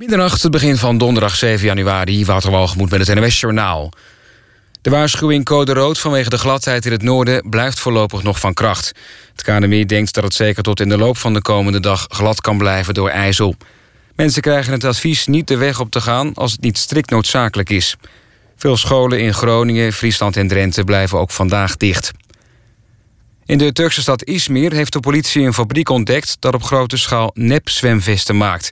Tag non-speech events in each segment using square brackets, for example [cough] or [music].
Middernacht, het begin van donderdag 7 januari. Waterwalgemoed met het NWS-journaal. De waarschuwing code rood vanwege de gladheid in het noorden... blijft voorlopig nog van kracht. Het KNMI denkt dat het zeker tot in de loop van de komende dag... glad kan blijven door ijzel. Mensen krijgen het advies niet de weg op te gaan... als het niet strikt noodzakelijk is. Veel scholen in Groningen, Friesland en Drenthe... blijven ook vandaag dicht. In de Turkse stad Izmir heeft de politie een fabriek ontdekt... dat op grote schaal nep-zwemvesten maakt...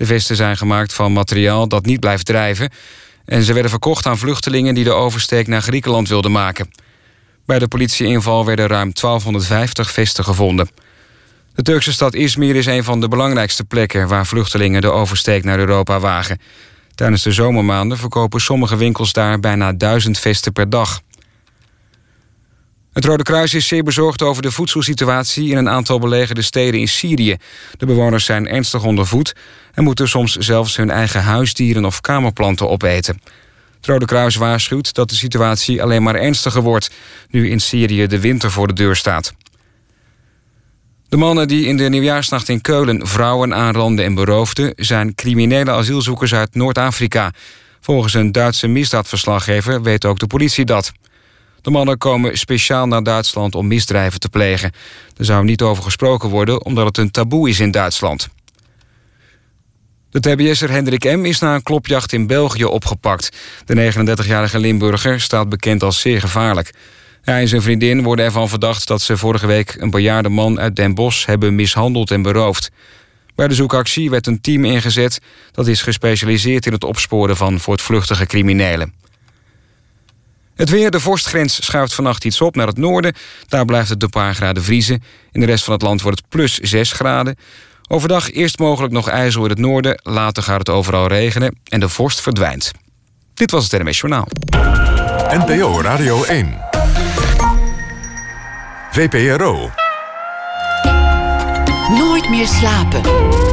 De vesten zijn gemaakt van materiaal dat niet blijft drijven... en ze werden verkocht aan vluchtelingen die de oversteek naar Griekenland wilden maken. Bij de politieinval werden ruim 1250 vesten gevonden. De Turkse stad Izmir is een van de belangrijkste plekken... waar vluchtelingen de oversteek naar Europa wagen. Tijdens de zomermaanden verkopen sommige winkels daar bijna duizend vesten per dag. Het Rode Kruis is zeer bezorgd over de voedselsituatie... in een aantal belegerde steden in Syrië. De bewoners zijn ernstig onder voet... en moeten soms zelfs hun eigen huisdieren of kamerplanten opeten. Het Rode Kruis waarschuwt dat de situatie alleen maar ernstiger wordt... nu in Syrië de winter voor de deur staat. De mannen die in de nieuwjaarsnacht in Keulen vrouwen aanranden en beroofden... zijn criminele asielzoekers uit Noord-Afrika. Volgens een Duitse misdaadverslaggever weet ook de politie dat... De mannen komen speciaal naar Duitsland om misdrijven te plegen. Er zou niet over gesproken worden omdat het een taboe is in Duitsland. De TBS'er Hendrik M. is na een klopjacht in België opgepakt. De 39-jarige Limburger staat bekend als zeer gevaarlijk. Hij en zijn vriendin worden ervan verdacht dat ze vorige week... een bejaarde man uit Den Bosch hebben mishandeld en beroofd. Bij de zoekactie werd een team ingezet... dat is gespecialiseerd in het opsporen van voortvluchtige criminelen. Het weer, de vorstgrens schuift vannacht iets op naar het noorden. Daar blijft het een paar graden vriezen. In de rest van het land wordt het plus 6 graden. Overdag eerst mogelijk nog ijzel in het noorden. Later gaat het overal regenen en de vorst verdwijnt. Dit was het NMS Journaal. NPO Radio 1. VPRO. Nooit meer slapen.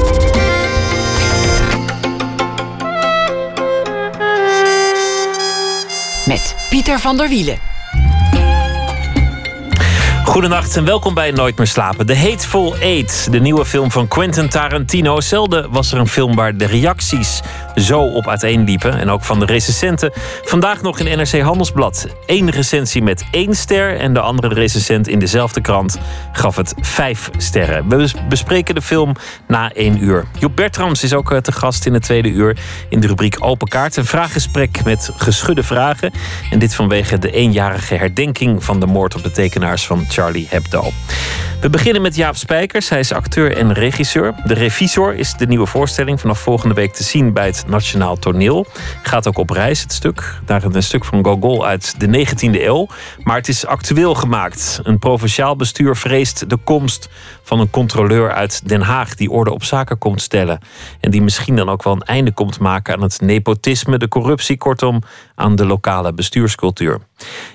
Met Pieter van der Wielen. Goedenacht en welkom bij Nooit meer slapen. The Hateful Eight, de nieuwe film van Quentin Tarantino. Zelden was er een film waar de reacties zo op uiteenliepen. En ook van de recensenten. Vandaag nog in NRC Handelsblad. Eén recensie met één ster. En de andere recensent in dezelfde krant gaf het vijf sterren. We bespreken de film na één uur. Joep Bertrams is ook eh, te gast in het tweede uur. In de rubriek Open Kaart. Een vraaggesprek met geschudde vragen. En dit vanwege de eenjarige herdenking van de moord op de tekenaars van Charlie Hebdo. We beginnen met Jaap Spijkers. Hij is acteur en regisseur. De Revisor is de nieuwe voorstelling vanaf volgende week te zien bij het Nationaal Toneel. Gaat ook op reis, het stuk. Naar een stuk van Gogol uit de 19e eeuw. Maar het is actueel gemaakt. Een provinciaal bestuur vreest de komst van een controleur uit Den Haag die orde op zaken komt stellen. En die misschien dan ook wel een einde komt maken aan het nepotisme, de corruptie, kortom aan de lokale bestuurscultuur.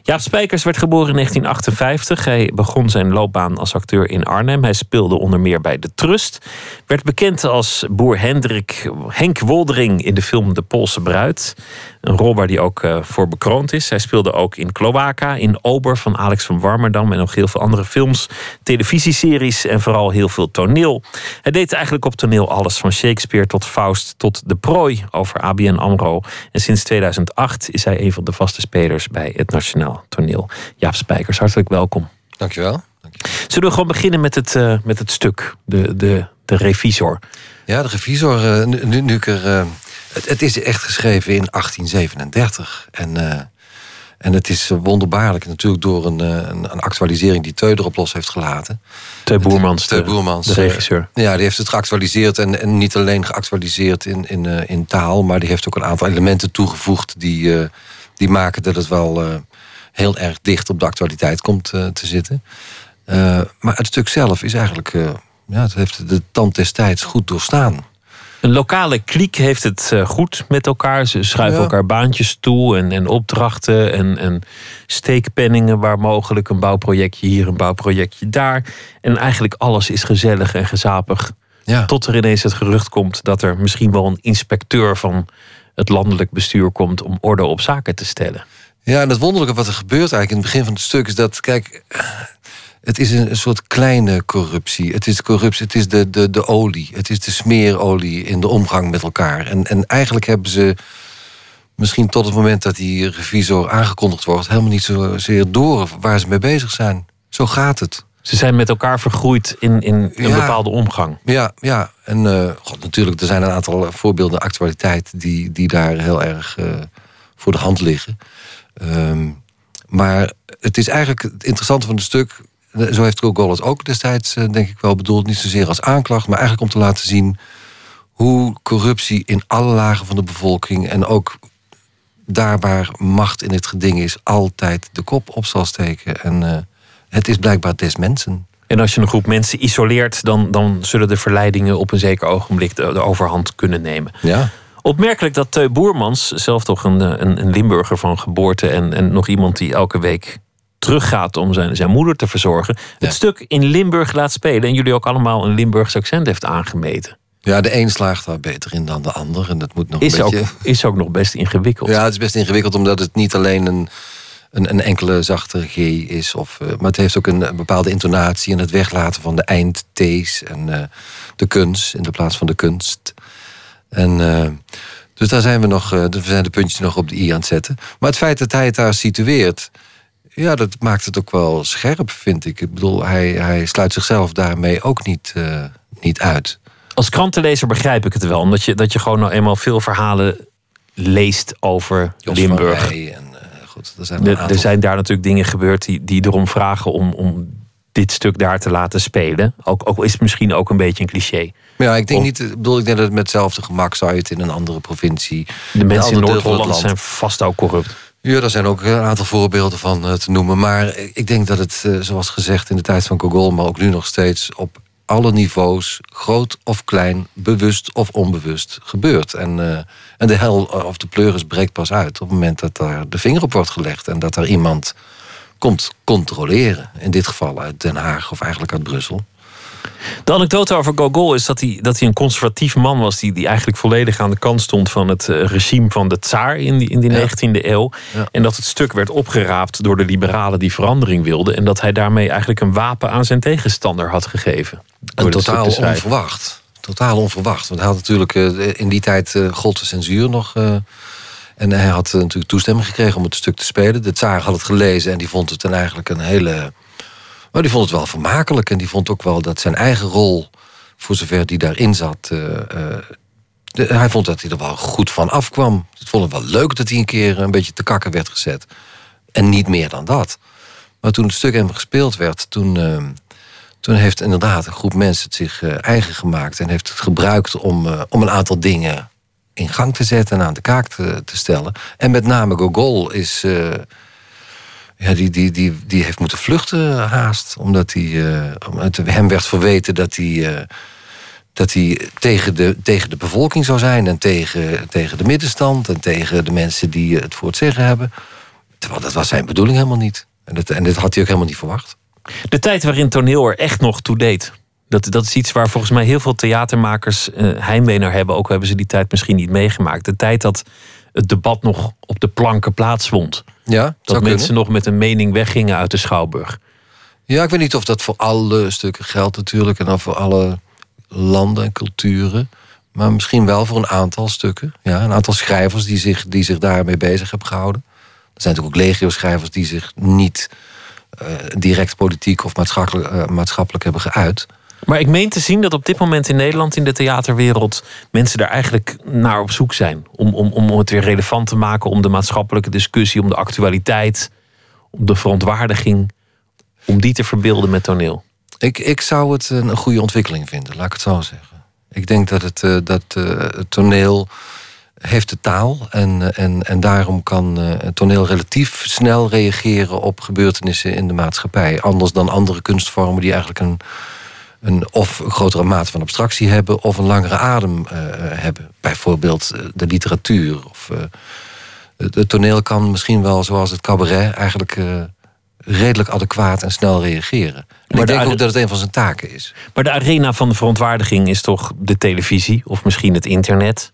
Jaap Spijkers werd geboren in 1958. Hij begon zijn loopbaan als acteur in Arnhem. Hij speelde onder meer bij De Trust. Werd bekend als boer Hendrik Henk Woldering in de film De Poolse Bruid. Een rol waar hij ook uh, voor bekroond is. Hij speelde ook in Cloaca, in Ober van Alex van Warmerdam en nog heel veel andere films, televisieseries en vooral heel veel toneel. Hij deed eigenlijk op toneel alles van Shakespeare tot Faust tot De Prooi over ABN AMRO. En sinds 2008 is hij een van de vaste spelers bij het Nationaal Toneel. Jaap Spijkers, hartelijk welkom. Dankjewel. Zullen we gewoon beginnen met het, uh, met het stuk, de, de, de revisor? Ja, de revisor, uh, nu, nu, nu ik er... Uh, het, het, is echt geschreven in 1837. En, en het is wonderbaarlijk natuurlijk door een, een, een actualisering die Teu erop los heeft gelaten. Teu Boermans, Teu Boermans de, de regisseur. ja, die heeft het geactualiseerd. En, en niet alleen geactualiseerd in, in, in taal... maar die heeft ook een aantal elementen toegevoegd... die, die maken dat het wel heel erg dicht op de actualiteit komt te zitten. Uh, maar het stuk zelf is eigenlijk, ja, het heeft de tand des tijds goed doorstaan. Een lokale kliek heeft het goed met elkaar. Ze schuiven ja. elkaar baantjes toe en, en opdrachten en, en steekpenningen waar mogelijk. Een bouwprojectje hier, een bouwprojectje daar. En eigenlijk alles is gezellig en gezapig. Ja. Tot er ineens het gerucht komt dat er misschien wel een inspecteur van het landelijk bestuur komt om orde op zaken te stellen. Ja, en het wonderlijke wat er gebeurt eigenlijk in het begin van het stuk is dat, kijk, Het is een, soort kleine corruptie. Het is corruptie, het is de, de, de olie. Het is de smeerolie in de omgang met elkaar. En, en eigenlijk hebben ze misschien tot het moment dat die revisor aangekondigd wordt, helemaal niet zozeer door waar ze mee bezig zijn. Zo gaat het. Ze zijn met elkaar vergroeid in, in een Ja. bepaalde omgang. Ja, ja. En eh, god, natuurlijk, er zijn een aantal voorbeelden actualiteit die, die daar heel erg eh, voor de hand liggen. Ehm, maar het is eigenlijk het interessante van het stuk. eh, Zo heeft Gogol het ook destijds, eh, denk ik wel bedoeld. Niet zozeer als aanklacht, maar eigenlijk om te laten zien hoe corruptie in alle lagen van de bevolking en ook daar waar macht in het geding is, altijd de kop op zal steken. En eh, het is blijkbaar des mensen. En als je een groep mensen isoleert, dan, dan zullen de verleidingen op een zeker ogenblik de, de overhand kunnen nemen. Ja. Opmerkelijk dat Teu Boermans, zelf toch een, eh, een, een Limburger van geboorte en, en nog iemand die elke week teruggaat om zijn, zijn moeder te verzorgen, Ja. het stuk in Limburg laat spelen en jullie ook allemaal een Limburgs accent heeft aangemeten. Ja, de een slaagt daar beter in dan de ander. En dat moet nog Is een ook, beetje... is ook nog best ingewikkeld. Ja, het is best ingewikkeld omdat het niet alleen een, een, een enkele zachte G is. Of, eh, maar het heeft ook een, een bepaalde intonatie en het weglaten van de eindt's en eh, de kunst in de plaats van de kunst. En, eh, dus daar zijn we nog, we zijn de puntjes nog op de i aan het zetten. Maar het feit dat hij het daar situeert, ja, dat maakt het ook wel scherp, vind ik. Ik bedoel, hij, hij sluit zichzelf daarmee ook niet, niet uit. Als krantenlezer begrijp ik het wel, omdat je, dat je gewoon nou eenmaal veel verhalen leest over Jos Limburg. En goed, er zijn Er, er zijn daar natuurlijk dingen gebeurd die, die erom vragen om, om dit stuk daar te laten spelen. Ook, ook is het misschien ook een beetje een cliché. Maar ja, ik denk niet. Ik bedoel, ik denk dat het met hetzelfde gemak zou je het in een andere provincie. De mensen in Noord-Holland land. zijn vast ook corrupt. Ja, daar zijn ook een aantal voorbeelden van eh, te noemen. Maar ik denk dat het, eh, zoals gezegd in de tijd van Gogol, maar ook nu nog steeds op alle niveaus, groot of klein, bewust of onbewust, gebeurt. En, eh, en de hel of de pleuris breekt pas uit op het moment dat daar de vinger op wordt gelegd en dat er iemand komt controleren. In dit geval uit Den Haag of eigenlijk uit Brussel. De anekdote over Gogol is dat hij, dat hij een conservatief man was... Die, die eigenlijk volledig aan de kant stond van het eh, regime van de tsaar in die, in die Ja. 19e eeuw. Ja. En dat het stuk werd opgeraapt door de liberalen die verandering wilden. En dat hij daarmee eigenlijk een wapen aan zijn tegenstander had gegeven. Door En dit stuk totaal onverwacht. Totaal onverwacht. Want hij had natuurlijk eh, in die tijd eh gold de censuur nog. eh, en hij had natuurlijk toestemming gekregen om het stuk te spelen. De tsaar had het gelezen en die vond het dan eigenlijk een hele. Maar die vond het wel vermakelijk. En die vond ook wel dat zijn eigen rol, voor zover die daarin zat. hij vond dat hij er wel goed van afkwam. Het vond het wel leuk dat hij een keer een beetje te kakken werd gezet. En niet meer dan dat. Maar toen het stuk hem gespeeld werd, toen, eh, toen heeft inderdaad een groep mensen het zich eh, eigen gemaakt en heeft het gebruikt om, eh, om een aantal dingen in gang te zetten en aan de kaak te, te stellen. En met name Gogol is. eh, ja, die, die, die, die heeft moeten vluchten haast. Omdat hij, omdat hem werd verweten dat hij. dat hij tegen de, tegen de bevolking zou zijn en tegen, tegen de middenstand en tegen de mensen die het voor het zeggen hebben. Terwijl dat was zijn bedoeling helemaal niet. En, dat, en dit had hij ook helemaal niet verwacht. De tijd waarin toneel er echt nog toe deed. Dat, dat is iets waar volgens mij heel veel theatermakers eh, heimwee naar hebben. Ook hebben ze die tijd misschien niet meegemaakt. De tijd dat het debat nog op de planken plaatsvond. Ja, Dat mensen kunnen. nog met een mening weggingen uit de schouwburg. Ja, ik weet niet of dat voor alle stukken geldt natuurlijk. En dan voor alle landen en culturen. Maar misschien wel voor een aantal stukken. Ja, een aantal schrijvers die zich, die zich daarmee bezig hebben gehouden. Er zijn natuurlijk ook legio-schrijvers die zich niet direct politiek of maatschappelijk, eh, maatschappelijk hebben geuit. Maar ik meen te zien dat op dit moment in Nederland, in de theaterwereld, mensen daar eigenlijk naar op zoek zijn. Om, om, om het weer relevant te maken, om de maatschappelijke discussie, om de actualiteit, om de verontwaardiging, om die te verbeelden met toneel. Ik, ik zou het een, goede ontwikkeling vinden, laat ik het zo zeggen. Ik denk dat het, eh, dat, eh, het toneel heeft de taal en, en, en daarom kan eh, het toneel relatief snel reageren op gebeurtenissen in de maatschappij. Anders dan andere kunstvormen die eigenlijk een, een of een grotere mate van abstractie hebben of een langere adem eh, hebben. Bijvoorbeeld eh, de literatuur. Of, het, toneel kan misschien wel, zoals het cabaret, eigenlijk redelijk adequaat en snel reageren. En ik de denk ook dat het een van zijn taken is. Maar de arena van de verontwaardiging is toch de televisie of misschien het internet.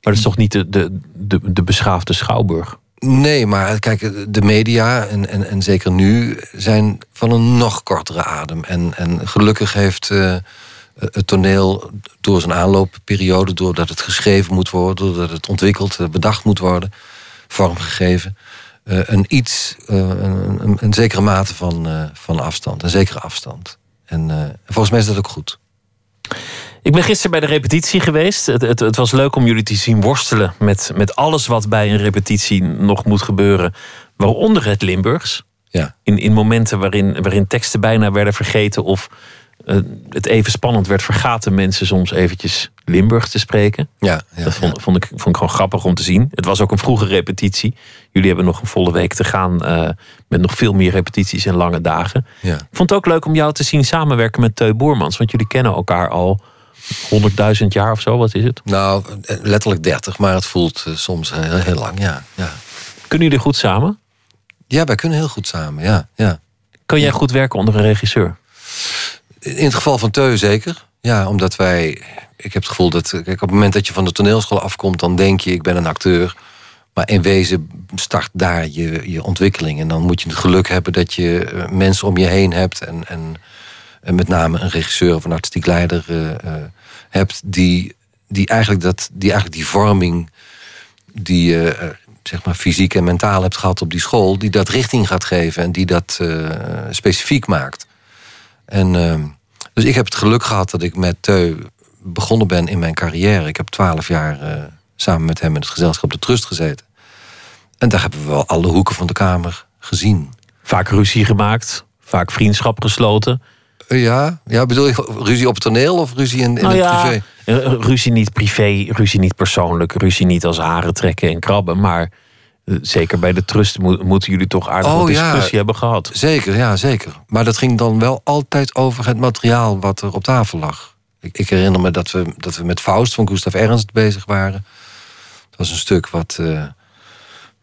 Maar dat is toch niet de, de, de, de beschaafde schouwburg? Nee, maar kijk, de media, en, en, en zeker nu, zijn van een nog kortere adem. En, en gelukkig heeft uh, het toneel door zijn aanloopperiode, doordat het geschreven moet worden, doordat het ontwikkeld, bedacht moet worden, vormgegeven, uh, een iets, een, een, een, zekere mate van, van afstand, een zekere afstand. En volgens mij is dat ook goed. Ik ben gisteren bij de repetitie geweest. Het, het, het, was leuk om jullie te zien worstelen met, met alles wat bij een repetitie nog moet gebeuren. Waaronder het Limburgs. Ja. In, in momenten waarin, waarin teksten bijna werden vergeten of uh, het even spannend werd, vergaten mensen soms eventjes Limburg te spreken. Ja, ja dat vond, vond, ik, vond ik gewoon grappig om te zien. Het was ook een vroege repetitie. Jullie hebben nog een volle week te gaan uh, met nog veel meer repetities en lange dagen. Ja. Ik vond het ook leuk om jou te zien samenwerken met Teu Boermans. Want jullie kennen elkaar al 100.000 jaar of zo, wat is het? Nou, letterlijk 30, maar het voelt uh, soms heel, heel, lang, ja, ja. Kunnen jullie goed samen? Ja, wij kunnen heel goed samen, ja. ja. Kan jij goed werken onder een regisseur? In het geval van Teu zeker. Ja, omdat wij... Ik heb het gevoel dat... Kijk, op het moment dat je van de toneelschool afkomt... dan denk je, ik ben een acteur. Maar in wezen start daar je, je ontwikkeling. En dan moet je het geluk hebben dat je uh, mensen om je heen hebt... en, en, en met name een regisseur of een artistiek leider uh, hebt... Die, die, eigenlijk dat, die eigenlijk die vorming... die je zeg maar fysiek en mentaal hebt gehad op die school... die dat richting gaat geven en die dat specifiek maakt. En, uh, dus ik heb het geluk gehad dat ik met Teu begonnen ben in mijn carrière. Ik heb twaalf jaar uh, samen met hem in het gezelschap De Trust gezeten. En daar hebben we wel alle hoeken van de kamer gezien. Vaak ruzie gemaakt, vaak vriendschap gesloten. Ja, ja, bedoel je ruzie op het toneel of ruzie in, in nou het ja, privé? Ruzie niet privé, ruzie niet persoonlijk, ruzie niet als haren trekken en krabben, maar Zeker bij de trust moeten jullie toch aardig oh, wat discussie ja. hebben gehad. Zeker, ja, zeker. Maar dat ging dan wel altijd over het materiaal wat er op tafel lag. Ik, ik herinner me dat we, dat we met Faust van Gustav Ernst bezig waren. Dat was een stuk wat, uh,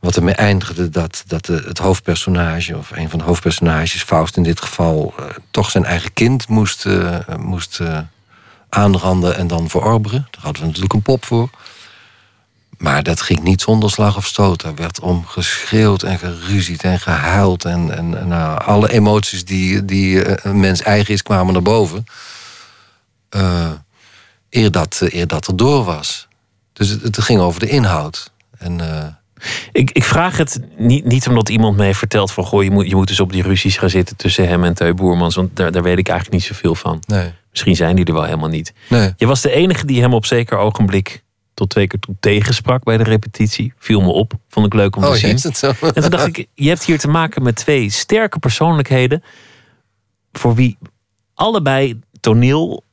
wat ermee eindigde dat, dat het hoofdpersonage, of een van de hoofdpersonages, Faust in dit geval, uh, toch zijn eigen kind moest, uh, moest aanranden en dan verorberen. Daar hadden we natuurlijk een pop voor. Maar dat ging niet zonder slag of stoot. Er werd om geschreeuwd en geruzied en gehuild. En, en, en nou, alle emoties die, die een mens eigen is, kwamen naar boven. Eer, dat, eer dat er door was. Dus het, het ging over de inhoud. En. Ik, ik vraag het niet, niet omdat iemand mij vertelt van... Goh, je, moet, je moet dus op die ruzies gaan zitten tussen hem en Teu Boermans. Want daar, daar weet ik eigenlijk niet zoveel van. Nee. Misschien zijn die er wel helemaal niet. Nee. Je was de enige die hem op zeker ogenblik tot twee keer toe tegensprak bij de repetitie. Viel me op. Vond ik leuk om oh, te zien. Is het zo? En toen dacht ik, je hebt hier te maken met twee sterke persoonlijkheden. Voor wie allebei toneel,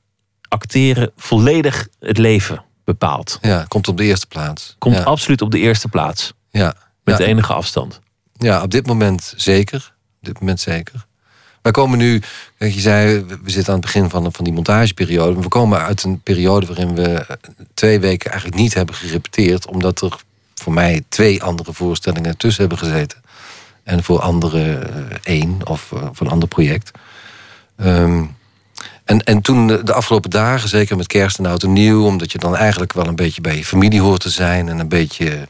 acteren volledig het leven bepaalt. Ja, komt op de eerste plaats. Komt ja. absoluut op de eerste plaats. Ja. Met ja. enige afstand. Ja, op dit moment zeker. Op dit moment zeker. Wij komen nu, kijk, je zei, we zitten aan het begin van, van die montageperiode. We komen uit een periode waarin we twee weken eigenlijk niet hebben gerepeteerd. Omdat er voor mij twee andere voorstellingen tussen hebben gezeten. En voor anderen één of uh, voor een ander project. Um, en, en toen de afgelopen dagen, zeker met kerst en oud en nieuw... omdat je dan eigenlijk wel een beetje bij je familie hoort te zijn... en een beetje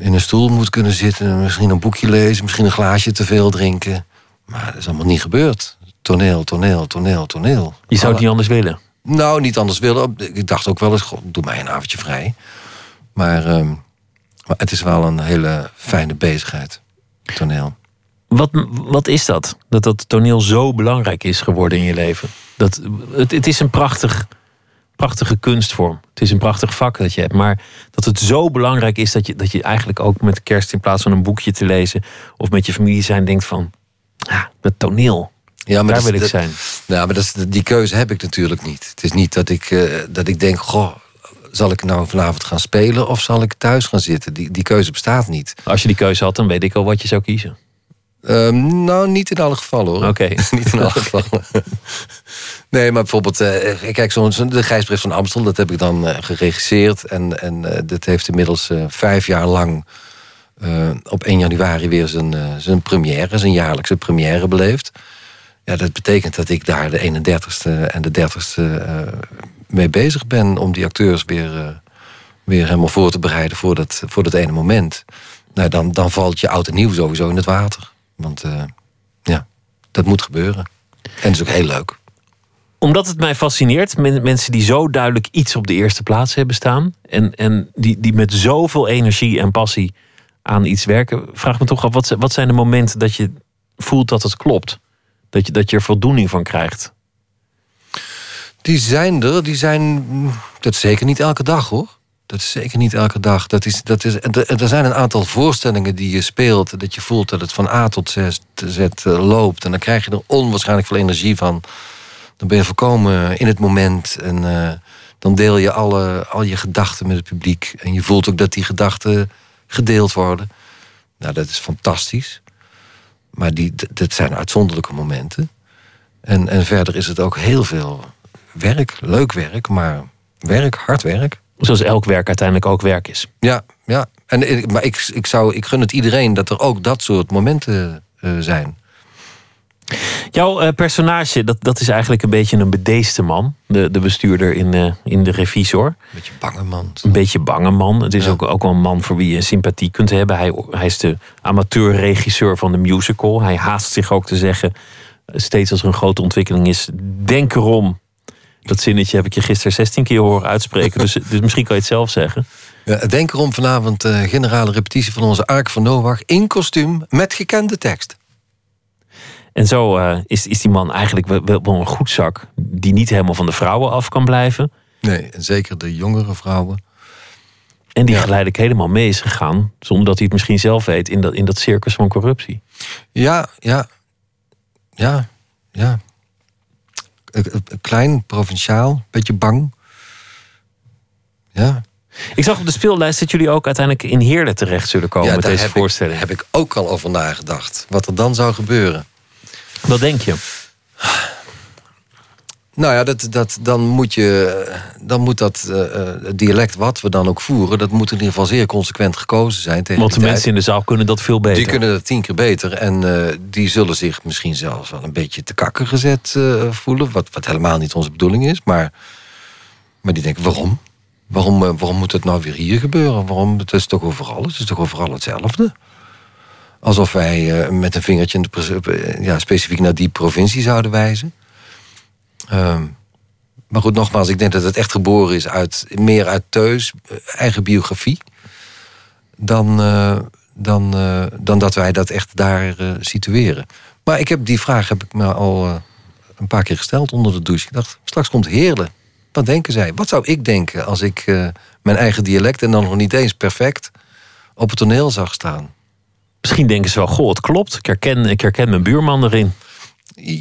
in een stoel moet kunnen zitten... en misschien een boekje lezen, misschien een glaasje te veel drinken... Maar dat is allemaal niet gebeurd. Toneel, toneel, toneel, toneel. Je zou het niet anders willen? Nou, niet anders willen. Ik dacht ook wel eens, god, doe mij een avondje vrij. Maar, um, maar het is wel een hele fijne bezigheid, toneel. Wat, wat is dat? Dat dat toneel zo belangrijk is geworden in je leven? Dat, het, het is een prachtig, prachtige kunstvorm. Het is een prachtig vak dat je hebt. Maar dat het zo belangrijk is dat je, dat je eigenlijk ook met kerst... in plaats van een boekje te lezen of met je familie zijn... denkt van, ja, het toneel. Ja, maar Daar dat, wil ik dat, zijn. Nou, maar dat is, die keuze heb ik natuurlijk niet. Het is niet dat ik, uh, dat ik denk, goh, zal ik nou vanavond gaan spelen of zal ik thuis gaan zitten? Die, die keuze bestaat niet. Als je die keuze had, dan weet ik al wat je zou kiezen. Um, nou, niet in alle gevallen hoor. Oké. Okay. [laughs] niet in alle [laughs] gevallen. nee, maar bijvoorbeeld, uh, kijk, zo'n zo de Gijsbrief van Amstel, dat heb ik dan uh, geregisseerd. En, en uh, dat heeft inmiddels vijf jaar lang op 1 januari weer zijn, zijn première, zijn jaarlijkse première beleefd. Ja, dat betekent dat ik daar de 31ste en de 30ste uh, mee bezig ben om die acteurs weer, weer helemaal voor te bereiden voor dat, voor dat ene moment. nou, dan, dan valt je oud en nieuw sowieso in het water. Want uh, ja, dat moet gebeuren. En dat is ook heel leuk. Omdat het mij fascineert, mensen die zo duidelijk iets op de eerste plaats hebben staan. En, en die, die met zoveel energie en passie aan iets werken. Vraag me toch af, wat, wat zijn de momenten dat je voelt dat het klopt? Dat je, dat je er voldoening van krijgt? Die zijn er, die zijn. Dat is zeker niet elke dag hoor. Dat is zeker niet elke dag. Dat is, dat is, er zijn een aantal voorstellingen die je speelt. Dat je voelt dat het van A tot Z, eh, loopt. En dan krijg je er onwaarschijnlijk veel energie van. Dan ben je volkomen in het moment. En uh, dan deel je alle, al je gedachten met het publiek. En je voelt ook dat die gedachten gedeeld worden. Nou, dat is fantastisch. Maar die, dat zijn uitzonderlijke momenten. En, en verder is het ook heel veel werk, leuk werk, maar werk, hard werk. Zoals elk werk uiteindelijk ook werk is. Ja, ja. En, maar ik, ik, zou, ik gun het iedereen dat er ook dat soort momenten uh, zijn. Jouw uh, personage, dat, dat is eigenlijk een beetje een bedeesde man. De, de bestuurder in, uh, in de revisor. Een beetje bange man. Een beetje bange man. Het is ook, ook wel een man voor wie je sympathie kunt hebben. Hij, hij is de amateurregisseur van de musical. Hij haast zich ook te zeggen, steeds als er een grote ontwikkeling is... denk erom dat zinnetje heb ik je gisteren 16 keer horen uitspreken. dus, [laughs] dus misschien kan je het zelf zeggen. Ja, denk erom vanavond uh, generale repetitie van onze Ark van Noach in kostuum met gekende tekst. En zo uh, is, is die man eigenlijk wel, wel een goed zak die niet helemaal van de vrouwen af kan blijven. Nee, en zeker de jongere vrouwen. En die ja. geleidelijk helemaal mee is gegaan, zonder dat hij het misschien zelf weet, in dat, in dat circus van corruptie. Ja, ja, ja, ja klein, provinciaal, beetje bang. Ja. Ik zag op de speellijst dat jullie ook uiteindelijk in Heerlen terecht zullen komen met deze voorstelling. Daar heb ik ook al over nagedacht. Wat er dan zou gebeuren. Wat denk je? Nou ja, dat, dat, dan, moet je, dan moet dat uh, dialect wat we dan ook voeren... dat moet in ieder geval zeer consequent gekozen zijn. Tegen Want de mensen in de zaal kunnen dat veel beter. Die kunnen dat tien keer beter. En uh, die zullen zich misschien zelfs wel een beetje te kakken gezet uh, voelen. Wat, wat helemaal niet onze bedoeling is. Maar, maar die denken, waarom? Waarom, waarom moet het nou weer hier gebeuren? Waarom? Het is toch overal, het is toch overal hetzelfde? Alsof wij met een vingertje in de, ja, specifiek naar die provincie zouden wijzen. Ehm, maar goed, nogmaals, ik denk dat het echt geboren is uit meer uit Teus, eh, eigen biografie, dan, uh, dan, uh, dan dat wij dat echt daar situeren. Maar ik heb die vraag heb ik me al een paar keer gesteld onder de douche. Ik dacht, straks komt Heerlen. Wat denken zij? Wat zou ik denken als ik mijn eigen dialect en dan nog niet eens perfect op het toneel zag staan? Misschien denken ze wel, goh, het klopt. Ik herken, ik herken mijn buurman erin.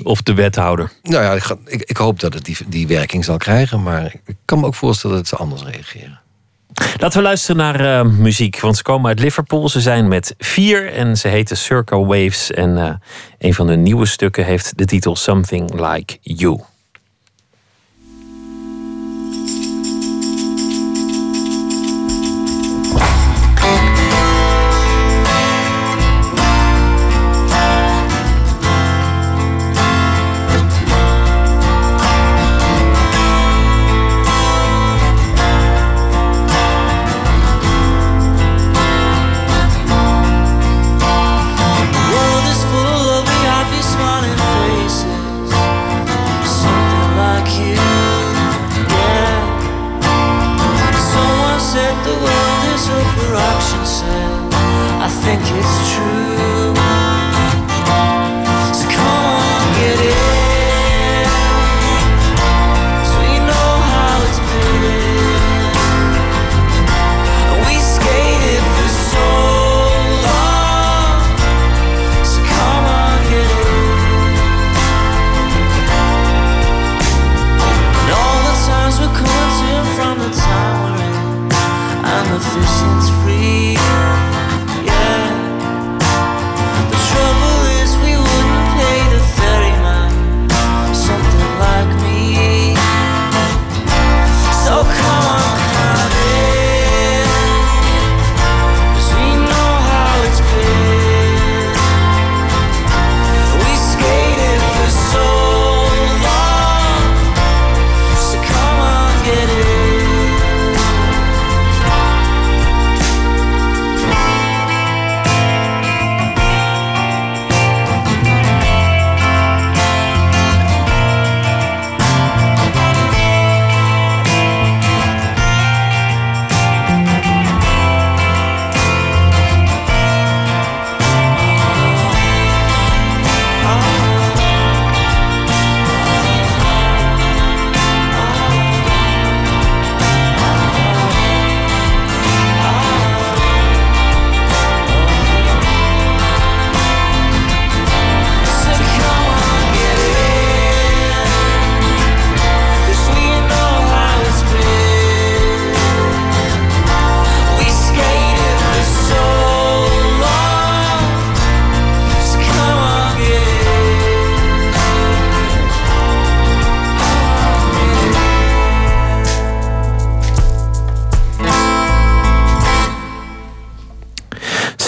Of de wethouder? Nou ja, ik, ik, hoop dat het die, die werking zal krijgen. Maar ik kan me ook voorstellen dat ze anders reageren. Laten we luisteren naar uh, muziek. Want ze komen uit Liverpool. Ze zijn met vier en ze heten Circle Waves. En uh, een van hun nieuwe stukken heeft de titel Something Like You. said the world is up for auction sale. I think it's true.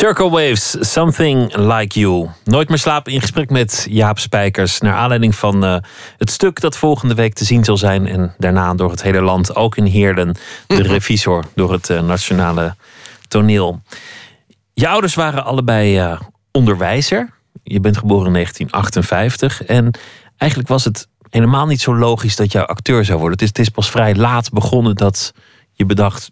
Circle Waves, Something Like You. Nooit meer slapen in gesprek met Jaap Spijkers. Naar aanleiding van uh, het stuk dat volgende week te zien zal zijn. En daarna door het hele land, ook in Heerlen. De [laughs] revisor door het uh, Nationale Toneel. Je ouders waren allebei uh, onderwijzer. Je bent geboren in 1958. En eigenlijk was het helemaal niet zo logisch dat jij acteur zou worden. Het is, het is pas vrij laat begonnen dat je bedacht...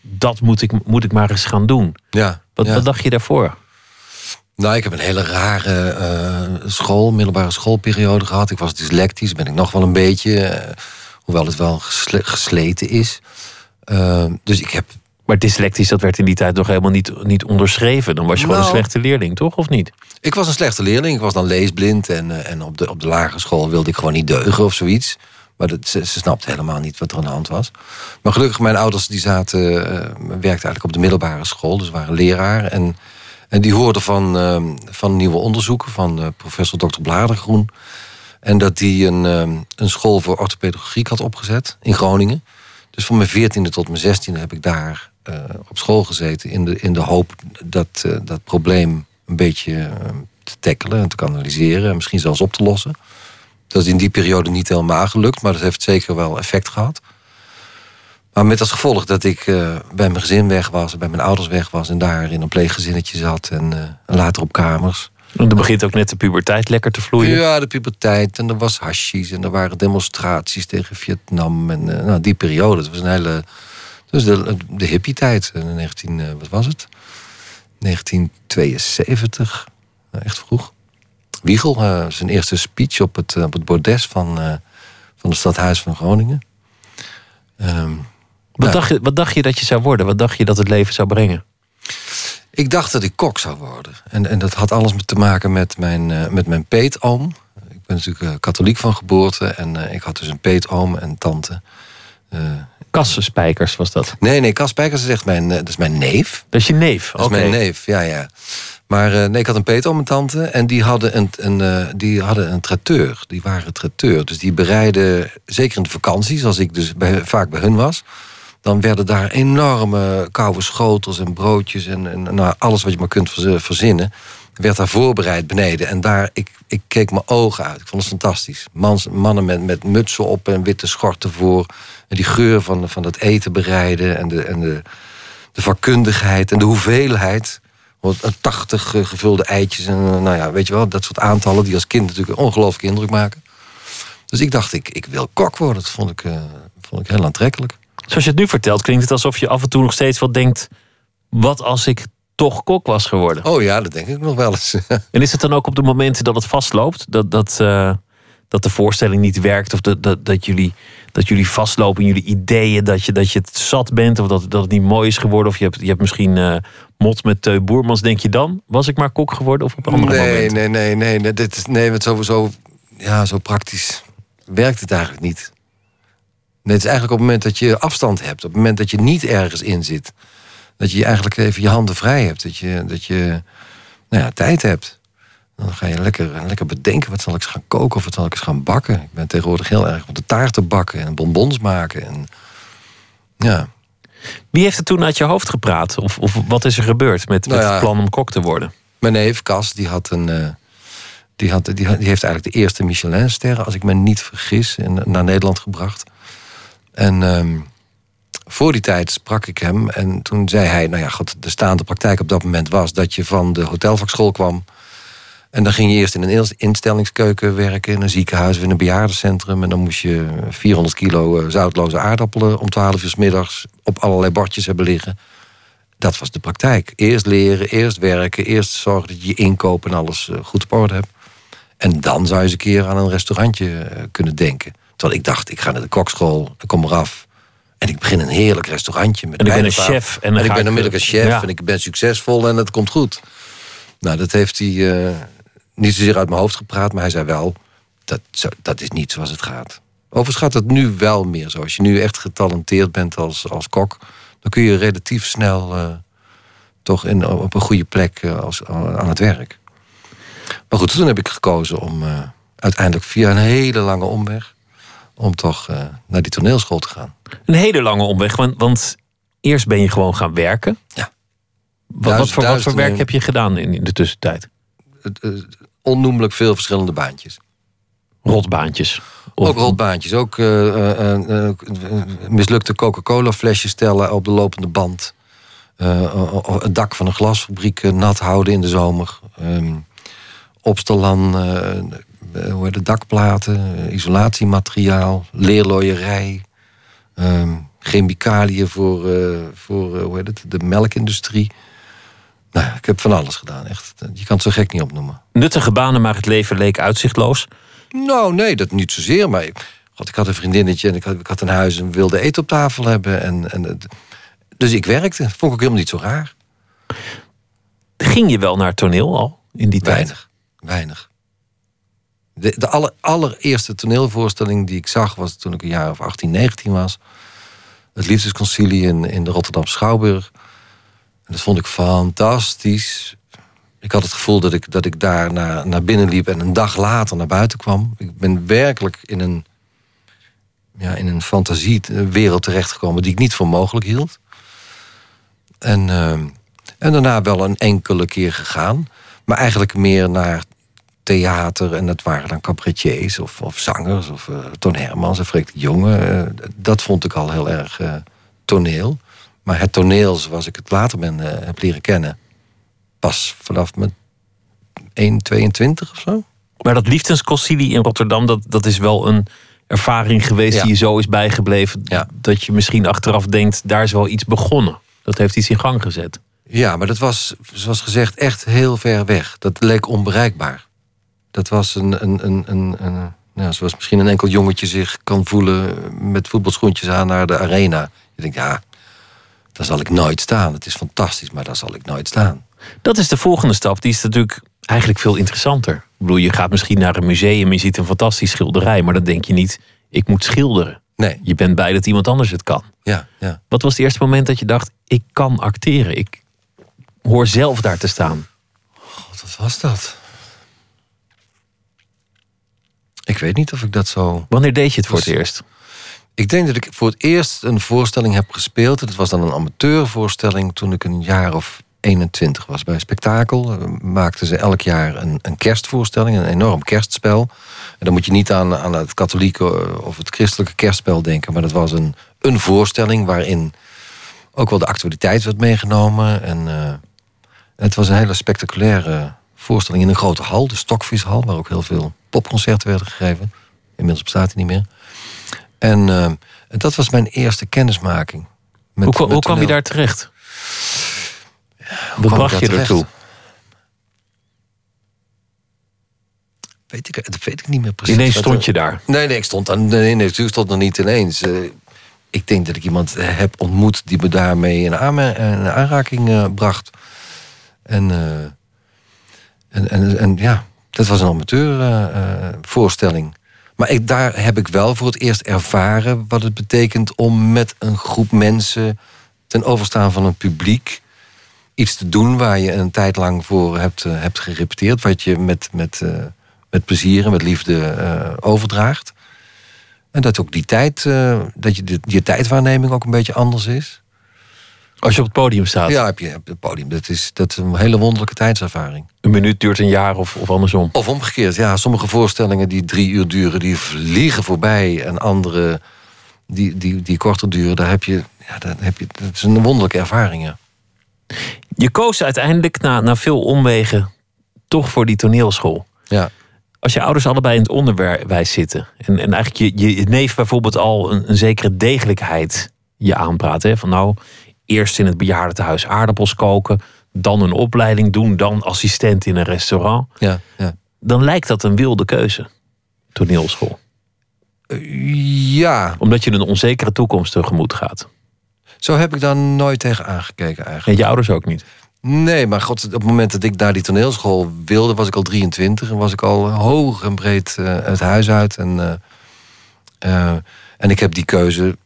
dat moet ik, moet ik maar eens gaan doen. Ja. Wat, ja. wat dacht je daarvoor? Nou, ik heb een hele rare uh, school, middelbare schoolperiode gehad. Ik was dyslectisch, ben ik nog wel een beetje. Uh, hoewel het wel gesle gesleten is. Uh, dus ik heb... Maar dyslectisch, dat werd in die tijd nog helemaal niet, niet onderschreven. Dan was je nou, gewoon een slechte leerling, toch? Of niet? Ik was een slechte leerling. Ik was dan leesblind. En, en op, de, op de lagere school wilde ik gewoon niet deugen of zoiets. Maar ze, ze snapte helemaal niet wat er aan de hand was. Maar gelukkig, mijn ouders die zaten, uh, werkten eigenlijk op de middelbare school. Dus waren leraar. En, en die hoorden van, uh, van nieuwe onderzoeken van uh, professor Dr. Bladergroen. En dat die een, een school voor orthopedagogiek had opgezet in Groningen. Dus van mijn veertiende tot mijn zestiende heb ik daar uh, op school gezeten. In de, in de hoop dat dat probleem een beetje te tackelen en te kanaliseren. En misschien zelfs op te lossen. Dat is in die periode niet helemaal gelukt, maar dat heeft zeker wel effect gehad. Maar met als gevolg dat ik uh, bij mijn gezin weg was, bij mijn ouders weg was en daar in een pleeggezinnetje zat en, uh, en later op kamers. En dan begint ook net de puberteit lekker te vloeien. Ja, de puberteit en er was hashies en er waren demonstraties tegen Vietnam en uh, nou, die periode. Het was een hele, dus de, de hippie-tijd, 19, wat was het? 1972, echt vroeg. Wiegel, uh, zijn eerste speech op het, uh, op het bordes van, uh, van het stadhuis van Groningen. Um, wat, ja. dacht je, wat dacht je dat je zou worden? Wat dacht je dat het leven zou brengen? Ik dacht dat ik kok zou worden. En, en dat had alles te maken met mijn, met mijn peetoom. Ik ben natuurlijk katholiek van geboorte. En ik had dus een peetoom en tante. Kassenspijkers was dat? Nee, nee, Kasspijkers is echt mijn, dat is mijn neef. Dat is je neef? Dat is okay. mijn neef, ja, ja. Maar uh, nee, ik had een peet om mijn tante. En die hadden een, een, uh, die hadden een traiteur. Die waren traiteur. Dus die bereiden, zeker in de vakanties, als ik dus bij, vaak bij hun was. Dan werden daar enorme koude schotels en broodjes. En, en nou, alles wat je maar kunt verzinnen. Werd daar voorbereid beneden. En daar, ik, ik keek mijn ogen uit. Ik vond het fantastisch. Mannen met, met mutsen op en witte schorten voor. En die geur van, van het eten bereiden. En de, en de, de vakkundigheid en de hoeveelheid. 80 gevulde eitjes en nou ja, weet je wel, dat soort aantallen die als kind natuurlijk een ongelooflijke indruk maken. Dus ik dacht, ik, ik wil kok worden. Dat vond ik, uh, vond ik heel aantrekkelijk. Zoals je het nu vertelt, klinkt het alsof je af en toe nog steeds wel denkt: wat als ik toch kok was geworden? Oh ja, dat denk ik nog wel eens. [laughs] en is het dan ook op de momenten dat het vastloopt? Dat, dat, uh, dat de voorstelling niet werkt? Of dat, dat, dat, jullie, dat jullie vastlopen in jullie ideeën? Dat je, dat je het zat bent? Of dat, dat het niet mooi is geworden? Of je hebt, je hebt misschien uh, mot met Teu Boermans. Denk je dan, was ik maar kok geworden? Of op een andere nee, moment? Nee, nee, nee. nee, dit is, nee want sowieso, ja, zo praktisch werkt het eigenlijk niet. Nee, het is eigenlijk op het moment dat je afstand hebt. Op het moment dat je niet ergens in zit. Dat je eigenlijk even je handen vrij hebt. Dat je, dat je nou ja, tijd hebt. Dan ga je lekker, lekker bedenken, wat zal ik eens gaan koken of wat zal ik eens gaan bakken. Ik ben tegenwoordig heel erg op de taarten bakken en bonbons maken. En, ja. Wie heeft het toen uit je hoofd gepraat? Of, of wat is er gebeurd met, nou met het plan om kok te worden? Mijn neef Cas, die had een... Uh, die, had, die, die, heeft eigenlijk de eerste Michelin-sterren, als ik me niet vergis, in, naar Nederland gebracht. En um, voor die tijd sprak ik hem en toen zei hij... nou ja, God, de staande praktijk op dat moment was... dat je van de hotelvakschool kwam... En dan ging je eerst in een instellingskeuken werken... in een ziekenhuis of in een bejaardencentrum. En dan moest je 400 kilo zoutloze aardappelen... om 12 uur s middags op allerlei bordjes hebben liggen. Dat was de praktijk. Eerst leren, eerst werken... eerst zorgen dat je je inkoop en alles goed op orde hebt. En dan zou je eens een keer aan een restaurantje kunnen denken. Terwijl ik dacht, ik ga naar de kokschool, ik kom eraf... En ik begin een heerlijk restaurantje. Met en ik ben een chef. En, en ik ben onmiddellijk een chef. Ja. En ik ben succesvol en het komt goed. Nou, dat heeft hij... Uh, niet zozeer uit mijn hoofd gepraat, maar hij zei wel... dat, dat is niet zoals het gaat. Overigens gaat het nu wel meer zo. Als je nu echt getalenteerd bent als, als kok... dan kun je relatief snel uh, toch in, op een goede plek uh, als, aan het werk. Maar goed, toen heb ik gekozen om uh, uiteindelijk via een hele lange omweg... om toch naar die toneelschool te gaan. Een hele lange omweg, want, want eerst ben je gewoon gaan werken. Ja. Wat, wat voor, wat voor werk heb je gedaan in, in de tussentijd? Onnoemelijk veel verschillende baantjes. Rotbaantjes? Of... Ook rotbaantjes. Ook uh, uh, mislukte Coca-Cola flesjes stellen op de lopende band. het dak van een glasfabriek nat houden in de zomer. Um, opstallan, hoe heet het, dakplaten, isolatiemateriaal, leerlooierij. Um, chemicaliën voor, voor hoe heet het, de melkindustrie. Nou, ik heb van alles gedaan, echt. Je kan het zo gek niet opnoemen. Nuttige banen, maar het leven leek uitzichtloos? Nou, nee, dat niet zozeer. Maar God, ik had een vriendinnetje en ik had, ik had een huis en wilde eten op tafel hebben. En, en, dus ik werkte. Vond ik ook helemaal niet zo raar. Ging je wel naar toneel al in die weinig, tijd? Weinig. De, de aller, allereerste toneelvoorstelling die ik zag was toen ik een jaar of 18, 19 was. Het Liefdesconcilie in, in de Rotterdam Schouwburg. Dat vond ik fantastisch. Ik had het gevoel dat ik, dat ik daar naar, naar binnen liep en een dag later naar buiten kwam. Ik ben werkelijk in een, ja, in een fantasiewereld terechtgekomen die ik niet voor mogelijk hield. En, uh, en daarna wel een enkele keer gegaan. Maar eigenlijk meer naar theater. En dat waren dan cabaretiers of, of zangers. Of uh, Toon Hermans en Freek de Jonge. Uh, dat vond ik al heel erg toneel. Maar het toneel zoals ik het later ben heb leren kennen pas vanaf mijn 1,22 of zo. Maar dat liefdesconcilie in Rotterdam, dat, dat is wel een ervaring geweest die je zo is bijgebleven. Dat je misschien achteraf denkt, daar is wel iets begonnen. Dat heeft iets in gang gezet. Ja, maar dat was, zoals gezegd, echt heel ver weg. Dat leek onbereikbaar. Dat was een, een, een, een, een nou, zoals misschien een enkel jongetje zich kan voelen met voetbalschoentjes aan naar de arena. Je denkt, ja, daar zal ik nooit staan. Het is fantastisch, maar daar zal ik nooit staan. Dat is de volgende stap. Die is natuurlijk eigenlijk veel interessanter. Ik bedoel, je gaat misschien naar een museum en je ziet een fantastisch schilderij, maar dan denk je niet, ik moet schilderen. Nee. Je bent bij dat iemand anders het kan. Ja, ja. Wat was het eerste moment dat je dacht, ik kan acteren? Ik hoor zelf daar te staan. God, wat was dat? Ik weet niet of ik dat zo. Wanneer deed je het voor het eerst? Ik denk dat ik voor het eerst een voorstelling heb gespeeld. Het was dan een amateurvoorstelling toen ik een jaar of 21 was bij Spektakel. Eh, maakten ze elk jaar een, een kerstvoorstelling, een enorm kerstspel. En dan moet je niet aan, aan het katholieke eh, of het christelijke kerstspel denken, maar dat was een, een voorstelling waarin ook wel de actualiteit werd meegenomen. En uh, het was een hele spectaculaire voorstelling in een grote hal, de Stokvishal, waar ook heel veel popconcerten werden gegeven. Inmiddels bestaat hij niet meer. En uh, dat was mijn eerste kennismaking. Met, hoe, hoe kwam je daar terecht? Wat bracht je ertoe? Weet ik, dat weet ik niet meer precies. Ineens stond je daar? Nee, nee, ik stond, dan, nee, nee, ik stond nog niet ineens. Uh, ik denk dat ik iemand heb ontmoet die me daarmee in, aanraking uh, bracht. En, uh, en, en, en, ja, dat was een amateurvoorstelling. Maar ik, daar heb ik wel voor het eerst ervaren wat het betekent om met een groep mensen ten overstaan van een publiek iets te doen waar je een tijd lang voor hebt, uh, hebt gerepeteerd. Wat je met, met, uh, met plezier en met liefde uh, overdraagt. En dat ook die tijd, dat je, je tijdwaarneming ook een beetje anders is. Als je op het podium staat? Ja, heb je op het podium. Dat is, dat is een hele wonderlijke tijdservaring. Een minuut duurt een jaar of, of andersom? Of omgekeerd, ja. Sommige voorstellingen die drie uur duren, die vliegen voorbij. En andere die, die, die korter duren, daar heb je, ja, daar heb je, dat is een wonderlijke ervaring, ja. Je koos uiteindelijk na, na veel omwegen toch voor die toneelschool. Ja. Als je ouders allebei in het onderwijs zitten en, en eigenlijk je, je neef bijvoorbeeld al een, een zekere degelijkheid je aanpraat. Hè? Van nou, eerst in het bejaardentehuis aardappels koken, dan een opleiding doen, dan assistent in een restaurant. Ja, ja. Dan lijkt dat een wilde keuze, toneelschool. Ja. Omdat je een onzekere toekomst tegemoet gaat. Zo heb ik daar nooit tegen aangekeken eigenlijk. En je ouders ook niet? Nee, maar god, op het moment dat ik naar die toneelschool wilde, was ik al 23 en was ik al hoog en breed uh, het huis uit. En, uh, uh, en ik heb die keuze,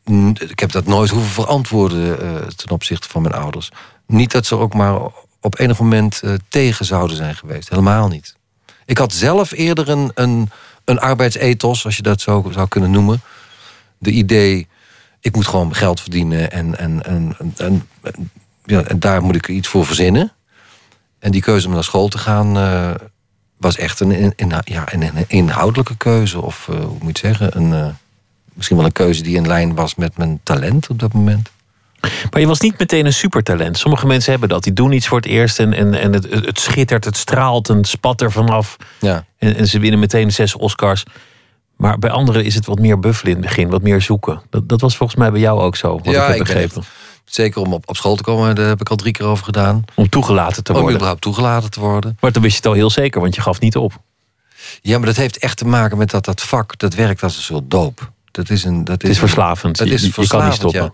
ik heb dat nooit hoeven verantwoorden ten opzichte van mijn ouders. Niet dat ze ook maar op enig moment tegen zouden zijn geweest. Helemaal niet. Ik had zelf eerder een, een, een arbeidsethos, als je dat zo zou kunnen noemen. De idee ik moet gewoon geld verdienen en, en, en, en en daar moet ik iets voor verzinnen. En die keuze om naar school te gaan eh, was echt een, in, ja, een, inhoudelijke keuze. Of eh, hoe moet je het zeggen? Een, eh, misschien wel een keuze die in lijn was met mijn talent op dat moment. Maar je was niet meteen een supertalent. Sommige mensen hebben dat. Die doen iets voor het eerst en, en, en het, het schittert, het straalt en het spat er vanaf. Ja. En, en ze winnen meteen zes Oscars. Maar bij anderen is het wat meer buffelen in het begin, wat meer zoeken. Dat, dat was volgens mij bij jou ook zo, wat Ja, ik heb ik begrepen. Zeker om op, op school te komen, daar heb ik al drie keer over gedaan. Om toegelaten te Om worden. überhaupt toegelaten te worden. Maar toen wist je het al heel zeker, want je gaf niet op. Ja, maar dat heeft echt te maken met dat dat vak, dat werkt als een soort doop. Dat is een, dat Het is verslavend. Je- is je kan niet verslavend, stoppen. Ja,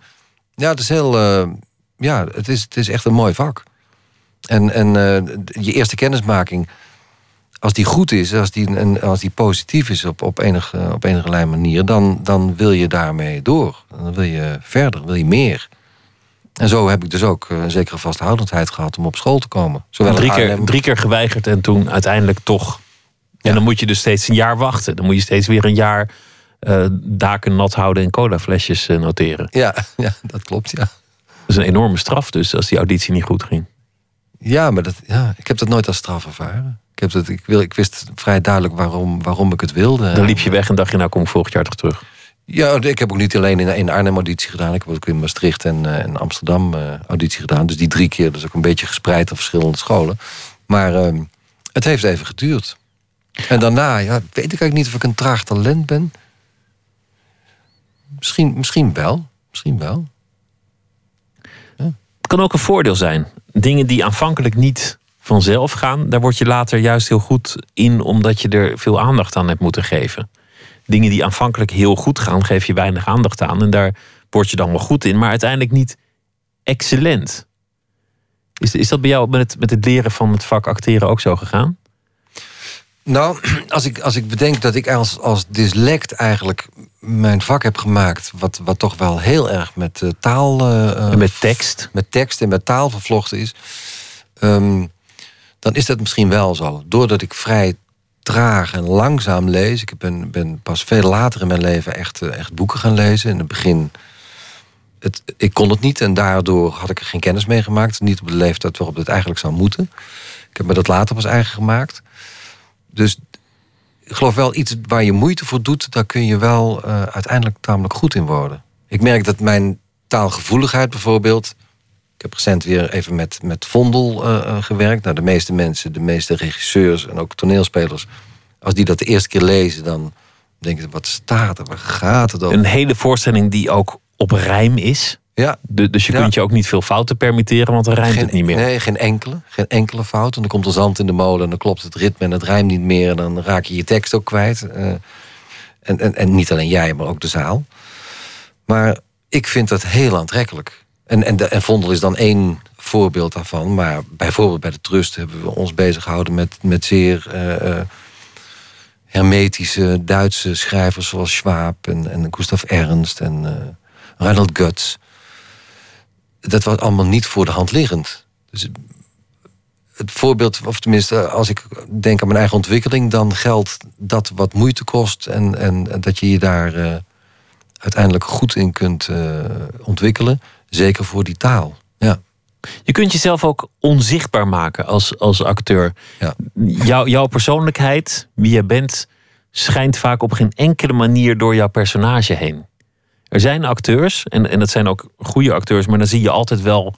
ja het is heel. eh, ja, het is, het is echt een mooi vak. En, en eh, je eerste kennismaking, als die goed is, als die, en als die positief is op, op, enige, op enige manier, dan, dan wil je daarmee door. Dan wil je verder, wil je meer. En zo heb ik dus ook eh, een zekere vasthoudendheid gehad om op school te komen. Zowel drie, keer, drie keer geweigerd en toen uiteindelijk toch. En dan moet je dus steeds een jaar wachten. Dan moet je steeds weer een jaar eh, daken nat houden en colaflesjes eh, noteren. Ja, [laughs] ja, dat klopt, ja. Dat is een enorme straf dus, als die auditie niet goed ging. Ja, maar dat, ja, ik heb dat nooit als straf ervaren. Ik, heb dat, ik, wil, ik wist vrij duidelijk waarom, waarom ik het wilde. Dan liep je weg en dacht je, nou kom ik volgend jaar toch terug. Ja, ik heb ook niet alleen in, in Arnhem auditie gedaan. Ik heb ook in Maastricht en in Amsterdam eh, auditie gedaan. Dus die drie keer, dus ook een beetje gespreid op verschillende scholen. Maar ehm, het heeft even geduurd. En daarna, ja, weet ik eigenlijk niet of ik een traag talent ben. Misschien, misschien wel. Misschien wel. Het kan ook een voordeel zijn. Dingen die aanvankelijk niet vanzelf gaan, daar word je later juist heel goed in, omdat je er veel aandacht aan hebt moeten geven. Dingen die aanvankelijk heel goed gaan, geef je weinig aandacht aan. En daar word je dan wel goed in, maar uiteindelijk niet excellent. Is, is dat bij jou met het, met het leren van het vak acteren ook zo gegaan? Nou, [clears throat] als ik, als ik bedenk dat ik als, als dyslect eigenlijk mijn vak heb gemaakt... wat, wat toch wel heel erg met eh, taal... eh, eh, En met tekst? Met tekst en met taal vervlochten is... ehm, dan is dat misschien wel zo. Doordat ik vrij traag en langzaam lees... ik ben, ben pas veel later in mijn leven echt, echt boeken gaan lezen. In het begin... Het, ik kon het niet en daardoor had ik er geen kennis mee gemaakt. Niet op de leeftijd waarop het eigenlijk zou moeten. Ik heb me dat later pas eigen gemaakt. Dus ik geloof wel iets waar je moeite voor doet, daar kun je wel eh, uiteindelijk tamelijk goed in worden. Ik merk dat mijn taalgevoeligheid bijvoorbeeld. Ik heb recent weer even met, met Vondel eh, eh, gewerkt. Nou, de meeste mensen, de meeste regisseurs en ook toneelspelers, als die dat de eerste keer lezen, dan denken ze: wat staat er? Waar gaat het over? Een hele voorstelling die ook op rijm is. Ja. De- dus je Ja. kunt je ook niet veel fouten permitteren, want dan rijmt Geen, het niet meer. Nee, geen enkele. Geen enkele fout. En dan komt er zand in de molen en dan klopt het ritme en het rijmt niet meer. En dan raak je je tekst ook kwijt. Eh, en, en, en niet alleen jij, maar ook de zaal. Maar ik vind dat heel aantrekkelijk. En, en, de, en Vondel is dan één voorbeeld daarvan. Maar bijvoorbeeld bij de Trust hebben we ons bezig gehouden met, met zeer eh, eh, hermetische Duitse schrijvers zoals Schwab en, en Gustav Ernst en eh Reinhold Guts. Dat was allemaal niet voor de hand liggend. Dus het voorbeeld, of tenminste, als ik denk aan mijn eigen ontwikkeling, dan geldt dat wat moeite kost en, en, dat je je daar eh, uiteindelijk goed in kunt eh, ontwikkelen. Zeker voor die taal. Ja. Je kunt jezelf ook onzichtbaar maken als, als acteur. Ja. Jouw, jouw persoonlijkheid, wie je bent, schijnt vaak op geen enkele manier door jouw personage heen. Er zijn acteurs, en, en dat zijn ook goede acteurs, maar dan zie je altijd wel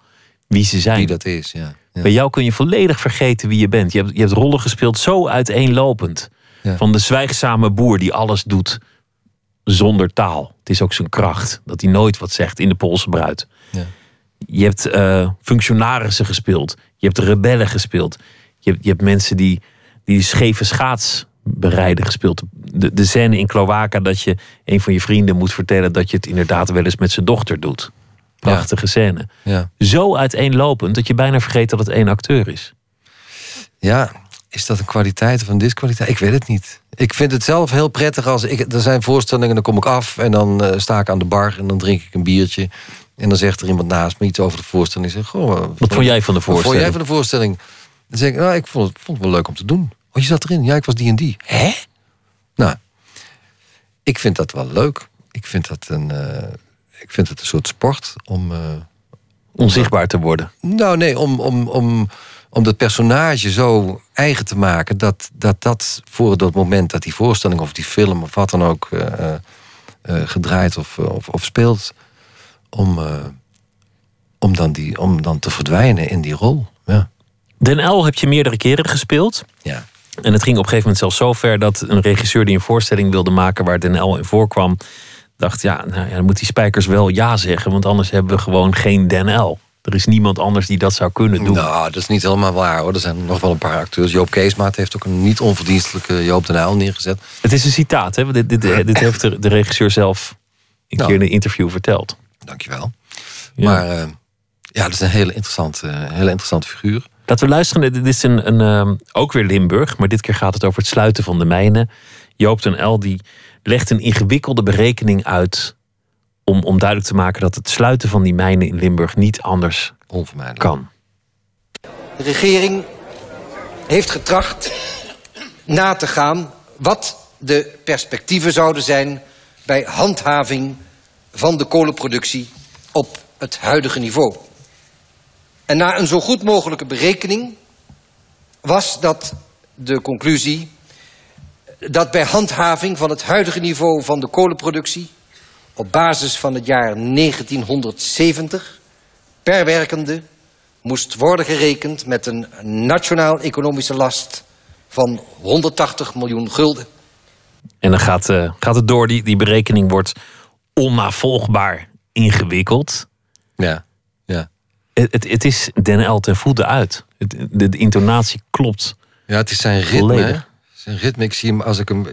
wie ze zijn. Wie dat is, ja. ja. Bij jou kun je volledig vergeten wie je bent. Je hebt, je hebt rollen gespeeld zo uiteenlopend. Ja. Van de zwijgzame boer die alles doet zonder taal. Het is ook zijn kracht, dat hij nooit wat zegt in de Poolse bruid. Ja. Je hebt eh, functionarissen gespeeld. Je hebt rebellen gespeeld. Je hebt, je hebt mensen die, die scheve schaats bereiden gespeeld. De, de scène in Cloaca dat je een van je vrienden moet vertellen... dat je het inderdaad wel eens met zijn dochter doet. Prachtige scène. Ja. Zo uiteenlopend dat je bijna vergeet dat het één acteur is. Ja, is dat een kwaliteit of een diskwaliteit? Ik weet het niet. Ik vind het zelf heel prettig als ik. Er zijn voorstellingen, dan kom ik af en dan eh, sta ik aan de bar en dan drink ik een biertje. En dan zegt er iemand naast me iets over de voorstelling. Ik zeg, goh, Wat vond jij van de Wat vond voorstelling? jij van de voorstelling? Dan zeg ik, nou, ik vond het, vond het wel leuk om te doen. Oh, je zat erin? Ja, ik was die en die. Hè? Nou, ik vind dat wel leuk. Ik vind dat een, eh, ik vind het een soort sport om, eh, onzichtbaar te worden. Nou nee, om, om, om, om dat personage zo eigen te maken... dat dat, dat voor dat moment dat die voorstelling of die film... of wat dan ook uh, uh, gedraaid of, of, of, speelt... om, om, dan die, om dan te verdwijnen in die rol. Ja. Den L heb je meerdere keren gespeeld. Ja. En het ging op een gegeven moment zelfs zo ver... dat een regisseur die een voorstelling wilde maken... waar Den L in voorkwam dacht, ja, nou ja, dan moet die spijkers wel ja zeggen, want anders hebben we gewoon geen Den L. Er is niemand anders die dat zou kunnen doen. Nou, dat is niet helemaal waar hoor. Er zijn nog wel een paar acteurs. Joop Keesmaat heeft ook een niet onverdienstelijke Joop den Uyl neergezet. Het is een citaat, hè? Dit, dit, dit heeft de, regisseur zelf een nou, keer in een interview verteld. Dankjewel. Ja. Maar uh, ja, dat is een hele interessante, hele interessante figuur. Laten we luisteren. Dit is een, een uh, ook weer Limburg, maar dit keer gaat het over het sluiten van de mijnen. Joop den L die legt een ingewikkelde berekening uit om, om duidelijk te maken dat het sluiten van die mijnen in Limburg niet anders kan. De regering heeft getracht na te gaan wat de perspectieven zouden zijn bij handhaving van de kolenproductie op het huidige niveau. En na een zo goed mogelijke berekening was dat de conclusie dat bij handhaving van het huidige niveau van de kolenproductie... op basis van het jaar 1970 per werkende moest worden gerekend met een nationaal economische last van 180 miljoen gulden. En dan gaat, uh, gaat het door, die, die berekening wordt onnavolgbaar ingewikkeld. Ja, ja. Het, het, is Den L ten voeten uit. Het, de, de, intonatie klopt. Ja, het is zijn ritme zijn ritme. Ik zie hem als ik hem,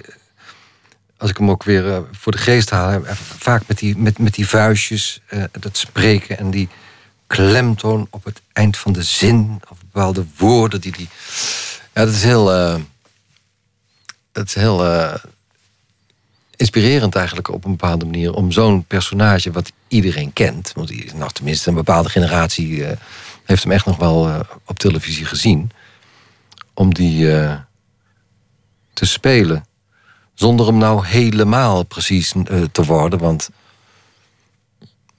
als ik hem ook weer uh, voor de geest haal. Vaak met die, met, met die vuistjes, uh, dat spreken en die klemtoon op het eind van de zin. Of bepaalde woorden die die. Ja, dat is heel. Uh, dat is heel inspirerend eigenlijk op een bepaalde manier. Om zo'n personage wat iedereen kent. Want die, nou, tenminste, een bepaalde generatie heeft hem echt nog wel op televisie gezien. Om die te spelen. Zonder hem nou helemaal precies te worden. Want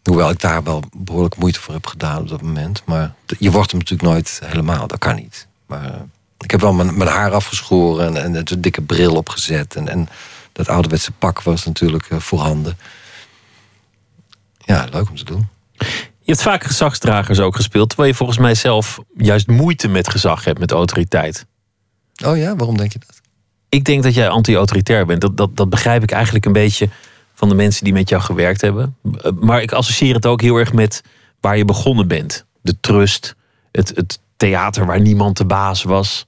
hoewel ik daar wel behoorlijk moeite voor heb gedaan op dat moment. Maar je wordt hem natuurlijk nooit helemaal. Dat kan niet. Maar ik heb wel mijn, mijn haar afgeschoren en, en een dikke bril opgezet. En, en dat ouderwetse pak was natuurlijk uh, voorhanden. Ja, leuk om te doen. Je hebt vaak gezagsdragers ook gespeeld, terwijl je volgens mij zelf juist moeite met gezag hebt, met autoriteit. Oh ja, waarom denk je dat? ik denk dat jij anti-autoritair bent. Dat, dat, dat begrijp ik eigenlijk een beetje van de mensen die met jou gewerkt hebben. Maar ik associeer het ook heel erg met waar je begonnen bent. De trust, het, het theater waar niemand de baas was.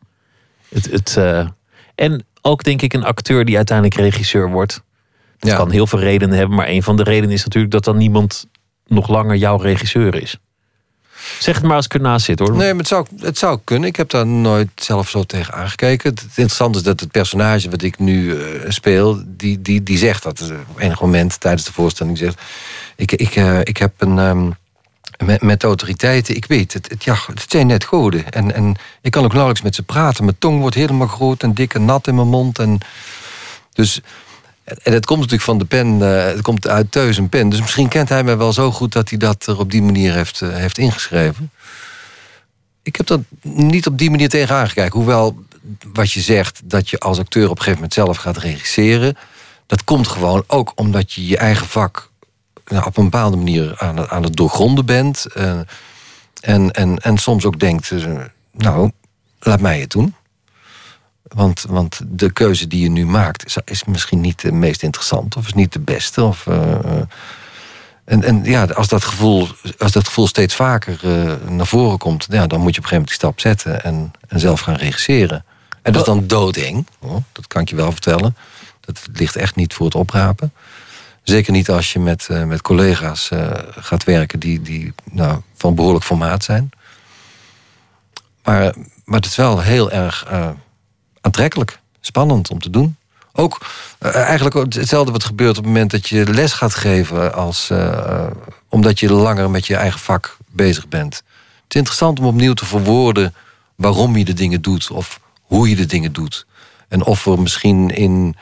Het, het, uh, en ook denk ik een acteur die uiteindelijk regisseur wordt. Dat kan heel veel redenen hebben, maar een van de redenen is natuurlijk dat dan niemand nog langer jouw regisseur is. Zeg het maar als ik ernaast zit hoor. Nee, maar het zou, het zou kunnen. Ik heb daar nooit zelf zo tegen aangekeken. Het interessante is dat het personage wat ik nu uh, speel... Die, die, die zegt dat uh, op enig moment tijdens de voorstelling zegt... ik, ik, uh, ik heb een... Um, met, met autoriteiten, ik weet het, het, ja, het zijn net goden. En, en ik kan ook nauwelijks met ze praten. Mijn tong wordt helemaal groot en dik en nat in mijn mond. En dus en het komt natuurlijk van de pen, uh, het komt uit Teus een pen. Dus misschien kent hij mij wel zo goed dat hij dat er op die manier heeft, uh, heeft ingeschreven. Ik heb dat niet op die manier tegen aangekijken. Hoewel, wat je zegt, dat je als acteur op een gegeven moment zelf gaat regisseren. Dat komt gewoon ook omdat je je eigen vak nou, op een bepaalde manier aan het, aan het doorgronden bent. Uh, en, en, en soms ook denkt, nou, laat mij het doen. Want, want de keuze die je nu maakt is, is misschien niet de meest interessante of is niet de beste. Of, uh, en, en ja, als dat gevoel, als dat gevoel steeds vaker naar voren komt, ja, dan moet je op een gegeven moment die stap zetten en, en zelf gaan regisseren. En dat is dan doodeng, dat kan ik je wel vertellen. Dat ligt echt niet voor het oprapen. Zeker niet als je met, uh, met collega's uh, gaat werken die, die nou, van behoorlijk formaat zijn. Maar, maar het is wel heel erg aantrekkelijk, spannend om te doen. Ook eigenlijk hetzelfde wat gebeurt op het moment dat je les gaat geven, als, omdat je langer met je eigen vak bezig bent. Het is interessant om opnieuw te verwoorden waarom je de dingen doet of hoe je de dingen doet. En of er misschien in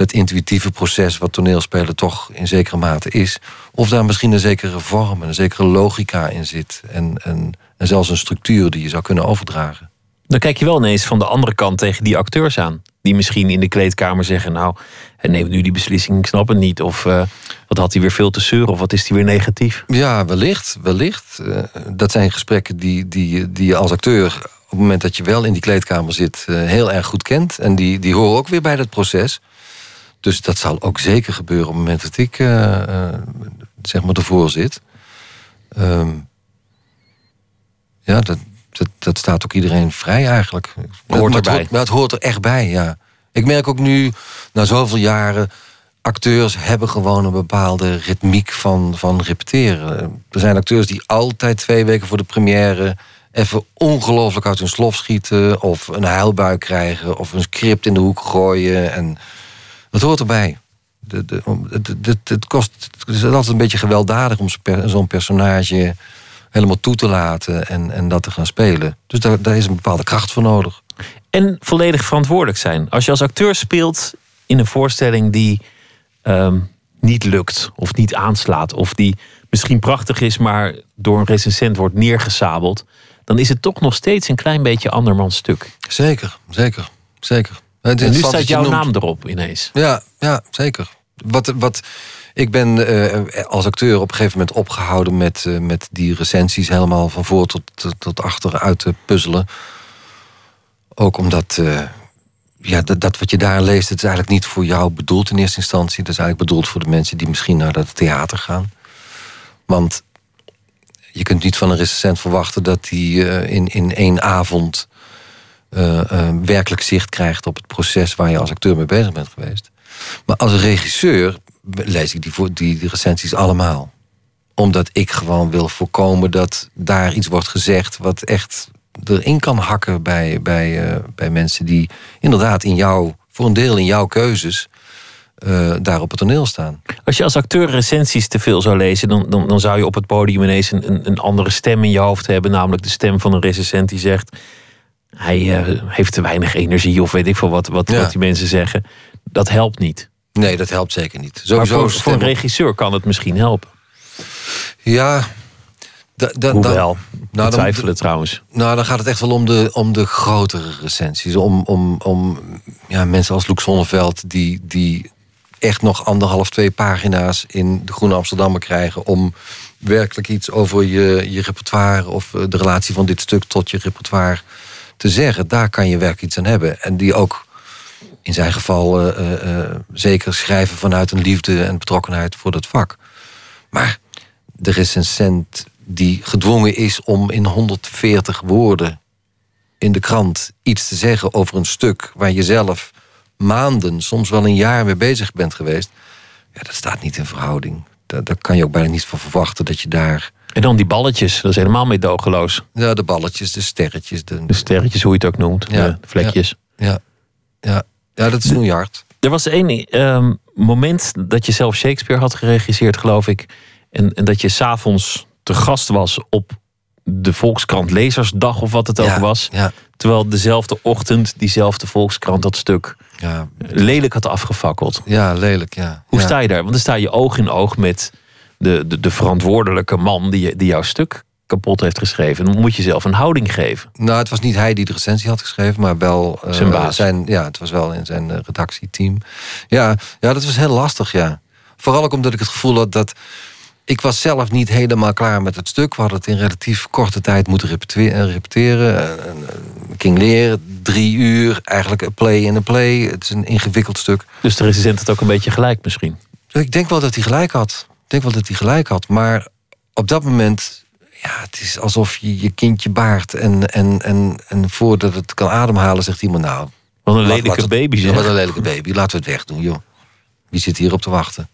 dat intuïtieve proces wat toneelspelen toch in zekere mate is. Of daar misschien een zekere vorm, een zekere logica in zit. En, en, en zelfs een structuur die je zou kunnen overdragen. Dan kijk je wel ineens van de andere kant tegen die acteurs aan. Die misschien in de kleedkamer zeggen: Nou, hij neemt nu die beslissing, ik snap het niet. Of uh, wat had hij weer veel te zeuren, of wat is hij weer negatief? Ja, wellicht. wellicht. Uh, dat zijn gesprekken die, die, die je als acteur op het moment dat je wel in die kleedkamer zit, heel erg goed kent. En die, die horen ook weer bij dat proces. Dus dat zal ook zeker gebeuren op het moment dat ik zeg maar ervoor zit. Um, ja, dat, dat, dat staat ook iedereen vrij eigenlijk. Hoort erbij. Het, maar het hoort er echt bij, ja. Ik merk ook nu, na zoveel jaren... acteurs hebben gewoon een bepaalde ritmiek van, van repeteren. Er zijn acteurs die altijd twee weken voor de première... even ongelooflijk uit hun slof schieten... of een huilbui krijgen, of een script in de hoek gooien. En dat hoort erbij. De, de, de, het, kost, het is altijd een beetje gewelddadig om zo'n personage helemaal toe te laten en, en dat te gaan spelen. Dus daar, daar is een bepaalde kracht voor nodig. En volledig verantwoordelijk zijn. Als je als acteur speelt in een voorstelling die ehm, niet lukt of niet aanslaat, of die misschien prachtig is, maar door een recensent wordt neergesabeld, dan is het toch nog steeds een klein beetje andermans stuk. Zeker, zeker, zeker. En nu staat jouw naam erop ineens. Ja, ja zeker. Wat, wat, ik ben uh, als acteur op een gegeven moment opgehouden met, uh, met die recensies helemaal van voor tot, tot achter uit te puzzelen. Ook omdat uh, ja, dat, dat, wat je daar leest, het is eigenlijk niet voor jou bedoeld in eerste instantie. Dat is eigenlijk bedoeld voor de mensen die misschien naar het theater gaan. Want je kunt niet van een recensent verwachten dat hij in, in één avond werkelijk zicht krijgt op het proces waar je als acteur mee bezig bent geweest. Maar als regisseur lees ik die, die, recensies allemaal. Omdat ik gewoon wil voorkomen dat daar iets wordt gezegd wat echt erin kan hakken bij, bij, uh, bij mensen die inderdaad in jou, voor een deel in jouw keuzes, daar op het toneel staan. Als je als acteur recensies te veel zou lezen, dan, dan, dan zou je op het podium ineens een, een andere stem in je hoofd hebben. Namelijk de stem van een recensent die zegt. Hij uh, heeft te weinig energie, of weet ik veel wat, wat, ja. wat die mensen zeggen. Dat helpt niet. Nee, dat helpt zeker niet. Sowieso maar voor, voor, een regisseur kan het misschien helpen. Ja. Da, da, Hoewel, nou, twijfelen trouwens. Nou, dan gaat het echt wel om de, om de grotere recensies. Om, om, om ja, mensen als Luc Zonneveld... Die, die echt nog anderhalf, twee pagina's in de Groene Amsterdammer krijgen... om werkelijk iets over je, je repertoire... of de relatie van dit stuk tot je repertoire te zeggen. Daar kan je werkelijk iets aan hebben. En die ook in zijn geval uh, uh, zeker schrijven vanuit een liefde en betrokkenheid voor dat vak. Maar de recensent die gedwongen is om in 140 woorden in de krant iets te zeggen over een stuk waar je zelf maanden, soms wel een jaar mee bezig bent geweest, ja, dat staat niet in verhouding. Daar, daar kan je ook bijna niet van verwachten dat je daar. En dan die balletjes, dat is helemaal meedogenloos. Ja, de balletjes, de sterretjes. De, de sterretjes, hoe je het ook noemt. Ja, de vlekjes. Ja, ja, ja. Ja, dat is York. Er was één um, moment dat je zelf Shakespeare had geregisseerd, geloof ik. En, en dat je s'avonds te gast was op de Volkskrant Lezersdag of wat het ook was. Ja. Terwijl dezelfde ochtend diezelfde Volkskrant dat stuk ja, lelijk had afgefakkeld. Ja, lelijk, ja. Hoe sta je daar? Want dan sta je oog in oog met de, de, de verantwoordelijke man die, die jouw stuk kapot heeft geschreven. Dan moet je zelf een houding geven. Nou, het was niet hij die de recensie had geschreven, maar wel uh, zijn baas. Zijn, ja, het was wel in zijn uh, redactieteam. Ja, ja, dat was heel lastig, ja. Vooral ook omdat ik het gevoel had dat ik was zelf niet helemaal klaar met het stuk. We hadden het in relatief korte tijd moeten repeteren. repeteren. King Lear, drie uur, eigenlijk een play in een play. Het is een ingewikkeld stuk. Dus de recensent het ook een beetje gelijk misschien? Ik denk wel dat hij gelijk had. Ik denk wel dat hij gelijk had. Maar op dat moment ja, het is alsof je je kindje baart en, en, en, en voordat het kan ademhalen zegt iemand nou... Wat een lelijke baby zeg. Wat een lelijke baby, laten we het wegdoen joh. Wie zit hier op te wachten?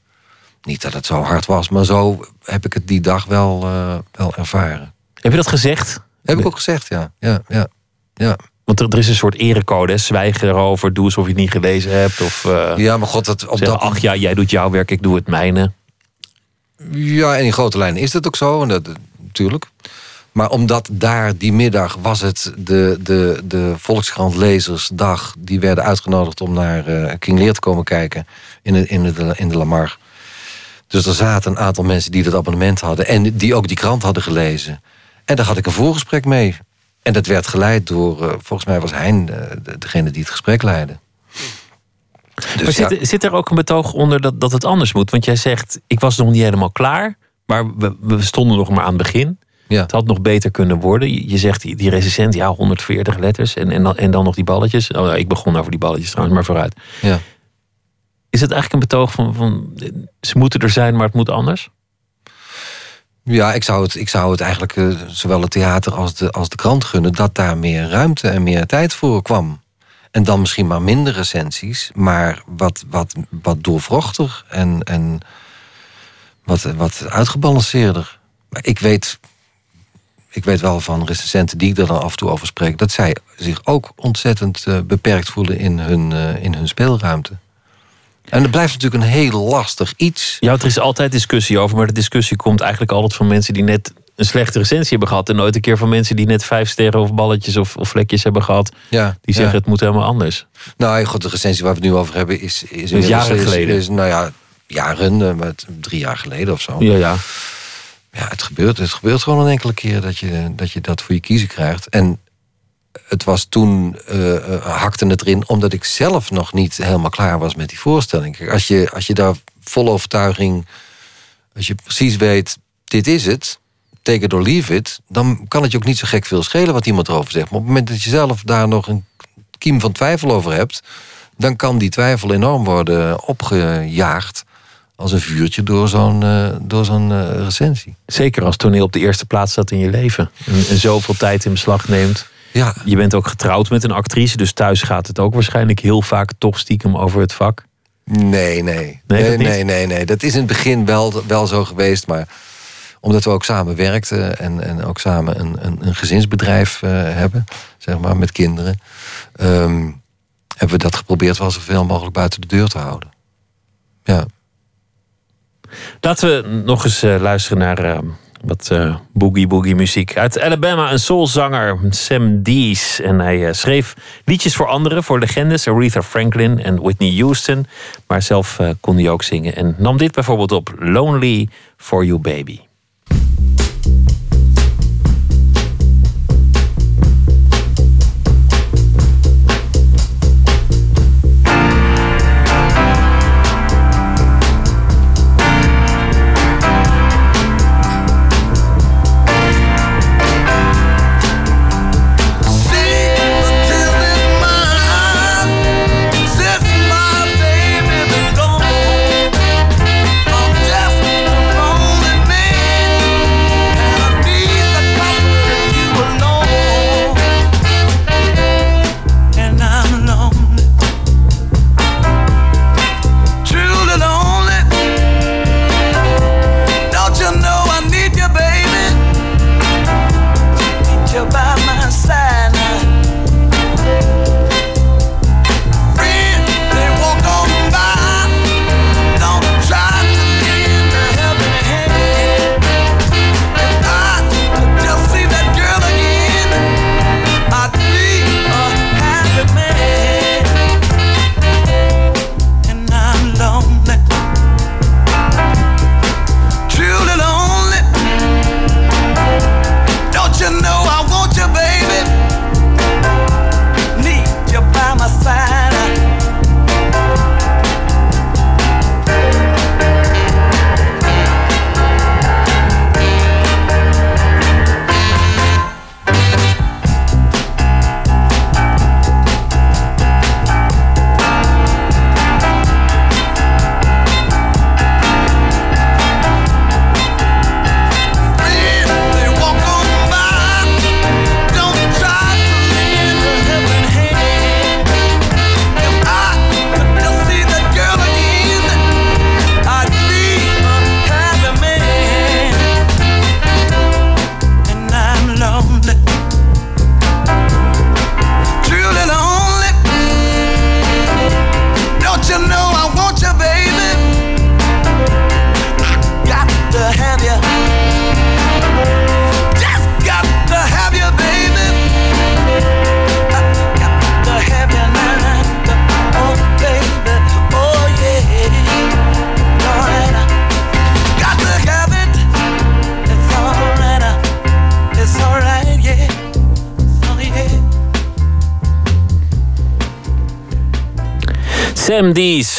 Niet dat het zo hard was, maar zo heb ik het die dag wel, uh, wel ervaren. Heb je dat gezegd? Heb ik ook gezegd, ja. ja, ja, ja. Want er, er, is een soort erecode, zwijgen erover, doe alsof je het niet gelezen hebt. Of, uh, ja, maar god, dat, op zeggen, dat... ach ja, jij doet jouw werk, ik doe het mijne. Ja, en in grote lijnen is dat ook zo. En dat, natuurlijk. Maar omdat daar die middag was het de, de, de Volkskrant lezersdag... die werden uitgenodigd om naar uh, King Lear te komen kijken in de, in, de, in de Lamar. Dus er zaten een aantal mensen die dat abonnement hadden... en die ook die krant hadden gelezen. En daar had ik een voorgesprek mee. En dat werd geleid door, uh, volgens mij was uh, degene die het gesprek leidde. Dus maar zit, ja. zit, er ook een betoog onder dat, dat het anders moet? Want jij zegt, ik was nog niet helemaal klaar... maar we, we stonden nog maar aan het begin... Ja. Het had nog beter kunnen worden. Je zegt die, die resistent, ja, 140 letters en, en, dan, en dan nog die balletjes. Oh, ik begon over die balletjes trouwens, maar vooruit. Ja. Is het eigenlijk een betoog van, van ze moeten er zijn, maar het moet anders? Ja, ik zou het, ik zou het eigenlijk uh, zowel het theater als de, als de krant gunnen dat daar meer ruimte en meer tijd voor kwam. En dan misschien maar minder recensies, maar wat, wat, wat doorvrochtig en, en wat, wat uitgebalanceerder. Ik weet ik weet wel van recensenten die ik er dan af en toe over spreek... dat zij zich ook ontzettend uh, beperkt voelen in hun, uh, in hun speelruimte. En dat blijft natuurlijk een heel lastig iets. Ja, er is altijd discussie over, maar de discussie komt eigenlijk altijd van mensen die net een slechte recensie hebben gehad. En nooit een keer van mensen die net vijf sterren of balletjes of, of vlekjes hebben gehad. Ja, die zeggen het moet helemaal anders. Nou, god, de recensie waar we het nu over hebben is, is, is jaren geleden. Is, nou ja, jaren, uh, met drie jaar geleden of zo. Ja, ja ja, het gebeurt, het gebeurt gewoon een enkele keer dat je, dat je dat voor je kiezen krijgt. En het was toen, uh, hakte het erin, omdat ik zelf nog niet helemaal klaar was met die voorstelling. Kijk, als je, als je daar vol overtuiging, als je precies weet, dit is het, take it or leave it, dan kan het je ook niet zo gek veel schelen wat iemand erover zegt. Maar op het moment dat je zelf daar nog een kiem van twijfel over hebt, dan kan die twijfel enorm worden opgejaagd als een vuurtje door zo'n uh, door zo'n uh, recensie. Zeker als toneel op de eerste plaats staat in je leven. En, en, zoveel tijd in beslag neemt. Ja. Je bent ook getrouwd met een actrice, dus thuis gaat het ook waarschijnlijk heel vaak toch stiekem over het vak. Nee, nee. Nee, nee, nee, nee, nee, Dat is in het begin wel, wel zo geweest, maar omdat we ook samen werkten en, en ook samen een, een, een gezinsbedrijf uh, hebben, zeg maar, met kinderen, um, hebben we dat geprobeerd wel zoveel mogelijk buiten de deur te houden. Ja. Laten we nog eens uh, luisteren naar uh, wat uh, boogie boogie muziek. Uit Alabama, een soulzanger, Sam Dees. En hij schreef liedjes voor anderen, voor legendes, Aretha Franklin en Whitney Houston. Maar zelf kon hij ook zingen. En nam dit bijvoorbeeld op, Lonely for You Baby.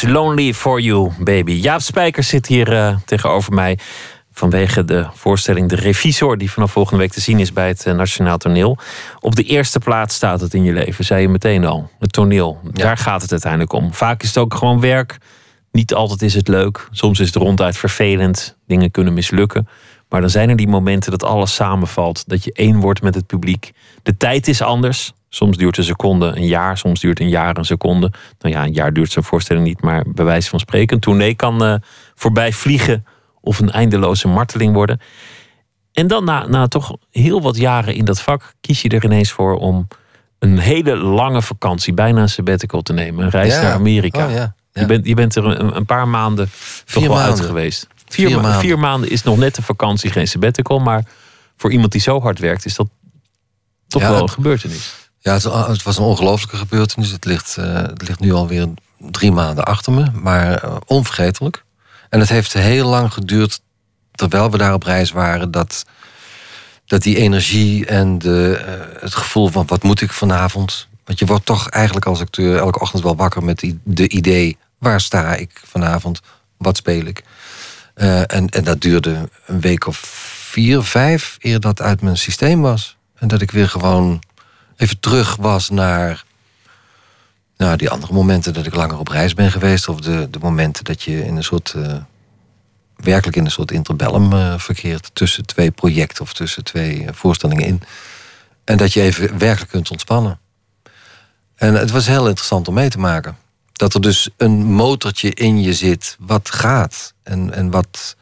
Lonely for You, baby. Jaap Spijkers zit hier uh, tegenover mij. Vanwege de voorstelling De Revisor, die vanaf volgende week te zien is bij het uh, Nationaal Toneel. Op de eerste plaats staat het in je leven, zei je meteen al. Het toneel. Ja. Daar gaat het uiteindelijk om. Vaak is het ook gewoon werk. Niet altijd is het leuk. Soms is het ronduit vervelend. Dingen kunnen mislukken. Maar dan zijn er die momenten dat alles samenvalt. Dat je één wordt met het publiek. De tijd is anders. Soms duurt een seconde een jaar, soms duurt een jaar een seconde. Nou ja, een jaar duurt zo'n voorstelling niet, maar bij wijze van spreken. Een tournee kan uh, voorbij vliegen of een eindeloze marteling worden. En dan na, na toch heel wat jaren in dat vak kies je er ineens voor om een hele lange vakantie, bijna een sabbatical te nemen. Een reis naar Amerika. Oh, ja. Je, bent, je bent er een, een paar maanden toch wel uit geweest. Vier, vier, maanden. vier maanden is nog net een vakantie, geen sabbatical. Maar voor iemand die zo hard werkt, is dat toch wel een gebeurtenis. Ja, het, was een ongelofelijke gebeurtenis. Het ligt, uh, het ligt nu alweer drie maanden achter me, maar uh, onvergetelijk. En het heeft heel lang geduurd, terwijl we daar op reis waren, dat, dat die energie en de, uh, het gevoel van wat moet ik vanavond. Want je wordt toch eigenlijk als acteur elke ochtend wel wakker met de idee: waar sta ik vanavond? Wat speel ik? en, en dat duurde een week of vier, vijf eer dat uit mijn systeem was. En dat ik weer gewoon even terug was naar nou, die andere momenten dat ik langer op reis ben geweest. Of de, de momenten dat je in een soort. Uh, werkelijk in een soort interbellum uh, verkeert. Tussen twee projecten of tussen twee uh, voorstellingen in. En dat je even werkelijk kunt ontspannen. En het was heel interessant om mee te maken. Dat er dus een motortje in je zit wat gaat. En, en wat,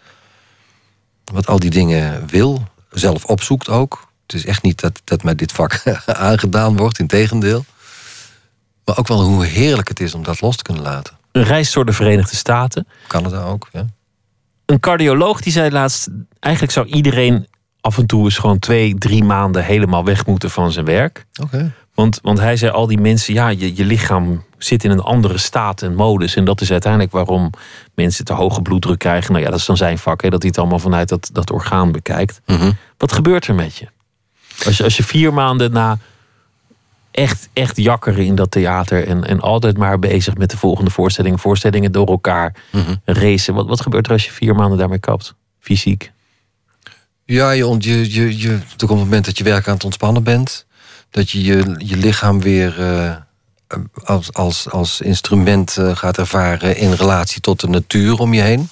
wat al die dingen wil. Zelf opzoekt ook. Het is echt niet dat, dat mij dit vak [laughs] aangedaan wordt, in tegendeel. Maar ook wel hoe heerlijk het is om dat los te kunnen laten. Een reis door de Verenigde Staten. Canada ook, ja. Een cardioloog die zei laatst... eigenlijk zou iedereen af en toe eens gewoon twee, drie maanden... helemaal weg moeten van zijn werk. Oké. Want, want hij zei al die mensen... ja, je, je lichaam zit in een andere staat en modus. En dat is uiteindelijk waarom mensen te hoge bloeddruk krijgen. Nou ja, dat is dan zijn vak, hè, dat hij het allemaal vanuit dat, dat orgaan bekijkt. Mhm. Wat gebeurt er met je? Als je, als je vier maanden na echt, echt jakkeren in dat theater. En, en altijd maar bezig met de volgende voorstellingen. Voorstellingen door elkaar Mhm. racen. Wat, wat gebeurt er als je vier maanden daarmee kapt? Fysiek. Ja, je, je, je, je, er komt een moment dat je werk aan het ontspannen bent. Dat je je, je lichaam weer eh, als, als, als instrument eh, gaat ervaren in relatie tot de natuur om je heen.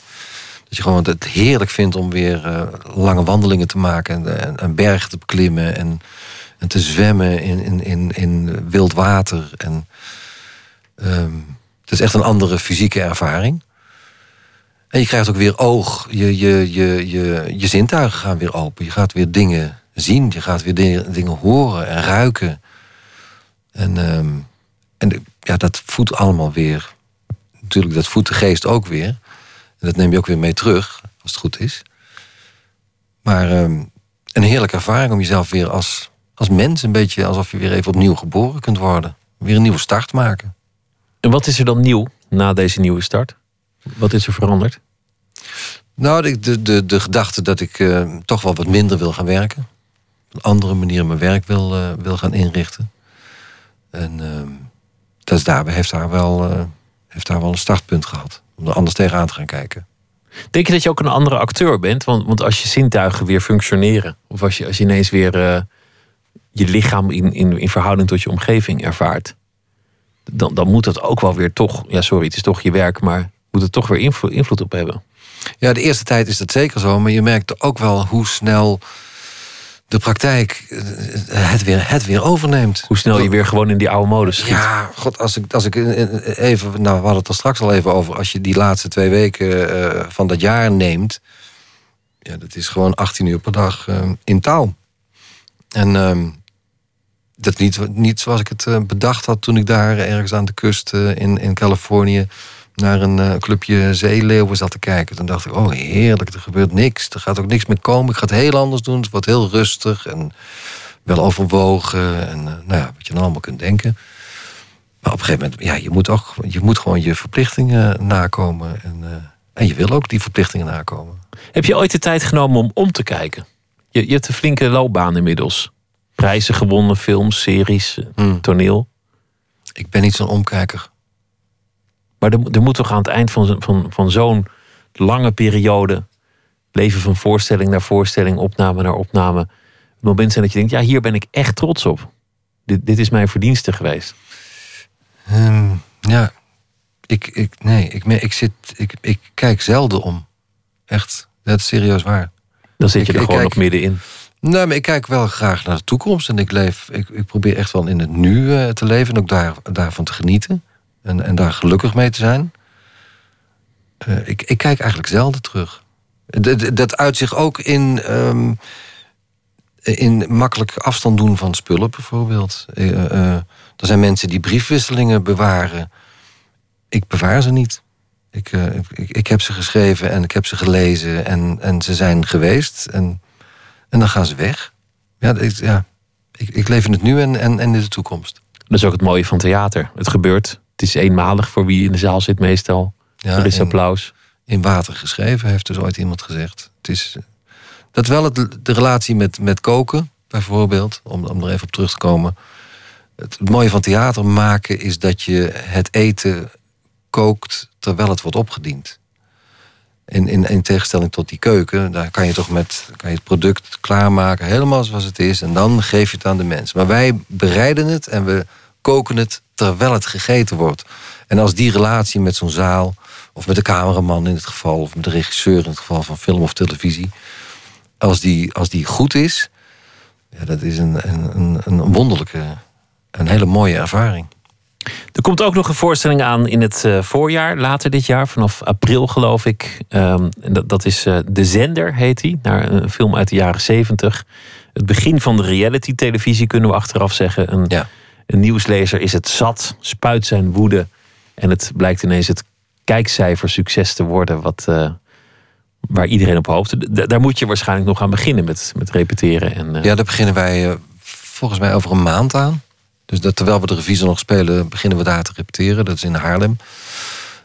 Dat je gewoon het heerlijk vindt om weer eh, lange wandelingen te maken en, en, en bergen te beklimmen en, en te zwemmen in, in, in, in wild water. En, ehm, het is echt een andere fysieke ervaring. En je krijgt ook weer oog. Je, je, je, je, je zintuigen gaan weer open. Je gaat weer dingen zien. Je gaat weer dingen, horen en ruiken. En, ehm, en ja, dat voedt allemaal weer. Natuurlijk, dat voedt de geest ook weer. En dat neem je ook weer mee terug, als het goed is. Maar ehm, een heerlijke ervaring om jezelf weer als, als mens... een beetje alsof je weer even opnieuw geboren kunt worden. Weer een nieuwe start maken. En wat is er dan nieuw na deze nieuwe start? Wat is er veranderd? Nou, de, de, de, de gedachte dat ik eh, toch wel wat minder wil gaan werken. Op een andere manier mijn werk wil, eh, wil gaan inrichten. En ehm, dat is daarbij heeft daar, wel, eh, heeft daar wel een startpunt gehad. Om er anders tegenaan te gaan kijken. Denk je dat je ook een andere acteur bent? Want, want als je zintuigen weer functioneren, of als je, als je ineens weer eh, je lichaam in, in, in verhouding tot je omgeving ervaart, dan, dan moet dat ook wel weer toch, ja, sorry, het is toch je werk, maar moet het toch weer invloed, invloed op hebben. Ja, de eerste tijd is dat zeker zo. Maar je merkt ook wel hoe snel de praktijk eh, het weer, het weer overneemt. Hoe snel je weer gewoon in die oude modus schiet. Ja, god, als ik, als ik eh, eh, even. Nou, we hadden het er straks al even over. Als je die laatste twee weken van dat jaar neemt. Ja, dat is gewoon 18 uur per dag in taal. En ehm, dat niet, niet zoals ik het bedacht had toen ik daar ergens aan de kust in, in Californië naar een eh, clubje zeeleeuwen zat te kijken. Toen dacht ik, oh heerlijk, er gebeurt niks. Er gaat ook niks meer komen. Ik ga het heel anders doen. Het wordt heel rustig en wel overwogen. En eh, nou ja, wat je dan allemaal kunt denken. Maar op een gegeven moment, ja, je moet, ook, je moet gewoon je verplichtingen nakomen. En, eh, en je wil ook die verplichtingen nakomen. Heb je ooit de tijd genomen om om te kijken? Je, je hebt een flinke loopbaan inmiddels. Prijzen gewonnen, films, series, Hmm. toneel. Ik ben niet zo'n omkijker. Maar er, er moet toch aan het eind van, van, van zo'n lange periode... leven van voorstelling naar voorstelling, opname naar opname... het moment zijn dat je denkt, ja, hier ben ik echt trots op. Dit, dit is mijn verdienste geweest. Ehm, ja, ik, ik, nee, ik, ik, zit, ik, ik kijk zelden om. Echt, dat is serieus waar. Dan zit je Ik- er gewoon kijk- nog middenin. Nee, maar ik kijk wel graag naar de toekomst. En ik, leef, ik, ik probeer echt wel in het nu eh, te leven. En ook daar, daarvan te genieten. En, en daar gelukkig mee te zijn. Eh, ik, ik kijk eigenlijk zelden terug. Dat, dat- uit zich ook in, ehm, in makkelijk afstand doen van spullen, bijvoorbeeld. Eh, eh, er zijn mensen die briefwisselingen bewaren. Ik bewaar ze niet. Ik, ik, ik heb ze geschreven en ik heb ze gelezen. En, en ze zijn geweest. En en dan gaan ze weg. Ja, ik, ja. ik, ik leef in het nu en, en, en in de toekomst. Dat is ook het mooie van theater. Het gebeurt. Is eenmalig voor wie in de zaal zit meestal. Ja, er is in- applaus. In water geschreven, heeft dus ooit iemand gezegd. Het is, dat wel het, de relatie met, met koken, bijvoorbeeld, om, om er even op terug te komen. Het, het mooie van theater maken is dat je het eten kookt terwijl het wordt opgediend. In, in, in tegenstelling tot die keuken, daar kan je toch met kan je het product klaarmaken, helemaal zoals het is, en dan geef je het aan de mensen. Maar wij bereiden het en we koken het terwijl het gegeten wordt. En als die relatie met zo'n zaal, of met de cameraman in het geval, of met de regisseur in het geval van film of televisie, als die, als die goed is, ja, dat is een, een, een, wonderlijke, een hele mooie ervaring. Er komt ook nog een voorstelling aan in het eh, voorjaar, later dit jaar, vanaf april geloof ik. Ehm, dat, dat is eh, De Zender, heet die, naar een film uit de jaren zeventig. Het begin van de reality-televisie kunnen we achteraf zeggen. Een, Ja. Een nieuwslezer is het zat, spuit zijn woede. En het blijkt ineens het kijkcijfer succes te worden, wat, eh, waar iedereen op hoopte. D- daar moet je waarschijnlijk nog aan beginnen met, met repeteren. En, eh, Ja, daar beginnen wij eh, volgens mij over een maand aan. Dus dat, terwijl we de revisie nog spelen, beginnen we daar te repeteren. Dat is in Haarlem.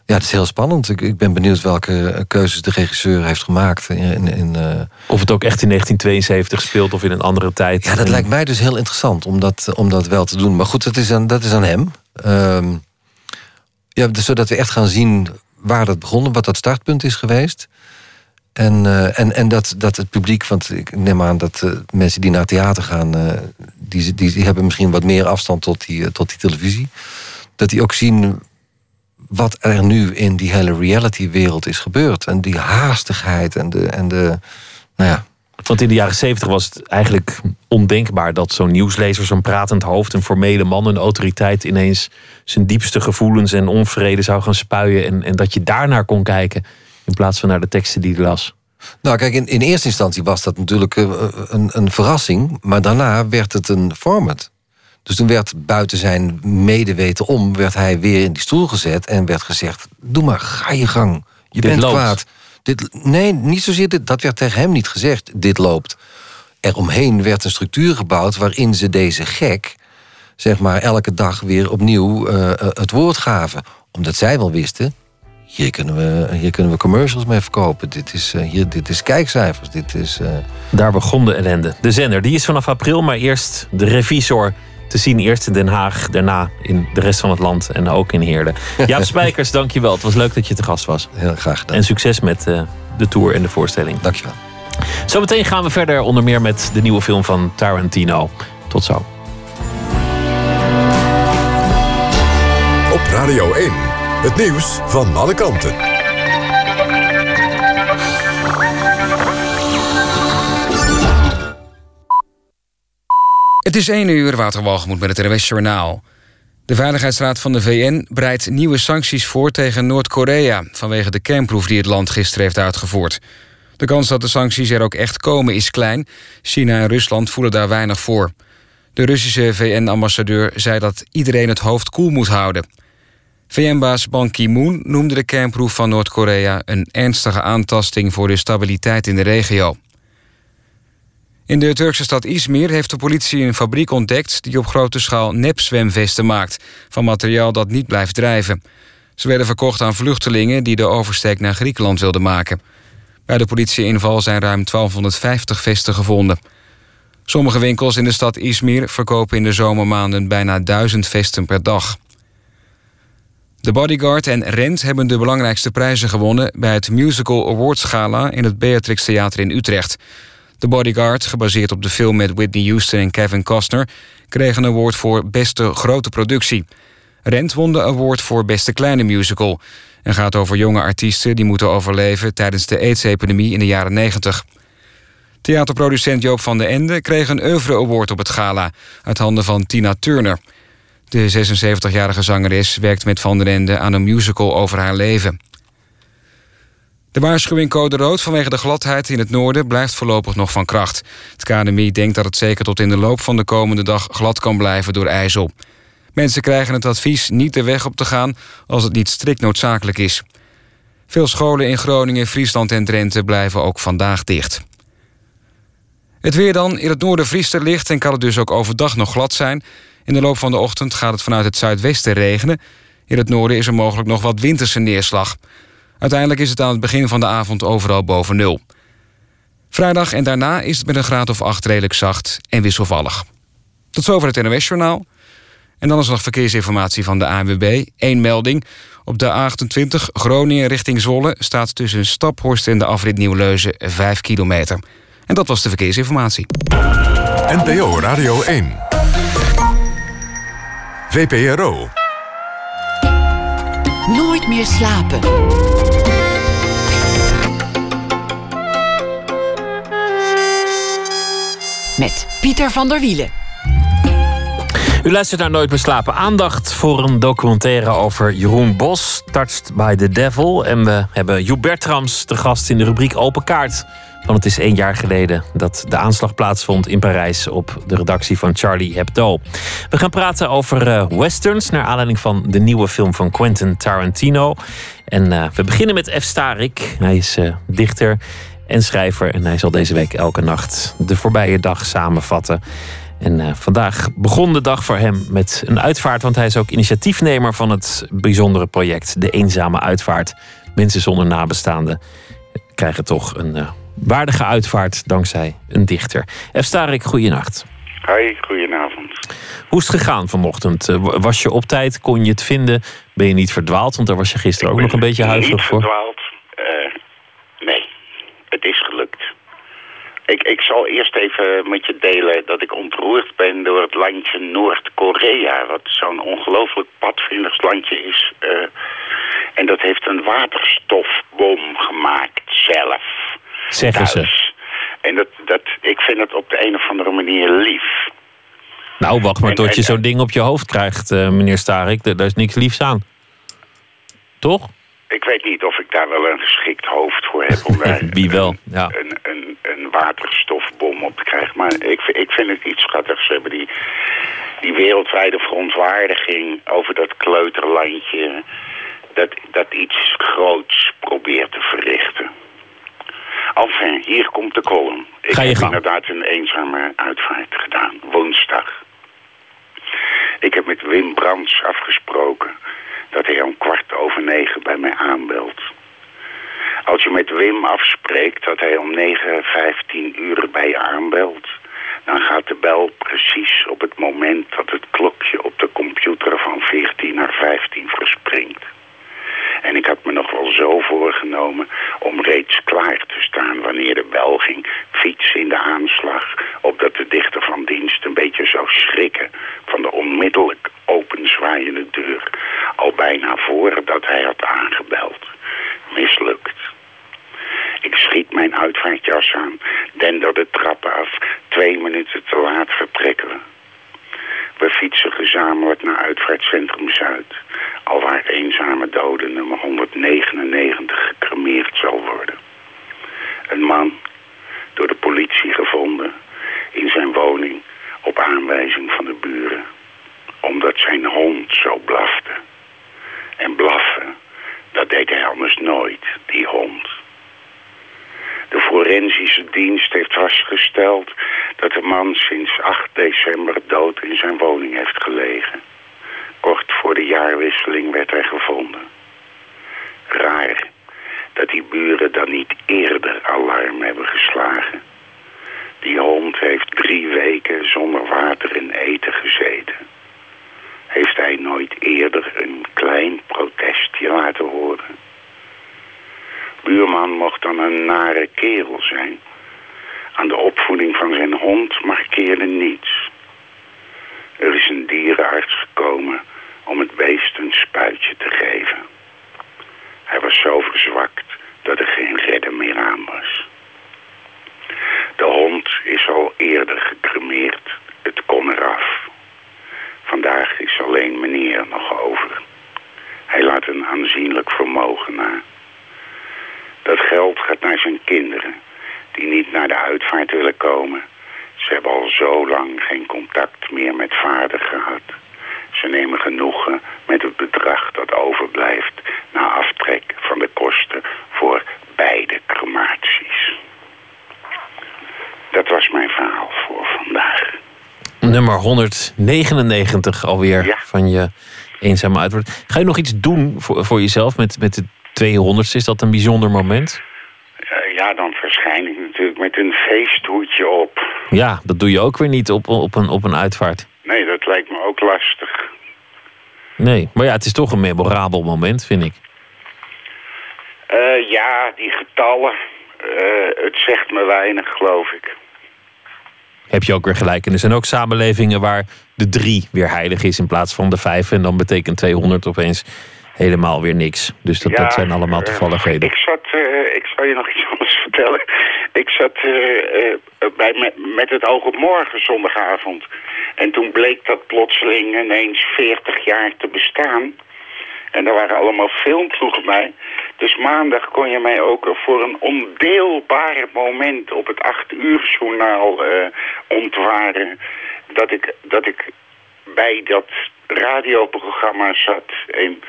Ja, het is heel spannend. Ik, ik ben benieuwd welke keuzes de regisseur heeft gemaakt. In, in, eh, Of het ook echt in 1972 speelt of in een andere tijd. Ja, dat En- lijkt mij dus heel interessant om dat, om dat wel te doen. Maar goed, dat is aan, dat is aan hem. Ehm, ja, dus zodat we echt gaan zien waar dat begonnen, wat dat startpunt is geweest. En, eh, en, en dat, dat het publiek, want ik neem aan dat eh, mensen die naar theater gaan, die, die, die hebben misschien wat meer afstand tot die, tot die televisie. Dat die ook zien wat er nu in die hele reality-wereld is gebeurd. En die haastigheid en de, en de nou ja, Want in de jaren zeventig was het eigenlijk ondenkbaar dat zo'n nieuwslezer, zo'n pratend hoofd, een formele man, een autoriteit ineens zijn diepste gevoelens en onvrede zou gaan spuien. En, en dat je daarnaar kon kijken in plaats van naar de teksten die hij las. Nou, kijk, in, in eerste instantie was dat natuurlijk eh, een, een verrassing. Maar daarna werd het een format. Dus toen werd buiten zijn medeweten om... werd hij weer in die stoel gezet en werd gezegd... doe maar, ga je gang. Je Dit bent loopt. kwaad. Dit, nee, niet zozeer dit. Dat werd tegen hem niet gezegd. Dit loopt. Eromheen werd een structuur gebouwd... waarin ze deze gek, zeg maar, elke dag weer opnieuw eh, eh, het woord gaven. Omdat zij wel wisten... Hier kunnen, we, hier kunnen we commercials mee verkopen. Dit is, eh, hier, dit is kijkcijfers. Dit is, Daar begon de ellende. De zender, die is vanaf april, maar eerst de revisor te zien. Eerst in Den Haag, daarna in de rest van het land en ook in Heerlen. [laughs] Jaap Spijkers, dankjewel. Het was leuk dat je te gast was. heel graag gedaan. En succes met eh, de tour en de voorstelling. Dankjewel. Zometeen gaan we verder onder meer met de nieuwe film van Tarantino. Tot zo. Op Radio 1. Het nieuws van alle kanten. Het is 1 uur, Waterwalgemoed met het NWS Journaal. De Veiligheidsraad van de VN breidt nieuwe sancties voor tegen Noord-Korea... vanwege de kernproef die het land gisteren heeft uitgevoerd. De kans dat de sancties er ook echt komen is klein. China en Rusland voelen daar weinig voor. De Russische VN-ambassadeur zei dat iedereen het hoofd koel moet houden. VN-baas Ban Ki-moon noemde de kernproef van Noord-Korea... een ernstige aantasting voor de stabiliteit in de regio. In de Turkse stad Izmir heeft de politie een fabriek ontdekt... die op grote schaal nepzwemvesten maakt... van materiaal dat niet blijft drijven. Ze werden verkocht aan vluchtelingen... die de oversteek naar Griekenland wilden maken. Bij de politieinval zijn ruim 1250 vesten gevonden. Sommige winkels in de stad Izmir verkopen in de zomermaanden... bijna 1000 vesten per dag. De Bodyguard en Rent hebben de belangrijkste prijzen gewonnen... bij het Musical Awards Gala in het Beatrix Theater in Utrecht. The Bodyguard, gebaseerd op de film met Whitney Houston en Kevin Costner... kreeg een award voor beste grote productie. Rent won de award voor beste kleine musical... en gaat over jonge artiesten die moeten overleven... tijdens de AIDS-epidemie in de jaren 90. Theaterproducent Joop van den Ende kreeg een oeuvre award op het gala... uit handen van Tina Turner... De 76-jarige zangeres werkt met Van der Ende aan een musical over haar leven. De waarschuwing code rood vanwege de gladheid in het noorden blijft voorlopig nog van kracht. Het KNMI denkt dat het zeker tot in de loop van de komende dag glad kan blijven door ijzel. Mensen krijgen het advies niet de weg op te gaan als het niet strikt noodzakelijk is. Veel scholen in Groningen, Friesland en Drenthe blijven ook vandaag dicht. Het weer dan. In het noorden vriest er licht en kan het dus ook overdag nog glad zijn. In de loop van de ochtend gaat het vanuit het zuidwesten regenen. In het noorden is er mogelijk nog wat winterse neerslag. Uiteindelijk is het aan het begin van de avond overal boven nul. Vrijdag en daarna is het met een graad of acht redelijk zacht en wisselvallig. Tot zover het NOS-journaal. En dan is er nog verkeersinformatie van de ANWB. Eén melding. Op de A28 Groningen richting Zwolle... staat tussen Staphorst en de afrit Nieuwleuzen 5 kilometer. En dat was de verkeersinformatie. NPO Radio 1. VPRO. Nooit meer slapen. Met Pieter van der Wielen. U luistert naar Nooit meer. Aandacht voor een documentaire over Jeroen Bos, Touched by the Devil. En we hebben Joep Bertrams te gast in de rubriek Open Kaart. Want het is één jaar geleden dat de aanslag plaatsvond in Parijs op de redactie van Charlie Hebdo. We gaan praten over uh, westerns naar aanleiding van de nieuwe film van Quentin Tarantino. En uh, we beginnen met F. Starik. Hij is uh, dichter en schrijver en hij zal deze week elke nacht de voorbije dag samenvatten. En vandaag begon de dag voor hem met een uitvaart, want hij is ook initiatiefnemer van het bijzondere project De Eenzame Uitvaart. Mensen zonder nabestaanden krijgen toch een waardige uitvaart dankzij een dichter. F. Starik, goeienacht. Hoi, goedenavond. Hoe is het gegaan vanochtend? Eh, was je op tijd? Kon je het vinden? Ben je niet verdwaald? Want daar was je gisteren ook nog een beetje huiverig voor. Niet verdwaald. Het is gelukt. Ik, ik zal eerst even met je delen dat ik ontroerd ben door het landje Noord-Korea. Wat zo'n ongelooflijk padvinders landje is. Uh, en dat heeft een waterstofbom gemaakt zelf. Zeggen ze. En dat, dat, ik vind het op de een of andere manier lief. Nou, wacht maar tot je zo'n ding op je hoofd krijgt, uh, meneer Starik. Daar is niks liefs aan. Toch? Ik weet niet of ik daar wel een geschikt hoofd voor heb om daar [laughs] Wie wel, ja. een, een, een waterstofbom op te krijgen. Maar ik, ik vind het iets schattigs. Ze hebben die, die wereldwijde verontwaardiging over dat kleuterlandje... dat, dat iets groots probeert te verrichten. Enfin, hier komt de column. Ik Ga je heb gang. inderdaad een eenzame uitvaart gedaan, woensdag. Ik heb met Wim Brands afgesproken dat hij om kwart over negen bij mij aanbelt. Als je met Wim afspreekt dat hij om 9, 15 uur bij je aanbelt... dan gaat de bel precies op het moment dat het klokje op de computer van 14 naar 15 verspringt. En ik had me nog wel zo voorgenomen om reeds klaar te staan wanneer de bel ging. Fietsen in de aanslag, opdat de dichter van dienst een beetje zou schrikken van de onmiddellijk openzwaaiende deur. Al bijna voordat hij had aangebeld. Mislukt. Ik schiet mijn uitvaartjas aan, dender de trappen af. Twee minuten te laat vertrekken. We fietsen gezamenlijk naar uitvaartcentrum Zuid. Alwaar eenzame dode nummer 199 gecremeerd zal worden. Een man, door de politie gevonden, in zijn woning op aanwijzing van de buren. Omdat zijn hond zo blafte. En blaffen, dat deed hij anders nooit, die hond. De forensische dienst heeft vastgesteld dat de man sinds 8 december dood in zijn woning heeft gelegen. Kort voor de jaarwisseling werd hij gevonden. Raar dat die buren dan niet eerder alarm hebben geslagen. Die hond heeft drie weken zonder water en eten gezeten. Heeft hij nooit eerder een klein protest een nare kerel zijn. Aan de opvoeding van zijn hond markeerde niets. Er is een dierenarts gekomen om het beest een spuitje te geven. Hij was zo verzwakt dat er geen redder meer aan was. De hond is al eerder gecremeerd. Het kon eraf. Vandaag is alleen meneer nog over. Hij laat een aanzienlijk vermogen na. Dat geld gaat naar zijn kinderen, die niet naar de uitvaart willen komen. Ze hebben al zo lang geen contact meer met vader gehad. Ze nemen genoegen met het bedrag dat overblijft na aftrek van de kosten voor beide crematies. Dat was mijn verhaal voor vandaag. Nummer 199 alweer Ja. van je eenzame uitwoord. Ga je nog iets doen voor, voor jezelf met, met de 200ste? Is dat een bijzonder moment? Eh, ja, dan verschijn ik natuurlijk met een feesthoedje op. Ja, dat doe je ook weer niet op, op, een, op een uitvaart. Nee, dat lijkt me ook lastig. Nee, maar ja, het is toch een memorabel moment, vind ik. Eh, ja, die getallen, eh, het zegt me weinig, geloof ik. Heb je ook weer gelijk. En er zijn ook samenlevingen waar de drie weer heilig is in plaats van de vijf. En dan betekent 200 opeens helemaal weer niks. Dus dat, Ja, dat zijn allemaal eh, toevalligheden. ik zat, eh, ik zal je nog iets [laughs] anders vertellen. Ik zat eh, bij, met, met het oog op morgen zondagavond. En toen bleek dat plotseling ineens 40 jaar te bestaan. En er waren allemaal filmploegen bij. Dus maandag kon je mij ook voor een ondeelbaar moment op het 8 uur journaal eh, ontwaren. Dat ik, dat ik bij dat radioprogramma zat en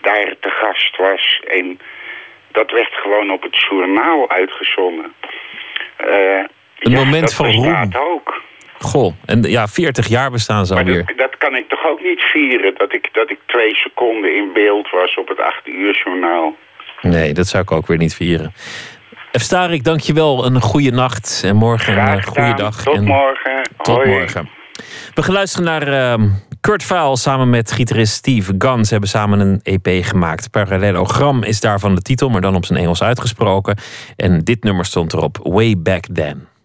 daar te gast was. En dat werd gewoon op het journaal uitgezonden. Eh, Een moment van roem. ook. Goh, en ja, 40 jaar bestaan ze Maar alweer. dat, dat kan ik toch ook niet vieren, dat ik, dat ik twee seconden in beeld was op het 8 uur journaal. Nee, dat zou ik ook weer niet vieren. F. Starik, dankjewel. Een goede nacht. En morgen een eh, goede dag. Tot en morgen. Tot Hoi. morgen. We gaan luisteren naar ehm, Kurt Vaal samen met gitarist Steve Gunn. Ze hebben samen een EP gemaakt. Parallelogram is daarvan de titel, maar dan op zijn Engels uitgesproken. En dit nummer stond erop Way Back Then.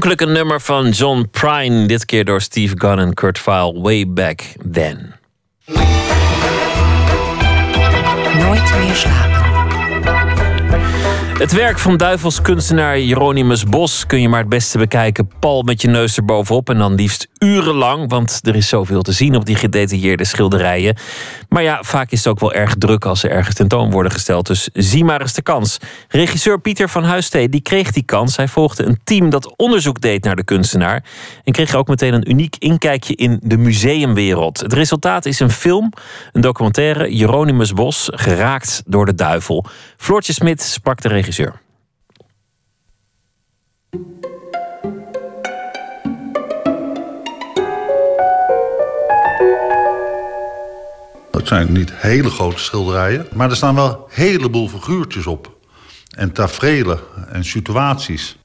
Oorspronkelijk een nummer van John Prine, dit keer door Steve Gunn en Kurt Vile, Way Back Then. Nooit meer slapen. Het werk van duivelskunstenaar Jeronimus Bos kun je maar het beste bekijken. Pal met je neus erbovenop en dan liefst urenlang, want er is zoveel te zien op die gedetailleerde schilderijen. Maar ja, vaak is het ook wel erg druk als ze ergens tentoon worden gesteld. Dus zie maar eens de kans. Regisseur Pieter van Huistee die kreeg die kans. Hij volgde een team dat onderzoek deed naar de kunstenaar en kreeg ook meteen een uniek inkijkje in de museumwereld. Het resultaat is een film, een documentaire Jeronimus Bos, geraakt door de duivel. Floortje Smit sprak de regisseur. Zijn niet hele grote schilderijen, maar er staan wel een heleboel figuurtjes op. En tafereelen en situaties.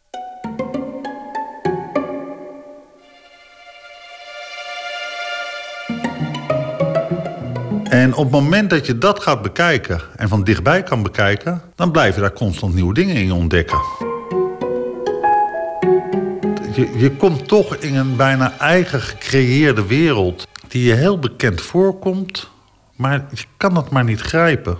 En op het moment dat je dat gaat bekijken en van dichtbij kan bekijken, dan blijf je daar constant nieuwe dingen in ontdekken. Je, je komt toch in een bijna eigen gecreëerde wereld die je heel bekend voorkomt, maar je kan het maar niet grijpen.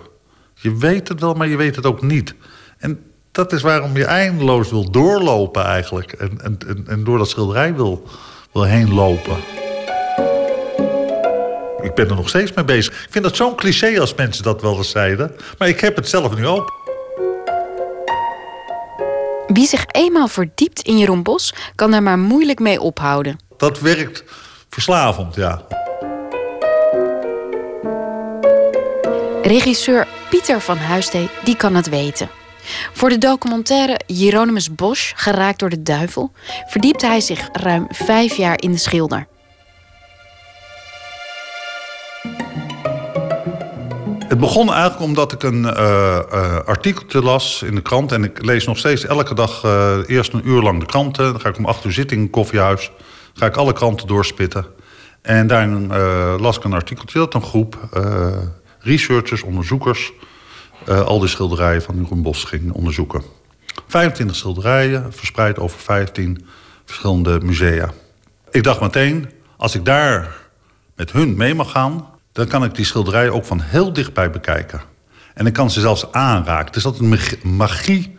Je weet het wel, maar je weet het ook niet. En dat is waarom je eindeloos wil doorlopen eigenlijk. En, en, en, en door dat schilderij wil, wil heen lopen. Ik ben er nog steeds mee bezig. Ik vind dat zo'n cliché als mensen dat wel eens zeiden. Maar ik heb het zelf nu ook. Wie zich eenmaal verdiept in Jeroen Bos, kan daar maar moeilijk mee ophouden. Dat werkt verslavend, ja. Regisseur Pieter van Huistee, die kan het weten. Voor de documentaire Jeronimus Bosch, geraakt door de duivel, verdiepte hij zich ruim vijf jaar in de schilder. Het begon eigenlijk omdat ik een uh, uh, artikeltje las in de krant. En ik lees nog steeds elke dag uh, eerst een uur lang de kranten. Dan ga ik om acht uur zitten in een koffiehuis. ga ik alle kranten doorspitten. En daarin las ik een artikeltje dat een groep researchers, onderzoekers... al die schilderijen van Jeroen Bos ging onderzoeken. 25 schilderijen, verspreid over 15 verschillende musea. Ik dacht meteen, als ik daar met hun mee mag gaan dan kan ik die schilderijen ook van heel dichtbij bekijken. En ik kan ze zelfs aanraken. Het is altijd een magie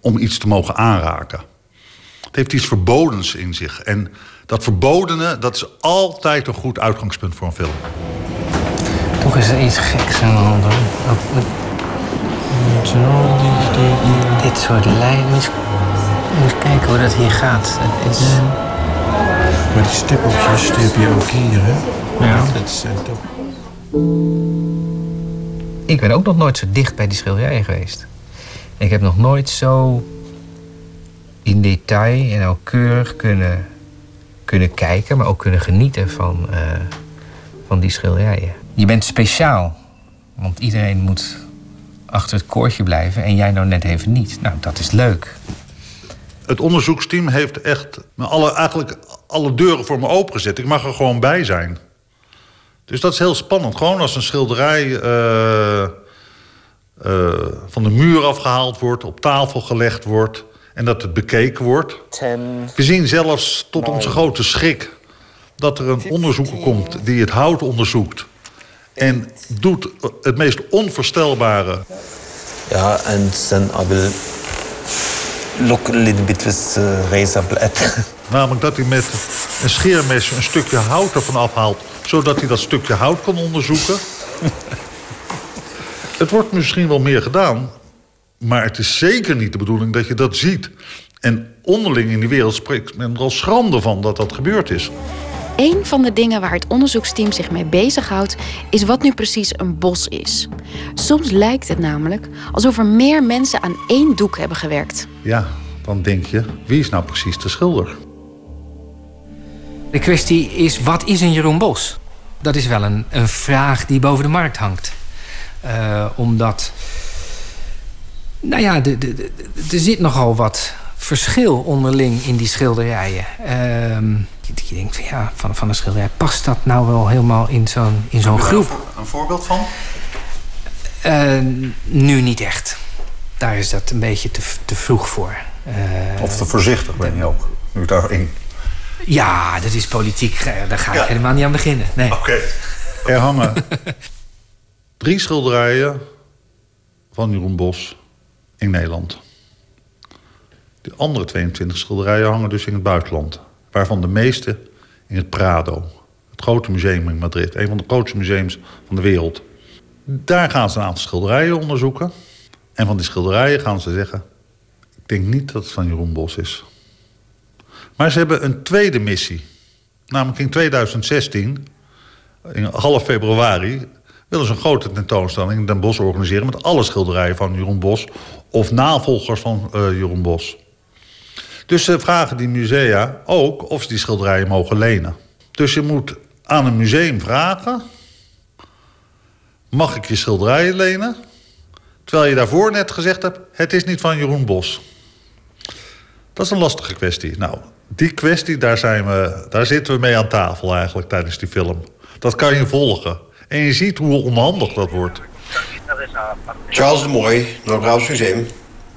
om iets te mogen aanraken. Het heeft iets verbodens in zich. En dat verbodene, dat is altijd een goed uitgangspunt voor een film. Toch is er iets geks aan de hand. Hoor. Dit soort lijnen. Moet kijken hoe dat hier gaat. Het is... Maar die stippeltjes die heb je ook hier, hè? Ja. Dat zijn toch... Ik ben ook nog nooit zo dicht bij die schilderijen geweest. Ik heb nog nooit zo in detail en nauwkeurig kunnen, kunnen kijken, maar ook kunnen genieten van, uh, van die schilderijen. Je bent speciaal, want iedereen moet achter het koordje blijven en jij nou net even niet. Nou, dat is leuk. Het onderzoeksteam heeft echt alle, eigenlijk alle deuren voor me opengezet. Ik mag er gewoon bij zijn. Dus dat is heel spannend. Gewoon als een schilderij uh, uh, van de muur afgehaald wordt, op tafel gelegd wordt en dat het bekeken wordt. Ten, We zien zelfs tot onze grote schrik dat er een onderzoeker komt die het hout onderzoekt en doet het meest onvoorstelbare. Ja, and then I will look a little bit with razor blade. Namelijk dat hij met een scheermes een stukje hout ervan afhaalt... zodat hij dat stukje hout kan onderzoeken. [laughs] het wordt misschien wel meer gedaan... maar het is zeker niet de bedoeling dat je dat ziet. En onderling in die wereld spreekt men er al schande van dat dat gebeurd is. Een van de dingen waar het onderzoeksteam zich mee bezighoudt, is wat nu precies een bos is. Soms lijkt het namelijk alsof er meer mensen aan één doek hebben gewerkt. Ja, dan denk je, wie is nou precies de schilder? De kwestie is, wat is een Jeroen Bos? Dat is wel een, een vraag die boven de markt hangt. Uh, omdat, nou ja, er zit nogal wat verschil onderling in die schilderijen. Uh, je denkt van ja, van, van een schilderij, past dat nou wel helemaal in zo'n in zo'n groep? Een, een voorbeeld van? Uh, nu niet echt. Daar is dat een beetje te, te vroeg voor. Uh, of te voorzichtig ben je ook? Nu daarin. Ja, dat is politiek. eh, Daar ga ik Ja. helemaal niet aan beginnen. Nee. Oké. Er hangen [laughs] drie schilderijen van Jeroen Bos in Nederland. De andere 22 schilderijen hangen dus in het buitenland. Waarvan de meeste in het Prado. Het grote museum in Madrid. Een van de grootste museums van de wereld. Daar gaan ze een aantal schilderijen onderzoeken. En van die schilderijen gaan ze zeggen... ik denk niet dat het van Jeroen Bos is. Maar ze hebben een tweede missie. Namelijk in 2016 in half februari willen ze een grote tentoonstelling in Den Bosch organiseren... met alle schilderijen van Jeroen Bos of navolgers van eh, Jeroen Bos. Dus ze vragen die musea ook of ze die schilderijen mogen lenen. Dus je moet aan een museum vragen... mag ik je schilderijen lenen? Terwijl je daarvoor net gezegd hebt... het is niet van Jeroen Bos. Dat is een lastige kwestie. Nou, die kwestie, daar, zijn we, daar zitten we mee aan tafel eigenlijk tijdens die film. Dat kan je volgen. En je ziet hoe onhandig dat wordt. Charles de Moy, Noord-Brabants Museum.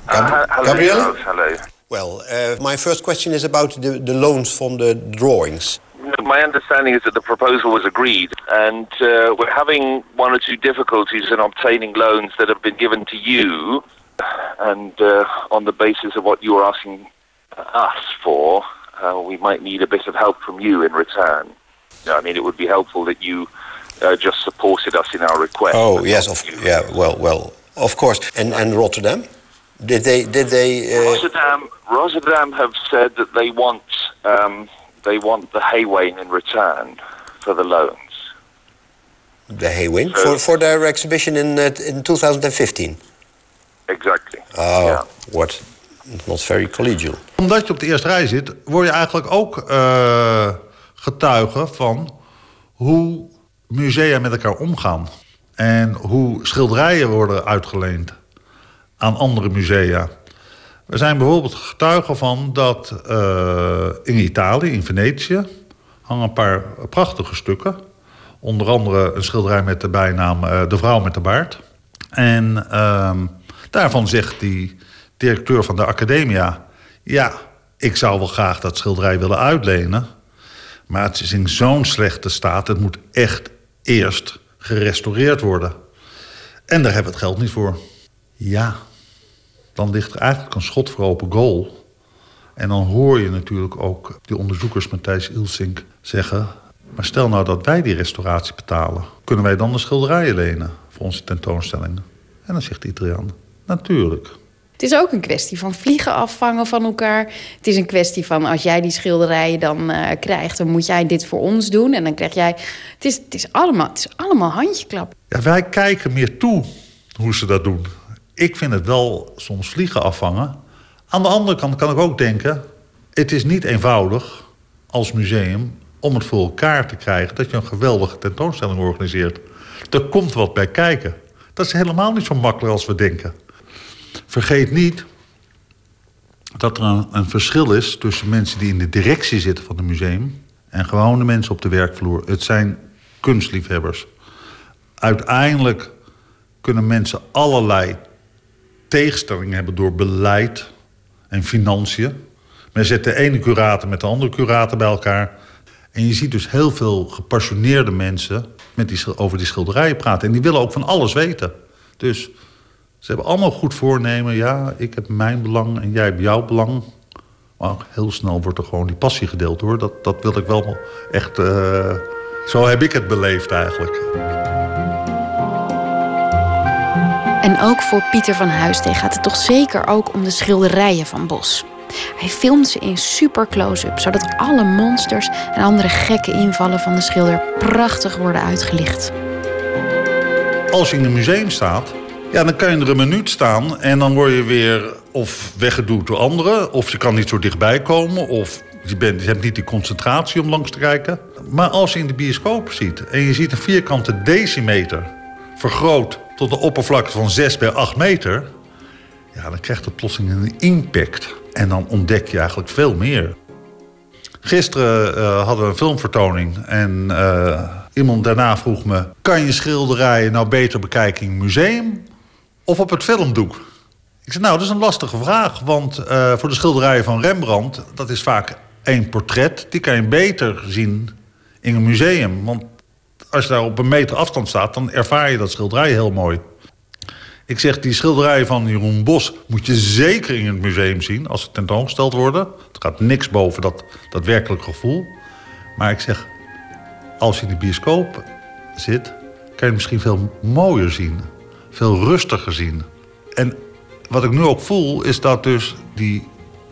Gab- Gabrielle? Hello. Well, uh, my first question is about the, the loans from the drawings. My understanding is that the proposal was agreed, and uh, we're having one or two difficulties in obtaining loans that have been given to you. And uh, on the basis of what you are asking us for, uh, we might need a bit of help from you in return. I mean, it would be helpful that you uh, just supported us in our request. Oh, yes, of, yeah, well, well, of course. And, and Rotterdam? Did they, did they, uh, Rotterdam, Rotterdam have said that they want um, they want the Haywain in return for the loans. the Haywin for, for their exhibition in, uh, in 2015? Exactly. Oh, what? Not very collegial. Omdat je op de eerste rij zit, word je eigenlijk ook eh, getuige van hoe musea met elkaar omgaan. En hoe schilderijen worden uitgeleend aan andere musea. We zijn bijvoorbeeld getuigen van dat eh, in Italië, in Venetië, hangen een paar prachtige stukken. Onder andere een schilderij met de bijnaam eh, De Vrouw met de Baard. En ehm, daarvan zegt die directeur van de Academia... ja, ik zou wel graag dat schilderij willen uitlenen... maar het is in zo'n slechte staat, het moet echt eerst gerestaureerd worden. En daar hebben we het geld niet voor. Ja, dan ligt er eigenlijk een schot voor open goal. En dan hoor je natuurlijk ook die onderzoekers Matthijs Ilsink zeggen... maar stel nou dat wij die restauratie betalen... kunnen wij dan de schilderijen lenen voor onze tentoonstellingen? En dan zegt de Italiaan, natuurlijk. Het is ook een kwestie van vliegen afvangen van elkaar. Het is een kwestie van als jij die schilderijen dan eh, krijgt, dan moet jij dit voor ons doen. En dan krijg jij. Het is, het is, allemaal, het is allemaal handjeklap. Ja, wij kijken meer toe hoe ze dat doen. Ik vind het wel soms vliegen afvangen. Aan de andere kant kan ik ook denken... het is niet eenvoudig als museum om het voor elkaar te krijgen... dat je een geweldige tentoonstelling organiseert. Er komt wat bij kijken. Dat is helemaal niet zo makkelijk als we denken. Vergeet niet dat er een, een verschil is tussen mensen die in de directie zitten van het museum... en gewone mensen op de werkvloer. Het zijn kunstliefhebbers. Uiteindelijk kunnen mensen allerlei tegenstellingen hebben door beleid en financiën. Men zet de ene curator met de andere curator bij elkaar. En je ziet dus heel veel gepassioneerde mensen met die, over die schilderijen praten. En die willen ook van alles weten. Dus ze hebben allemaal goed voornemen. Ja, ik heb mijn belang en jij hebt jouw belang. Maar heel snel wordt er gewoon die passie gedeeld hoor. Dat, dat wil ik wel echt. eh, zo heb ik het beleefd eigenlijk. Ook voor Pieter van Huisteen gaat het toch zeker ook om de schilderijen van Bos. Hij filmt ze in super close-up, zodat alle monsters en andere gekke invallen van de schilder prachtig worden uitgelicht. Als je in een museum staat, ja, dan kan je er een minuut staan en dan word je weer of weggeduwd door anderen, of je kan niet zo dichtbij komen, of je, bent, je hebt niet die concentratie om langs te kijken. Maar als je in de bioscoop ziet en je ziet een vierkante decimeter vergroot tot een oppervlakte van 6 bij 8 meter, ja, dan krijgt het plotseling een impact. En dan ontdek je eigenlijk veel meer. Gisteren eh, hadden we een filmvertoning en eh, iemand daarna vroeg me... kan je schilderijen nou beter bekijken in een museum of op het filmdoek? Ik zei, nou, dat is een lastige vraag, want eh, voor de schilderijen van Rembrandt... dat is vaak één portret, die kan je beter zien in een museum. Want als je daar op een meter afstand staat, dan ervaar je dat schilderij heel mooi. Ik zeg, die schilderijen van Jeroen Bos moet je zeker in het museum zien als ze tentoongesteld worden. Het gaat niks boven dat, dat werkelijk gevoel. Maar ik zeg, als je in de bioscoop zit, kan je misschien veel mooier zien. Veel rustiger zien. En wat ik nu ook voel, is dat dus die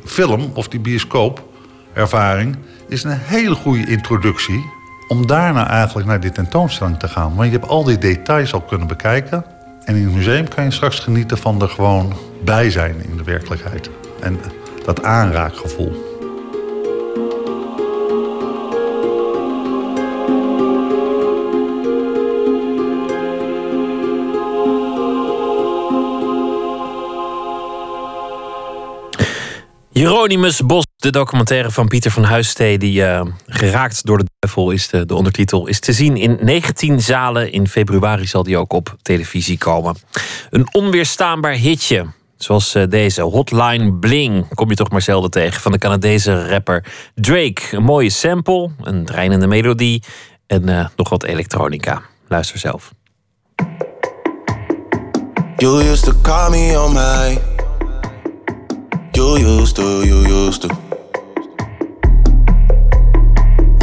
film of die bioscoopervaring... is een hele goede introductie om daarna eigenlijk naar die tentoonstelling te gaan. Want je hebt al die details al kunnen bekijken. En in het museum kan je straks genieten van er gewoon bij zijn in de werkelijkheid. En dat aanraakgevoel. Hieronymus Bos, de documentaire van Pieter van Huistee... die uh, geraakt door de duivel is, de, de, ondertitel... is te zien in 19 zalen. In februari zal die ook op televisie komen. Een onweerstaanbaar hitje. Zoals uh, deze, Hotline Bling, kom je toch maar zelden tegen... van de Canadese rapper Drake. Een mooie sample, een dreinende melodie... en uh, nog wat elektronica. Luister zelf. You used to call me on my You used to, you used to.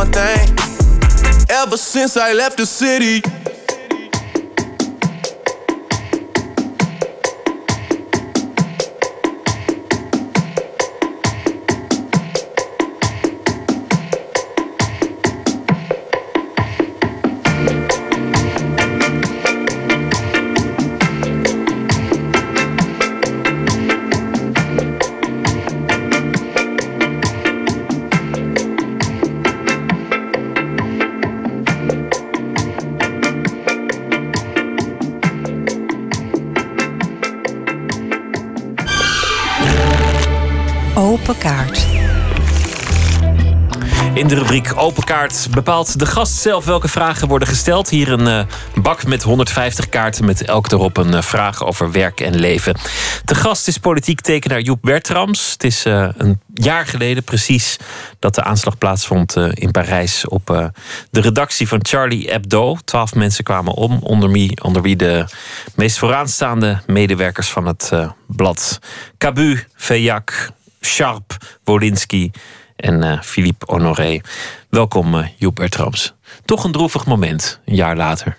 One thing. Ever since I left the city. Bepaalt de gast zelf welke vragen worden gesteld. Hier een uh, bak met 150 kaarten met elk erop een uh, vraag over werk en leven. De gast is politiek tekenaar Joep Bertrams. Het is uh, een jaar geleden precies dat de aanslag plaatsvond in Parijs op de redactie van Charlie Hebdo. Twaalf mensen kwamen om, onder wie, onder wie de meest vooraanstaande medewerkers van het blad. Cabu, Veilhac, Sharp, Wolinski en uh, Philippe Honoré. Welkom, uh, Joep Bertrams. Toch een droevig moment, een jaar later.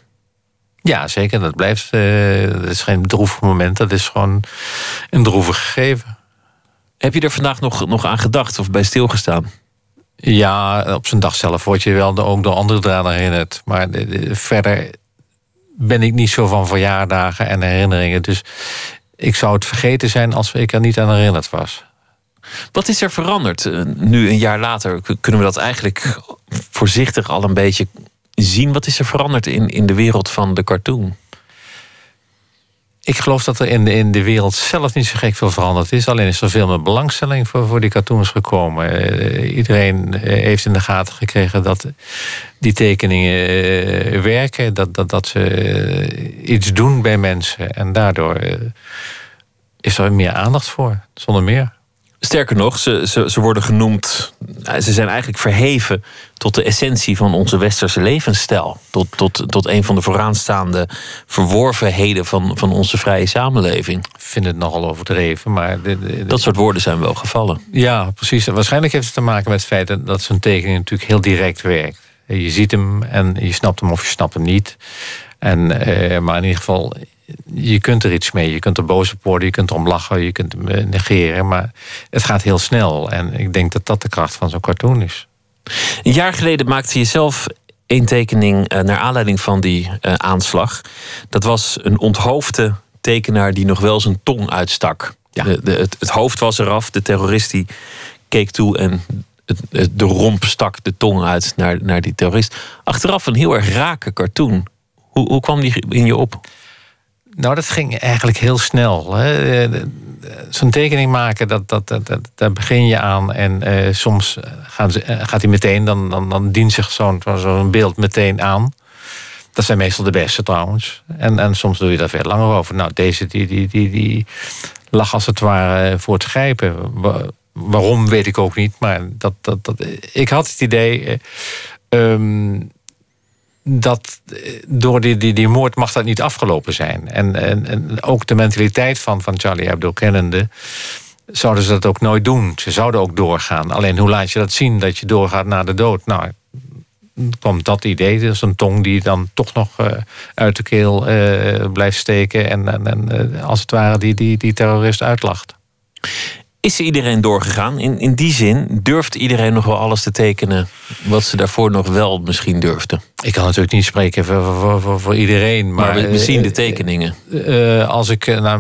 Ja, zeker. Dat blijft. Uh, dat is geen droevig moment, dat is gewoon een droevig gegeven. Heb je er vandaag nog, nog aan gedacht of bij stilgestaan? Ja, op zijn dag zelf word je wel ook door andere draden herinnerd. Maar de, de, verder ben ik niet zo van verjaardagen en herinneringen. Dus ik zou het vergeten zijn als ik er niet aan herinnerd was. Wat is er veranderd eh, nu een jaar later? Kunnen we dat eigenlijk voorzichtig al een beetje zien? Wat is er veranderd in, in de wereld van de cartoon? Ik geloof dat er in de, in de wereld zelf niet zo gek veel veranderd is. Alleen is er veel meer belangstelling voor, voor die cartoons gekomen. Uh, iedereen heeft in de gaten gekregen dat die tekeningen werken. Dat, dat, dat ze iets doen bij mensen. En daardoor is er meer aandacht voor, zonder meer. Sterker nog, ze, ze, ze worden genoemd. Ze zijn eigenlijk verheven tot de essentie van onze westerse levensstijl. Tot, tot, tot een van de vooraanstaande verworvenheden van, van onze vrije samenleving. Ik vind het nogal overdreven, maar. De, de, Dat soort woorden zijn wel gevallen. Ja, precies. Waarschijnlijk heeft het te maken met het feit dat zo'n tekening natuurlijk heel direct werkt. Je ziet hem en je snapt hem of je snapt hem niet. En, eh, maar in ieder geval, je kunt er iets mee. Je kunt er boos op worden, je kunt erom lachen, je kunt hem eh, negeren. Maar het gaat heel snel. En ik denk dat dat de kracht van zo'n cartoon is. Een jaar geleden maakte je zelf een tekening eh, naar aanleiding van die uh, aanslag. Dat was een onthoofde tekenaar die nog wel zijn tong uitstak. Ja. De, de, het, het, hoofd was eraf, de terrorist die keek toe en het, de romp stak de tong uit naar, naar die terrorist. Achteraf een heel erg rake cartoon. Hoe, hoe kwam die in je op? Nou, dat ging eigenlijk heel snel. Zo'n tekening maken, dat, dat, dat, daar begin je aan. En uh, soms gaan ze, gaat hij meteen, dan, dan, dan dient zich zo'n zo'n beeld meteen aan. Dat zijn meestal de beste trouwens. En, en soms doe je daar veel langer over. Nou, deze die, die, die, die lag als het ware voor het grijpen. Waarom weet ik ook niet, maar dat, dat, dat, ik had het idee. Um, dat door die, die, die moord mag dat niet afgelopen zijn. En, en, en ook de mentaliteit van, van Charlie Hebdo kennende... zouden ze dat ook nooit doen. Ze zouden ook doorgaan. Alleen hoe laat je dat zien, dat je doorgaat na de dood? Nou, kwam dat idee. Dus een tong die dan toch nog uh, uit de keel uh, blijft steken... en, en, en als het ware die, die, die terrorist uitlacht. Is iedereen doorgegaan? In, in die zin, durft iedereen nog wel alles te tekenen wat ze daarvoor nog wel misschien durfden? Ik kan natuurlijk niet spreken voor, voor, voor, voor iedereen. Maar, maar we, we, zien de tekeningen. Uh, als ik nou,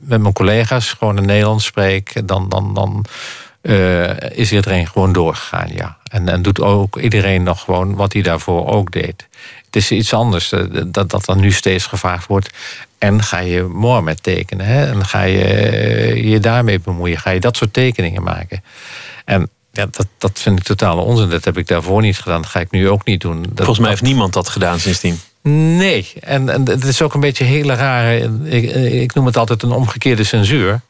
met mijn collega's gewoon in Nederlands spreek, dan, dan, dan uh, is iedereen gewoon doorgegaan, ja. En, en doet ook iedereen nog gewoon wat hij daarvoor ook deed. Het is iets anders dat, dat er nu steeds gevraagd wordt. En ga je Mohammed tekenen. Hè? En ga je je daarmee bemoeien. Ga je dat soort tekeningen maken. En ja, dat, dat vind ik totale onzin. Dat heb ik daarvoor niet gedaan. Dat ga ik nu ook niet doen. Dat, Volgens mij heeft niemand dat gedaan sindsdien. Nee. En, en het is ook een beetje hele rare... Ik, ik noem het altijd een omgekeerde censuur.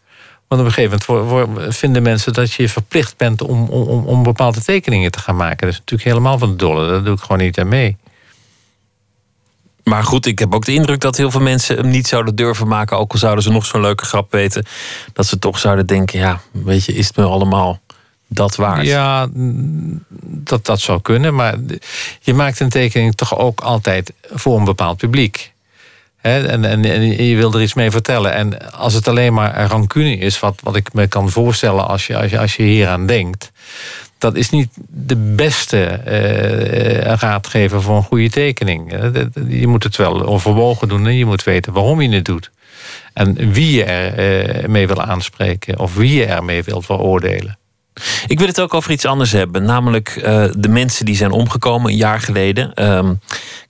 Want op een gegeven moment vinden mensen dat je verplicht bent om, om, om bepaalde tekeningen te gaan maken. Dat is natuurlijk helemaal van de dolle. Dat doe ik gewoon niet aan mee. Maar goed, ik heb ook de indruk dat heel veel mensen hem niet zouden durven maken. Ook al zouden ze nog zo'n leuke grap weten. Dat ze toch zouden denken: ja, weet je, is het me allemaal dat waard? Ja, dat, dat zou kunnen. Maar je maakt een tekening toch ook altijd voor een bepaald publiek. en, en, en, je wil er iets mee vertellen. En als het alleen maar rancune is, wat, wat ik me kan voorstellen als je, als je, als je hier aan denkt dat is niet de beste uh, raadgever voor een goede tekening. Je moet het wel overwogen doen en je moet weten waarom je het doet. En wie je er mee wil aanspreken of wie je ermee wilt veroordelen. Ik wil het ook over iets anders hebben. Namelijk de mensen die zijn omgekomen een jaar geleden.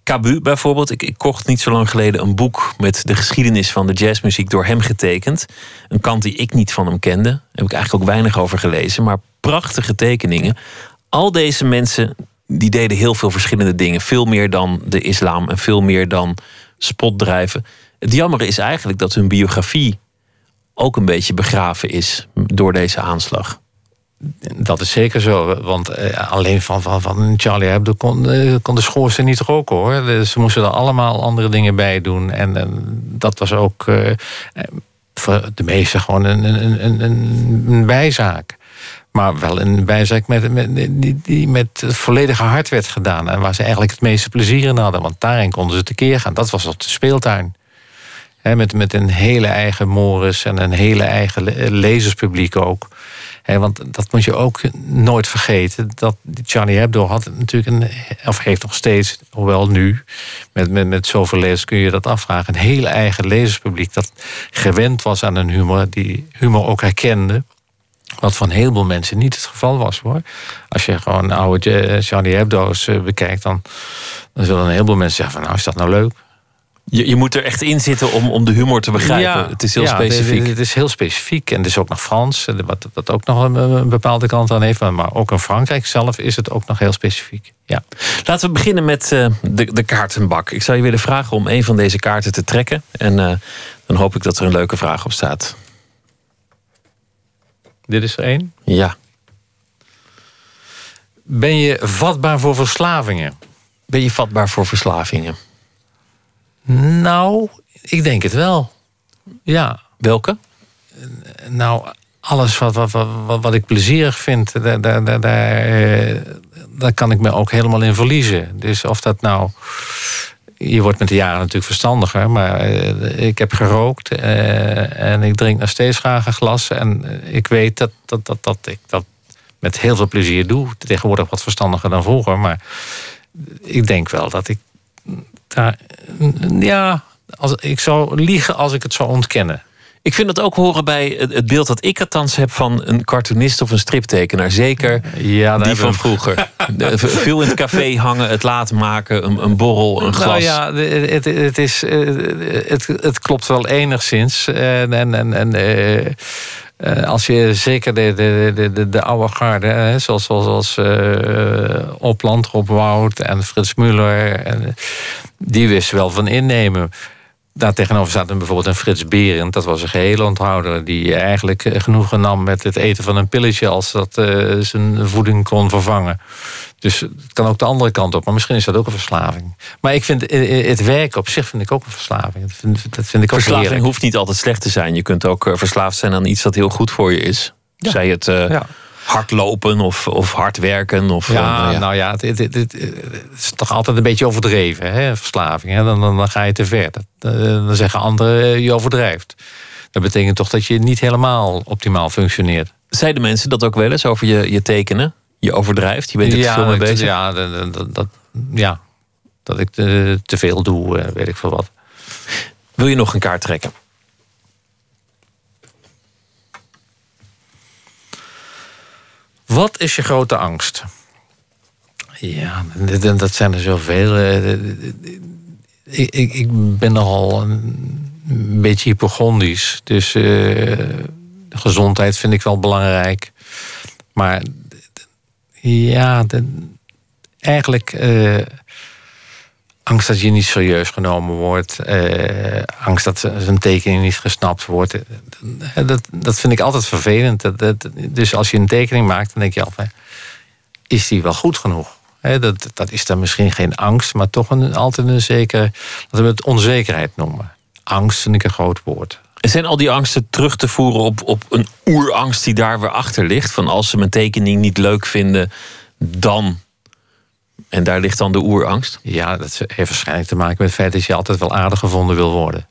Cabu bijvoorbeeld. Ik, ik kocht niet zo lang geleden een boek met de geschiedenis van de jazzmuziek door hem getekend. Een kant die ik niet van hem kende. Daar heb ik eigenlijk ook weinig over gelezen. Maar prachtige tekeningen. Al deze mensen die deden heel veel verschillende dingen. Veel meer dan de islam en veel meer dan spotdrijven. Het jammer is eigenlijk dat hun biografie ook een beetje begraven is door deze aanslag. Dat is zeker zo, want eh, alleen van, van, van Charlie Hebdo kon, eh, kon de schoorsteen niet roken hoor. Ze moesten er allemaal andere dingen bij doen. En, en dat was ook eh, voor de meesten gewoon een, een, een, een, bijzaak. Maar wel een bijzaak met, met, die, die met volledige hart werd gedaan. En waar ze eigenlijk het meeste plezier in hadden. Want daarin konden ze tekeer gaan. Dat was op de speeltuin. Met, met een hele eigen Morris en een hele eigen le- lezerspubliek ook. Want dat moet je ook nooit vergeten. Dat Charlie Hebdo had natuurlijk een, of heeft nog steeds, hoewel nu, met, met, met zoveel lezers kun je dat afvragen. Een hele eigen lezerspubliek dat gewend was aan een humor, die humor ook herkende. Wat van heel veel mensen niet het geval was hoor. Als je gewoon oude eh, Charlie Hebdo's eh, bekijkt, dan, dan zullen een heleboel mensen zeggen van nou is dat nou leuk. Je, je moet er echt in zitten om, om de humor te begrijpen. het is heel ja, specifiek. Het, het is heel specifiek. En het is ook nog Frans, wat, ook nog een, een bepaalde kant aan heeft. Maar- Maar ook in Frankrijk zelf is het ook nog heel specifiek. Ja. Laten we beginnen met eh, de, de kaartenbak. Ik zou je willen vragen om een van deze kaarten te trekken. En eh, dan hoop ik dat er een leuke vraag op staat. Dit is er één. Ja. Ben je vatbaar voor verslavingen? Ben je vatbaar voor verslavingen? Nou, ik denk het wel. Ja. Welke? Nou, alles wat, wat, wat, wat- ik plezierig vind, daar, daar, daar, daar, eh, daar kan ik me ook helemaal in verliezen. Dus of dat nou. Je wordt met de jaren natuurlijk verstandiger, maar eh, ik heb gerookt eh, en ik drink nog steeds graag een glas. En ik weet dat, dat, dat, dat ik dat met heel veel plezier doe. Tegenwoordig wat verstandiger dan vroeger, maar ik denk wel dat ik Ja, als, ik zou liegen als ik het zou ontkennen. Ik vind dat ook horen bij het, beeld dat ik althans heb van een cartoonist of een striptekenaar. Zeker ja, die van vroeger. [laughs] Veel in het café hangen, het laten maken, een, een borrel, een glas. Nou ja, het, het, is, eh, het, het klopt wel enigszins. En, en, en, en, eh, als je zeker de, de, de, de, de oude garde, hè, zoals, zoals, zoals eh, Opland, Rob Wout en Frits Muller, en, die wisten wel van innemen. Daar tegenover staat een, bijvoorbeeld een Frits Berend. Dat was een gehele onthouder. Die eigenlijk eh, genoegen nam met het eten van een pilletje... als dat eh, zijn voeding kon vervangen. Dus het kan ook de andere kant op. Maar misschien is dat ook een verslaving. Maar ik vind eh, eh, het werken op zich vind ik ook een verslaving. Dat vind, dat vind ik ook Verslaving heerlijk. hoeft niet altijd slecht te zijn. Je kunt ook eh, verslaafd zijn aan iets dat heel goed voor je is. Ja. Zij het eh, Ja. Hardlopen of, of hard werken. Of, Ja, eh, nou ja, het, het, het- is toch altijd een beetje overdreven, hè, verslaving. Hè? Dan, dan, dan ga je te ver. Eh, dan zeggen anderen, eh, je overdrijft. Dat betekent toch dat je niet helemaal optimaal functioneert. Zeiden mensen dat ook wel eens over je, je tekenen? Je overdrijft, je bent er te veel mee bezig. Ja, dat, dat, dat- ja, dat ik te, te veel doe, weet ik veel wat. Wil je nog een kaart trekken? Wat is je grote angst? Ja, dat, zijn er zoveel. eh, Ik, ik, ik ben nogal een beetje hypochondisch. Dus eh, gezondheid vind ik wel belangrijk. Maar ja, eigenlijk eh, angst dat je niet serieus genomen wordt. eh, angst dat zijn tekening niet gesnapt wordt. Eh, Dat, dat vind ik altijd vervelend. Dat, dus als je een tekening maakt, dan denk je altijd... is die wel goed genoeg? Dat, dat is dan misschien geen angst, maar toch een, altijd een zeker... laten we het onzekerheid noemen. Angst vind ik een groot woord. En zijn al die angsten terug te voeren op, op een oerangst die daar weer achter ligt? Van als ze mijn tekening niet leuk vinden, dan. En daar ligt dan de oerangst? Ja, dat heeft waarschijnlijk te maken met het feit dat je altijd wel aardig gevonden wil worden.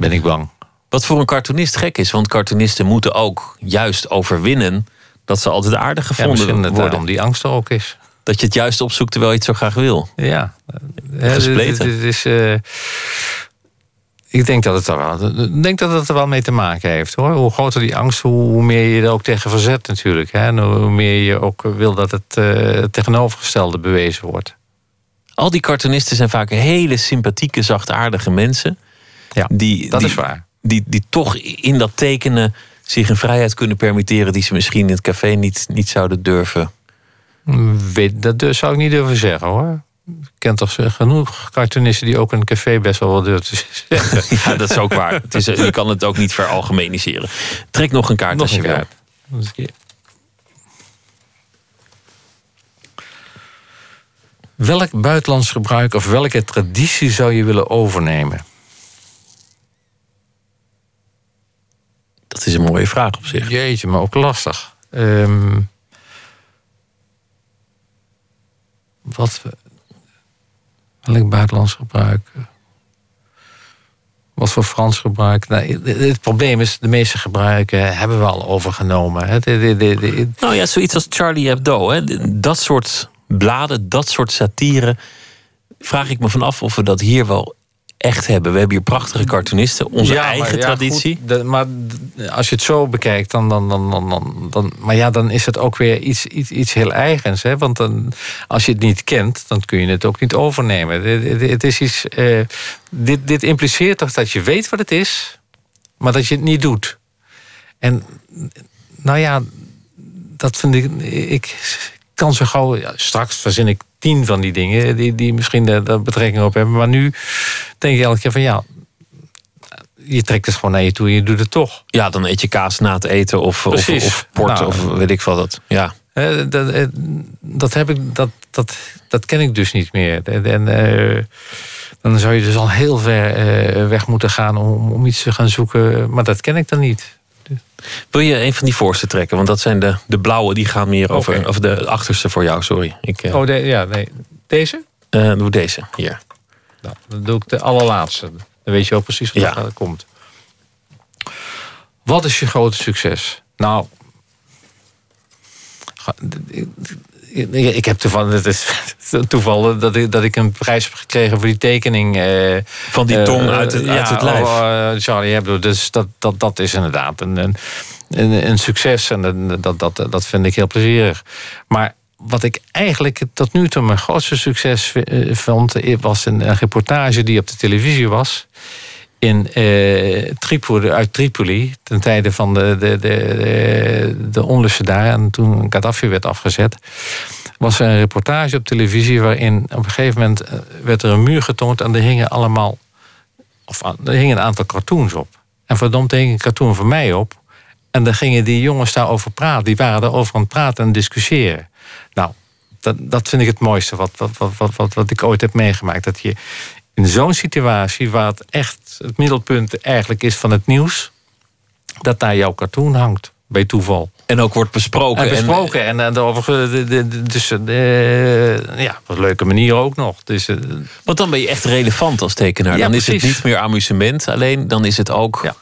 Ben ik bang. Wat voor een cartoonist gek is, want cartoonisten moeten ook juist overwinnen dat ze altijd aardig Ja, gevonden dat worden. daarom die angst er ook is. Dat je het juist opzoekt terwijl je het zo graag wil. Ja. Gespleten. Het is, eh, ik denk dat, het er wel, ik denk dat het er wel mee te maken heeft. hoor. Hoe groter die angst, hoe, meer je er ook tegen verzet natuurlijk. Hè? En hoe meer je ook wil dat het eh, tegenovergestelde bewezen wordt. Al die cartoonisten zijn vaak hele sympathieke, zachtaardige mensen. Ja, die, dat die, is waar. Die, die toch in dat tekenen zich een vrijheid kunnen permitteren die ze misschien in het café niet, niet zouden durven. Weet, dat zou ik niet durven zeggen hoor. Ik ken toch genoeg cartoonisten die ook in een café best wel wat durven te [laughs] zeggen. [laughs] Ja, dat is ook waar. Het is, je kan het ook niet veralgemeniseren. Trek nog een kaart Nog als je keer. Welk buitenlands gebruik of welke traditie zou je willen overnemen? Dat is een mooie vraag op zich. Jeetje, maar ook lastig. Ehm, wat, welk buitenlands gebruik? Wat voor Frans gebruik? Nou, het, probleem is, de meeste gebruiken hebben we al overgenomen. Nou ja, zoiets als Charlie Hebdo. Hè. Dat soort bladen, dat soort satire. Vraag ik me vanaf of we dat hier wel echt hebben. We hebben hier prachtige cartoonisten. Onze Ja, maar eigen ja, traditie. goed, de- maar als je het zo bekijkt, dan, dan, dan, dan, dan, maar ja, dan is het ook weer iets, iets, iets heel eigens. Hè? Want dan, als je het niet kent, dan kun je het ook niet overnemen. Het- Het, het is iets, eh, dit, dit impliceert toch dat je weet wat het is, maar dat je het niet doet. En nou ja, dat vind ik. Ik kan zo gauw. ja, straks verzin ik tien van die dingen die, die misschien daar betrekking op hebben. Maar nu denk je elke keer van ja. Je trekt het gewoon naar je toe en je doet het toch. Ja, dan eet je kaas na het eten of, of, of port Nou, of weet ik veel dat. Ja. Eh, dat, dat, heb ik, dat, dat, dat ken ik dus niet meer. En, en, eh, dan zou je dus al heel ver eh, weg moeten gaan om, om iets te gaan zoeken. Maar dat ken ik dan niet. Wil je een van die voorste trekken? Want dat zijn de, de blauwe, die gaan meer over. Of de achterste voor jou, sorry. Ik, eh, Oh, de, ja, nee. Deze? eh, doe deze, hier. Nou, dan doe ik de allerlaatste. Dan weet je wel precies wat Ja. er komt. Wat is je grote succes? Nou, ik- ik heb toevallig, het is [laughs] toevallig dat ik, dat ik een prijs heb gekregen voor die tekening. eh, Van die eh, tong uit het- ja, uit het lijf. oh, eh, Charlie Hebdo. Dus dat, dat, dat is inderdaad een, een, een, een succes. En dat, dat, dat vind ik heel plezierig. Maar wat ik eigenlijk tot nu toe mijn grootste succes eh, vond... was een reportage die op de televisie was in eh, Tripoli, uit Tripoli, ten tijde van de, de, de, de, onlusten daar. En toen Gaddafi werd afgezet, was er een reportage op televisie waarin op een gegeven moment eh, werd er een muur getoond en er hingen allemaal, of er hingen een aantal cartoons op. En verdomd, er hing een cartoon van mij op. En dan gingen die jongens daarover praten. Die waren daarover aan het praten en discussiëren. Nou, dat, dat vind ik het mooiste wat, wat, wat, wat, wat ik ooit heb meegemaakt. Dat je in zo'n situatie, waar het echt het middelpunt eigenlijk is van het nieuws, dat daar jouw cartoon hangt. Bij toeval. En ook wordt besproken. En besproken. En, en de- dus, eh, ja, op een leuke manier ook nog. Dus, eh, Want dan ben je echt relevant als tekenaar. Ja, dan is het niet meer amusement alleen. Dan is het ook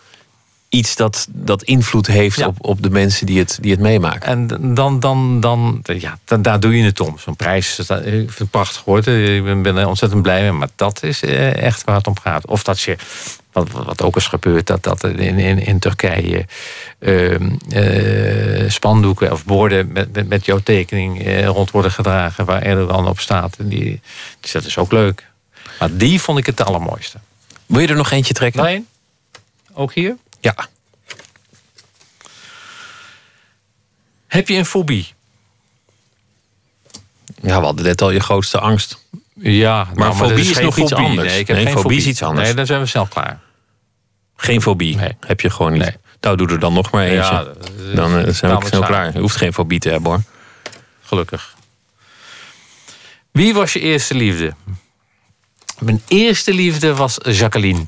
iets dat, dat invloed heeft op, op de mensen die het, die het meemaken. En dan, dan, dan, ja, dan, daar doe je het om. Zo'n prijs, dat, ik vind het prachtig hoor. Ik ben, ben er ontzettend blij mee. Maar dat is eh, echt waar het om gaat. Of dat je, wat, wat ook is gebeurd, dat, dat in, in, in Turkije ehm, eh, spandoeken of borden met, met, met jouw tekening eh, rond worden gedragen. Waar Erdogan op staat. En die, dus dat is ook leuk. Maar die vond ik het allermooiste. Wil je er nog eentje trekken? Nee? Ook hier? Ja. Heb je een fobie? Ja, we hadden net al je grootste angst. Ja, maar nou, dat fobie is, nog iets fobie. anders. Nee, ik heb geen fobie is iets anders. Nee, dan zijn we snel klaar. Geen fobie heb je gewoon niet. Nou, doe er dan nog maar eentje. Ja, is- dan eh, zijn we snel samen. klaar. Je hoeft geen fobie te hebben hoor. Gelukkig. Wie was je eerste liefde? Mijn eerste liefde was Jacqueline.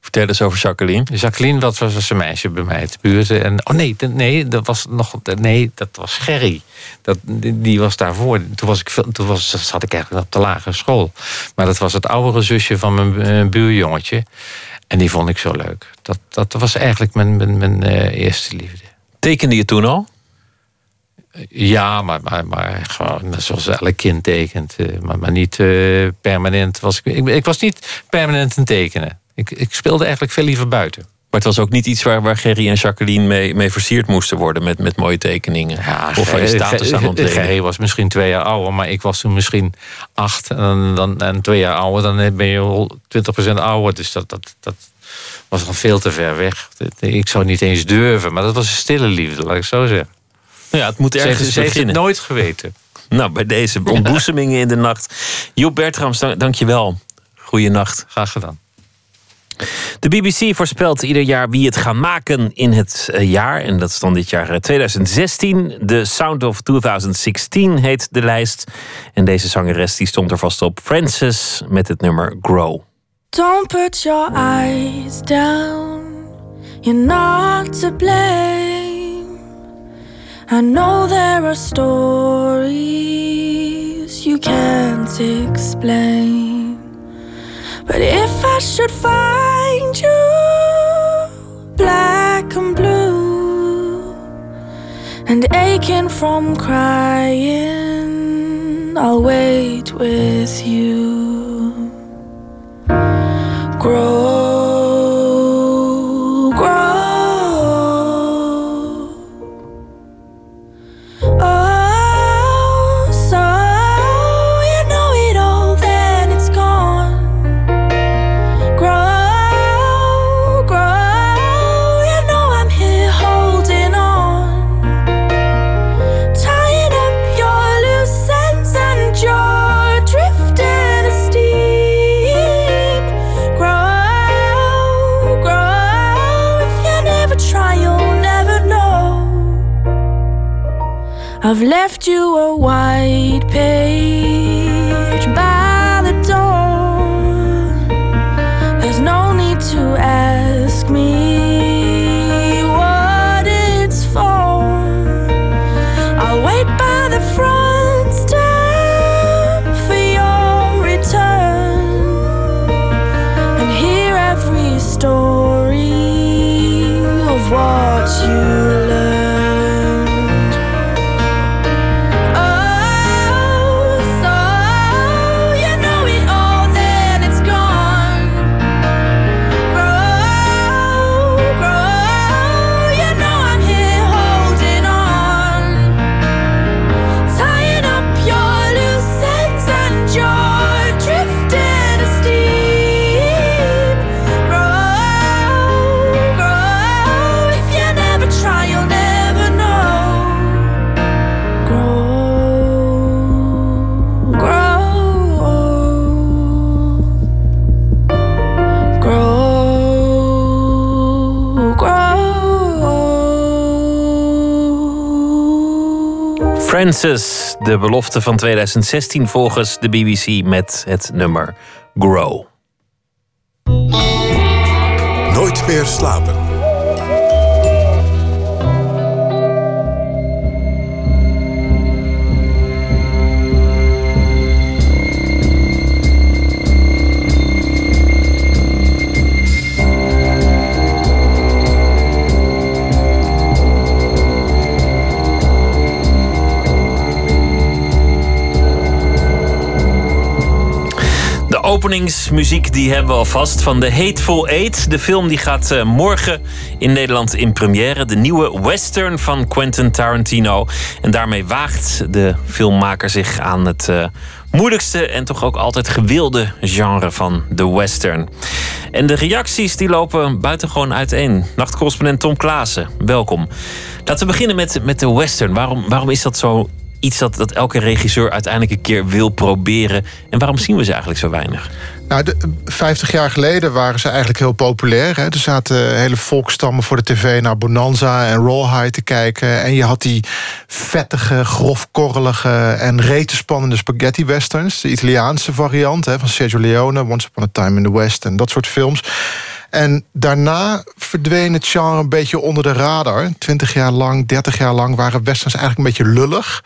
Vertel eens over Jacqueline. Jacqueline, dat was, was een meisje bij mij uit de buurt. En, oh nee, dat- nee, dat was nog. Nee, dat was Gerry. Dat, die, was daarvoor. Toen, was ik, toen was, zat ik eigenlijk op de lagere school. Maar dat was het oudere zusje van mijn eh, buurjongetje. En die vond ik zo leuk. Dat, dat was eigenlijk mijn, mijn, mijn eh, eerste liefde. Tekende je toen al? Ja, maar, maar, maar gewoon zoals elk kind tekent. eh, Maar, maar niet permanent. Was ik, ik, ik was niet permanent het tekenen. Ik, ik speelde eigenlijk veel liever buiten. Maar het was ook niet iets waar, waar Gerry en Jacqueline mee, mee versierd moesten worden met, met mooie tekeningen. of waar je status aan ontlenen. Gerry was misschien twee jaar ouder, maar ik was toen misschien acht. En, dan, en twee jaar ouder, dan ben je al 20% ouder. Dus dat, dat, dat was al veel te ver weg. Ik zou niet eens durven, maar dat was een stille liefde, laat ik zo zeggen. Ja, het moet Ze ergens ze heeft het beginnen. nooit geweten. [laughs] Nou, bij deze [laughs] ontboezemingen in de nacht. Joep Bertrams, dank je wel. Goeienacht. Graag gedaan. De BBC voorspelt ieder jaar wie het gaan maken in het eh, jaar. En dat is dan dit jaar eh, 2016. The Sound of 2016 heet de lijst. En deze zangeres die stond er vast op. Frances met het nummer Grow. Don't put your eyes down. You're not to blame. I know there are stories you can't explain. But if I should find you black and blue and aching from crying, I'll wait with you. Grow, I've left you a white page grow. Frances, de belofte van 2016 volgens de BBC met het nummer Grow. Nooit meer slapen. Openingsmuziek die hebben we alvast van The Hateful Eight. De film die gaat eh, morgen in Nederland in première. De nieuwe western van Quentin Tarantino. En daarmee waagt de filmmaker zich aan het eh, moeilijkste en toch ook altijd gewilde genre van de western. En de reacties die lopen buitengewoon uiteen. Nachtcorrespondent Tom Klaassen, welkom. Laten we beginnen met, met de western. Waarom, waarom is dat zo iets dat, dat elke regisseur uiteindelijk een keer wil proberen? En waarom zien we ze eigenlijk zo weinig? Nou, de, 50 jaar geleden waren ze eigenlijk heel populair. Hè. Er zaten hele volkstammen voor de tv naar Bonanza en Rawhide te kijken. En je had die vettige, grofkorrelige en rete spannende spaghetti westerns. De Italiaanse variant hè, van Sergio Leone, Once Upon a Time in the West en dat soort films. En daarna verdween het genre een beetje onder de radar. 20 jaar lang, 30 jaar lang waren westerns eigenlijk een beetje lullig.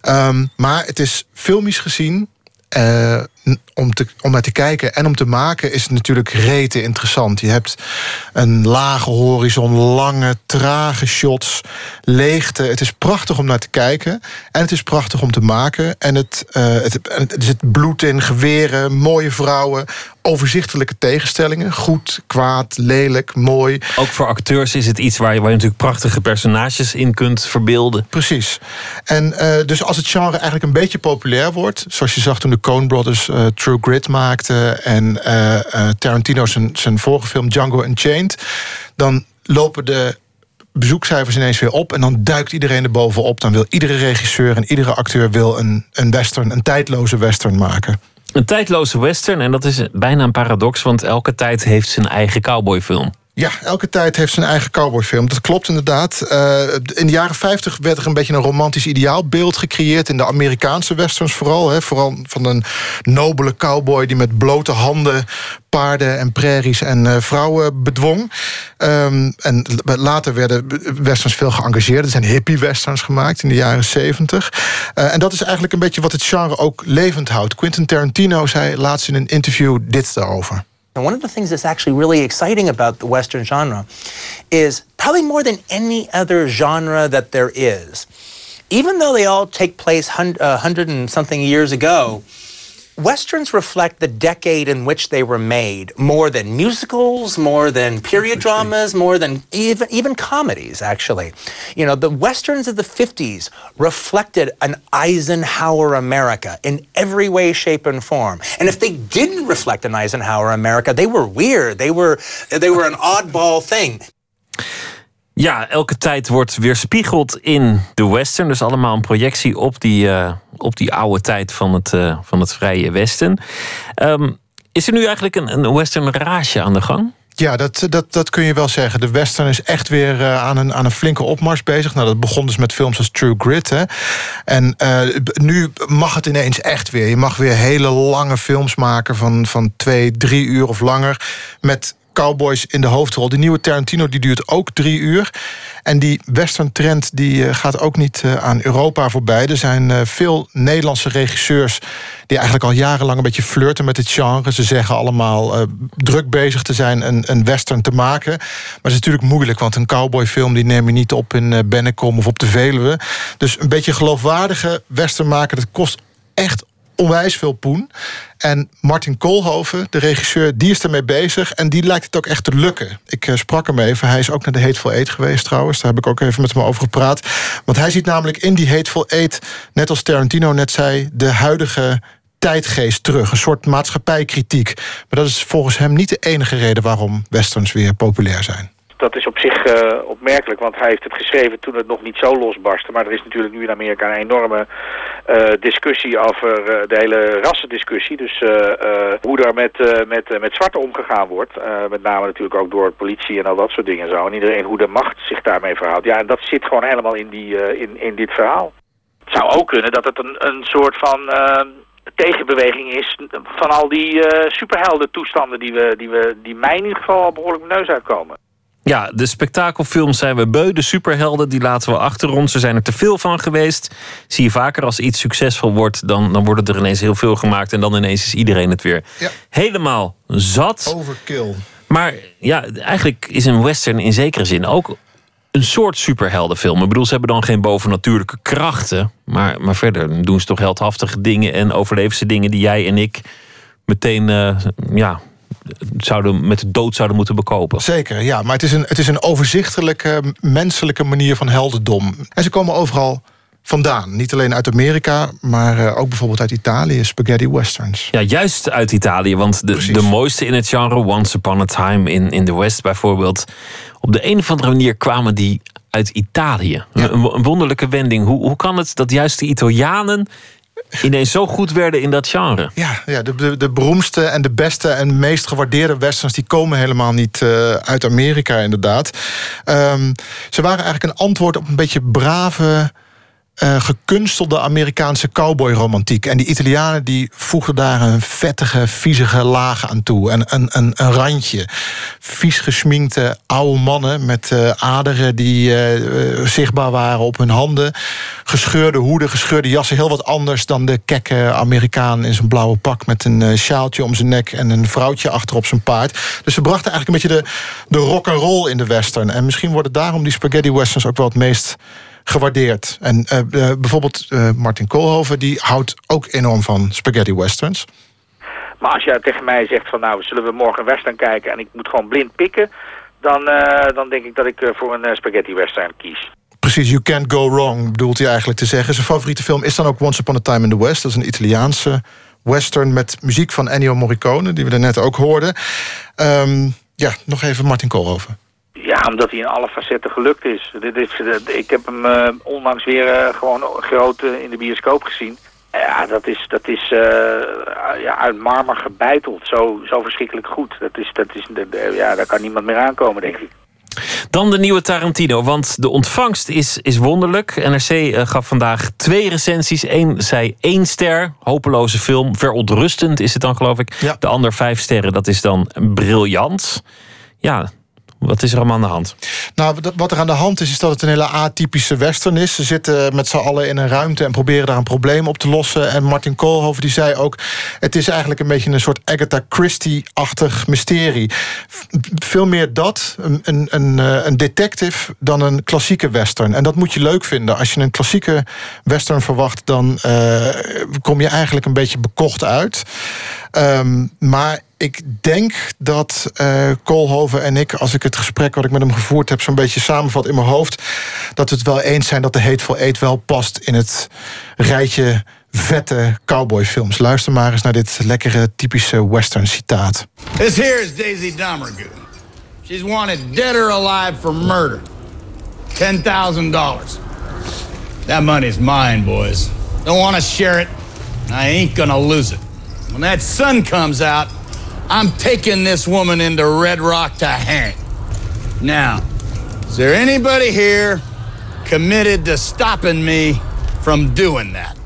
Ehm, maar het is filmisch gezien eh, om, te, om naar te kijken en om te maken is het natuurlijk rete interessant. Je hebt een lage horizon, lange, trage shots, leegte. Het is prachtig om naar te kijken en het is prachtig om te maken. En het, eh, het, er zit bloed in, geweren, mooie vrouwen, overzichtelijke tegenstellingen. Goed, kwaad, lelijk, mooi. Ook voor acteurs is het iets waar je, waar je natuurlijk prachtige personages in kunt verbeelden. Precies. En eh, dus als het genre eigenlijk een beetje populair wordt, zoals je zag toen de Coen Brothers eh, True Grit maakten en eh, eh, Tarantino zijn, zijn vorige film Django Unchained, dan lopen de bezoekcijfers ineens weer op en dan duikt iedereen er bovenop. Dan wil iedere regisseur en iedere acteur wil een, een western, een tijdloze western maken. Een tijdloze western, en dat is bijna een paradox, want elke tijd heeft zijn eigen cowboyfilm. Ja, elke tijd heeft zijn eigen cowboyfilm. Dat klopt inderdaad. Eh, in de jaren 50 werd er een beetje een romantisch ideaalbeeld gecreëerd. In de Amerikaanse westerns vooral. Hè, vooral van een nobele cowboy die met blote handen paarden en prairies en eh, vrouwen bedwong. Ehm, en later werden westerns veel geëngageerd. Er zijn hippie-westerns gemaakt in de jaren 70. Eh, en dat is eigenlijk een beetje wat het genre ook levend houdt. Quentin Tarantino zei laatst in een interview dit daarover. And one of the things that's actually really exciting about the Western genre is probably more than any other genre that there is. Even though they all take place uh, hundred and something years ago, Westerns reflect the decade in which they were made more than musicals, more than period dramas, more than even, even comedies, actually. You know, the Westerns of the 50s reflected an Eisenhower America in every way, shape, and form. And if they didn't reflect an Eisenhower America, they were weird. They were, they were an oddball thing. Ja, elke tijd wordt weerspiegeld in de western. Dus allemaal een projectie op die, eh, op die oude tijd van het, eh, van het Vrije Westen. Ehm, is er nu eigenlijk een, een western rage aan de gang? Ja, dat, dat, dat kun je wel zeggen. De western is echt weer eh, aan, een, aan een flinke opmars bezig. Nou, dat begon dus met films als True Grit. Hè. En nu mag het ineens echt weer. Je mag weer hele lange films maken van, van twee, drie uur of langer. Met cowboys in de hoofdrol. Die nieuwe Tarantino die duurt ook drie uur. En die western trend die eh, gaat ook niet eh, aan Europa voorbij. Er zijn eh, veel Nederlandse regisseurs die eigenlijk al jarenlang een beetje flirten met het genre. Ze zeggen allemaal druk bezig te zijn een, een western te maken. Maar het is natuurlijk moeilijk, want een cowboyfilm die neem je niet op in Bennekom of op de Veluwe. Dus een beetje geloofwaardige western maken, dat kost echt onwijs veel poen. En Martin Koolhoven, de regisseur, die is ermee bezig. En die lijkt het ook echt te lukken. Ik eh, sprak hem even. Hij is ook naar de Hateful Eight geweest trouwens. Daar heb ik ook even met hem over gepraat. Want hij ziet namelijk in die Hateful Eight... net als Tarantino net zei, de huidige tijdgeest terug. Een soort maatschappijkritiek. Maar dat is volgens hem niet de enige reden... waarom westerns weer populair zijn. Dat is op zich eh, opmerkelijk, want hij heeft het geschreven toen het nog niet zo losbarstte. Maar er is natuurlijk nu in Amerika een enorme eh, discussie over eh, de hele rassendiscussie. Dus hoe daar met, met, met zwarten omgegaan wordt. Met name natuurlijk ook door politie en al dat soort dingen zo. En iedereen hoe de macht zich daarmee verhoudt. Ja, en dat zit gewoon helemaal in, die, in, in dit verhaal. Het zou ook kunnen dat het een, een soort van tegenbeweging is van al die superhelden toestanden die, we, die, we, die mij in ieder geval al behoorlijk mijn neus uitkomen. Ja, de spektakelfilms zijn we beu. De superhelden, die laten we achter ons. Er zijn er te veel van geweest. Zie je vaker als iets succesvol wordt, dan, dan worden er ineens heel veel gemaakt. En dan ineens is iedereen het weer helemaal zat. Overkill. Maar ja, eigenlijk is een western in zekere zin ook een soort superheldenfilm. Ik bedoel, ze hebben dan geen bovennatuurlijke krachten. Maar, maar verder doen ze toch heldhaftige dingen en overleven ze dingen die jij en ik meteen eh, ja, zouden, met de dood zouden moeten bekopen. Zeker, ja. Maar het is een, het is een overzichtelijke, menselijke manier van heldendom. En ze komen overal vandaan. Niet alleen uit Amerika, maar eh, ook bijvoorbeeld uit Italië. Spaghetti westerns. Ja, juist uit Italië. Want de, de mooiste in het genre, Once Upon a Time in, in the West bijvoorbeeld. Op de een of andere manier kwamen die uit Italië. Een, een wonderlijke wending. Hoe, hoe kan het dat juist de Italianen ineens zo goed werden in dat genre? Ja, ja de, de, de beroemdste en de beste en meest gewaardeerde westerns... die komen helemaal niet eh, uit Amerika, inderdaad. Ehm, ze waren eigenlijk een antwoord op een beetje brave eh, gekunstelde Amerikaanse cowboyromantiek. En die Italianen die voegden daar een vettige, viezige laag aan toe. En een, een, een randje. Vies gesminkte oude mannen met eh, aderen die eh, zichtbaar waren op hun handen. Gescheurde hoeden, gescheurde jassen. Heel wat anders dan de kekke Amerikaan in zijn blauwe pak... met een sjaaltje om zijn nek en een vrouwtje achter op zijn paard. Dus ze brachten eigenlijk een beetje de, de rock roll in de western. En misschien worden daarom die spaghetti westerns ook wel het meest gewaardeerd. En eh, eh, bijvoorbeeld eh, Martin Koolhoven, die houdt ook enorm van spaghetti westerns. Maar als jij tegen mij zegt van nou, zullen we morgen een western kijken en ik moet gewoon blind pikken, dan, dan denk ik dat ik voor een spaghetti western kies. Precies, You Can't Go Wrong bedoelt hij eigenlijk te zeggen. Zijn favoriete film is dan ook Once Upon a Time in the West. Dat is een Italiaanse western met muziek van Ennio Morricone... die we daarnet ook hoorden. Ehm, ja, nog even Martin Koolhoven. Ja, omdat hij in alle facetten gelukt is. Dit is ik heb hem eh, onlangs weer eh, gewoon groot eh, in de bioscoop gezien. Ja, dat is, dat is eh, ja, uit marmer gebeiteld. Zo, zo verschrikkelijk goed. Dat is, dat is, ja, daar kan niemand meer aankomen, denk ik. Dan de nieuwe Tarantino, want de ontvangst is, is wonderlijk. NRC gaf vandaag twee recensies. Eén zei één ster, hopeloze film. Verontrustend is het dan, geloof ik. De ander vijf sterren, dat is dan briljant. Ja, wat is er allemaal aan de hand? Nou, wat- er aan de hand is, is dat het een hele atypische western is. Ze zitten met z'n allen in een ruimte en proberen daar een probleem op te lossen. En Martin Koolhoven die zei ook... het is eigenlijk een beetje een soort Agatha Christie-achtig mysterie. Veel meer dat, een, een, een, eh, een detective, dan een klassieke western. En dat moet je leuk vinden. Als je een klassieke western verwacht... dan eh, kom je eigenlijk een beetje bekocht uit. Ehm, maar ik denk dat eh Koolhoven en ik, als ik het gesprek wat ik met hem gevoerd heb, zo'n beetje samenvat in mijn hoofd, dat we het wel eens zijn dat de Hateful Eight wel past in het rijtje vette cowboyfilms. Luister maar eens naar dit lekkere typische western citaat. This here is Daisy Domergue. She's wanted dead or alive for murder. $10,000. That money's mine, boys. Don't want to share it. I ain't gonna lose it. When that sun comes out, I'm taking this woman into Red Rock to hang. Now, is there anybody here committed to stopping me from doing that?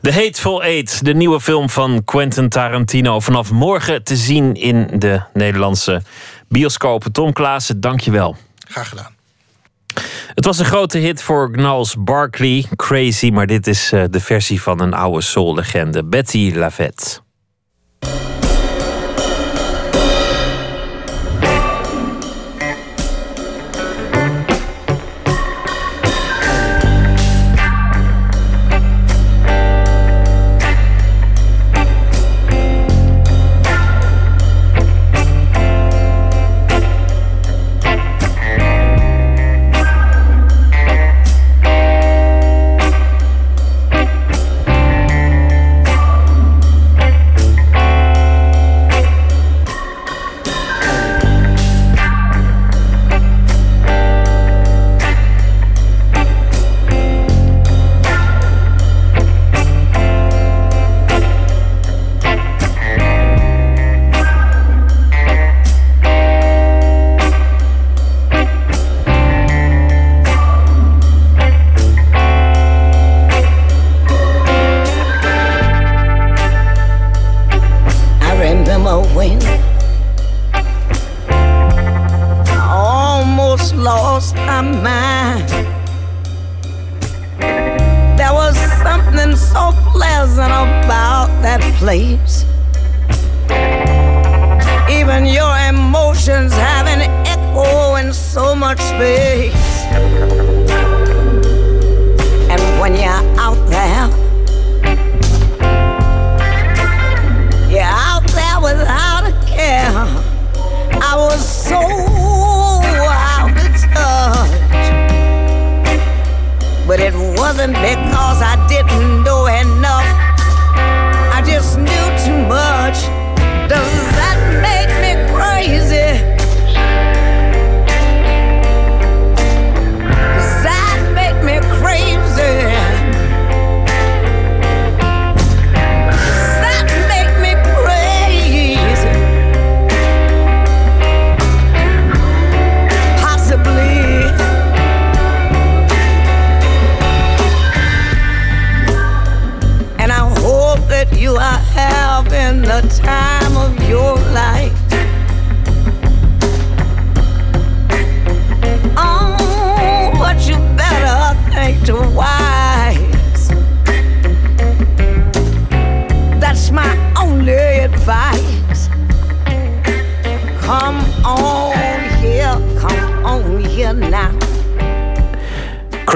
The Hateful Eight, de nieuwe film van Quentin Tarantino. Vanaf morgen te zien in de Nederlandse bioscopen. Tom Klaassen, dank je wel. Graag gedaan. Het was een grote hit voor Gnals Barkley, Crazy, maar dit is eh, de versie van een oude soul-legende, Betty Lavette.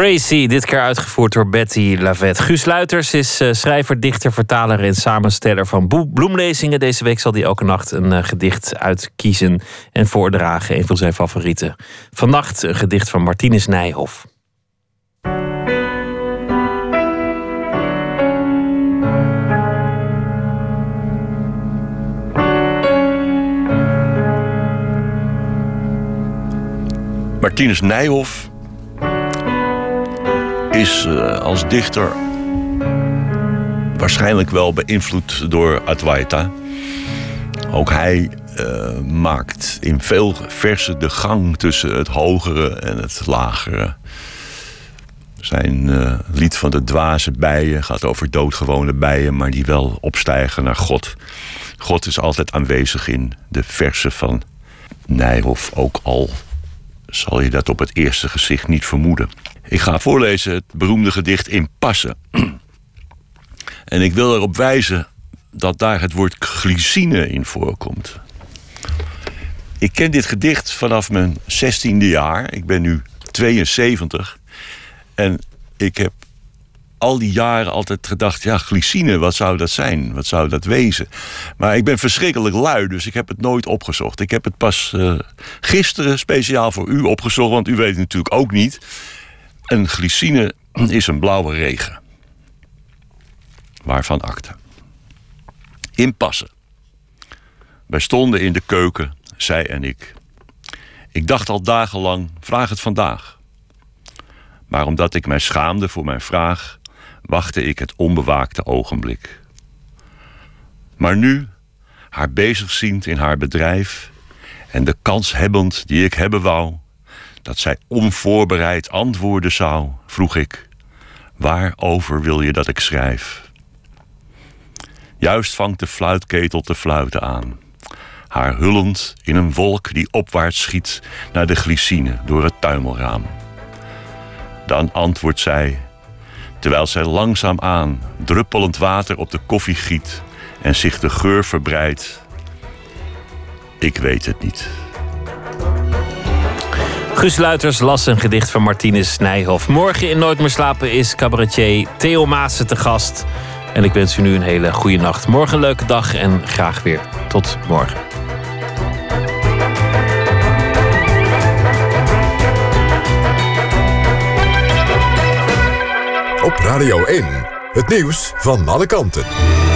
Crazy, dit keer uitgevoerd door Betty Lavette. Guus Luiters is uh, schrijver, dichter, vertaler en samensteller van bloemlezingen. Deze week zal hij elke nacht een uh, gedicht uitkiezen en voordragen. Een van zijn favorieten. Vannacht een gedicht van Martinus Nijhoff. Martinus Nijhoff is uh, als dichter waarschijnlijk wel beïnvloed door Advaita. Ook hij uh, maakt in veel versen de gang tussen het hogere en het lagere. Zijn uh, lied van de dwaze bijen gaat over doodgewone bijen, maar die wel opstijgen naar God. God is altijd aanwezig in de versen van Nijhoff, ook al zal je dat op het eerste gezicht niet vermoeden. Ik ga voorlezen het beroemde gedicht in Passen. En ik wil erop wijzen dat daar het woord glycine in voorkomt. Ik ken dit gedicht vanaf mijn 16e jaar. Ik ben nu 72. En ik heb al die jaren altijd gedacht: ja, glycine, wat zou dat zijn? Wat zou dat wezen? Maar ik ben verschrikkelijk lui, dus ik heb het nooit opgezocht. Ik heb het pas uh, gisteren speciaal voor u opgezocht, want u weet het natuurlijk ook niet. Een glycine is een blauwe regen. Waarvan akte. Inpassen. Wij stonden in de keuken, zij en ik. Ik dacht al dagenlang: vraag het vandaag. Maar omdat ik mij schaamde voor mijn vraag, wachtte ik het onbewaakte ogenblik. Maar nu, haar bezig ziend in haar bedrijf en de kans hebbend die ik hebben wou, dat zij onvoorbereid antwoorden zou, vroeg ik: Waarover wil je dat ik schrijf? Juist vangt de fluitketel te fluiten aan, haar hullend in een wolk die opwaarts schiet naar de glycine door het tuimelraam. Dan antwoordt zij, terwijl zij langzaam aan druppelend water op de koffie giet en zich de geur verbreidt. Ik weet het niet. Guus Luiters las een gedicht van Martinus Nijhoff. Morgen in Nooit meer slapen is cabaretier Theo Maassen te gast. En ik wens u nu een hele goede nacht. Morgen een leuke dag en graag weer. Tot morgen. Op Radio 1, het nieuws van alle kanten.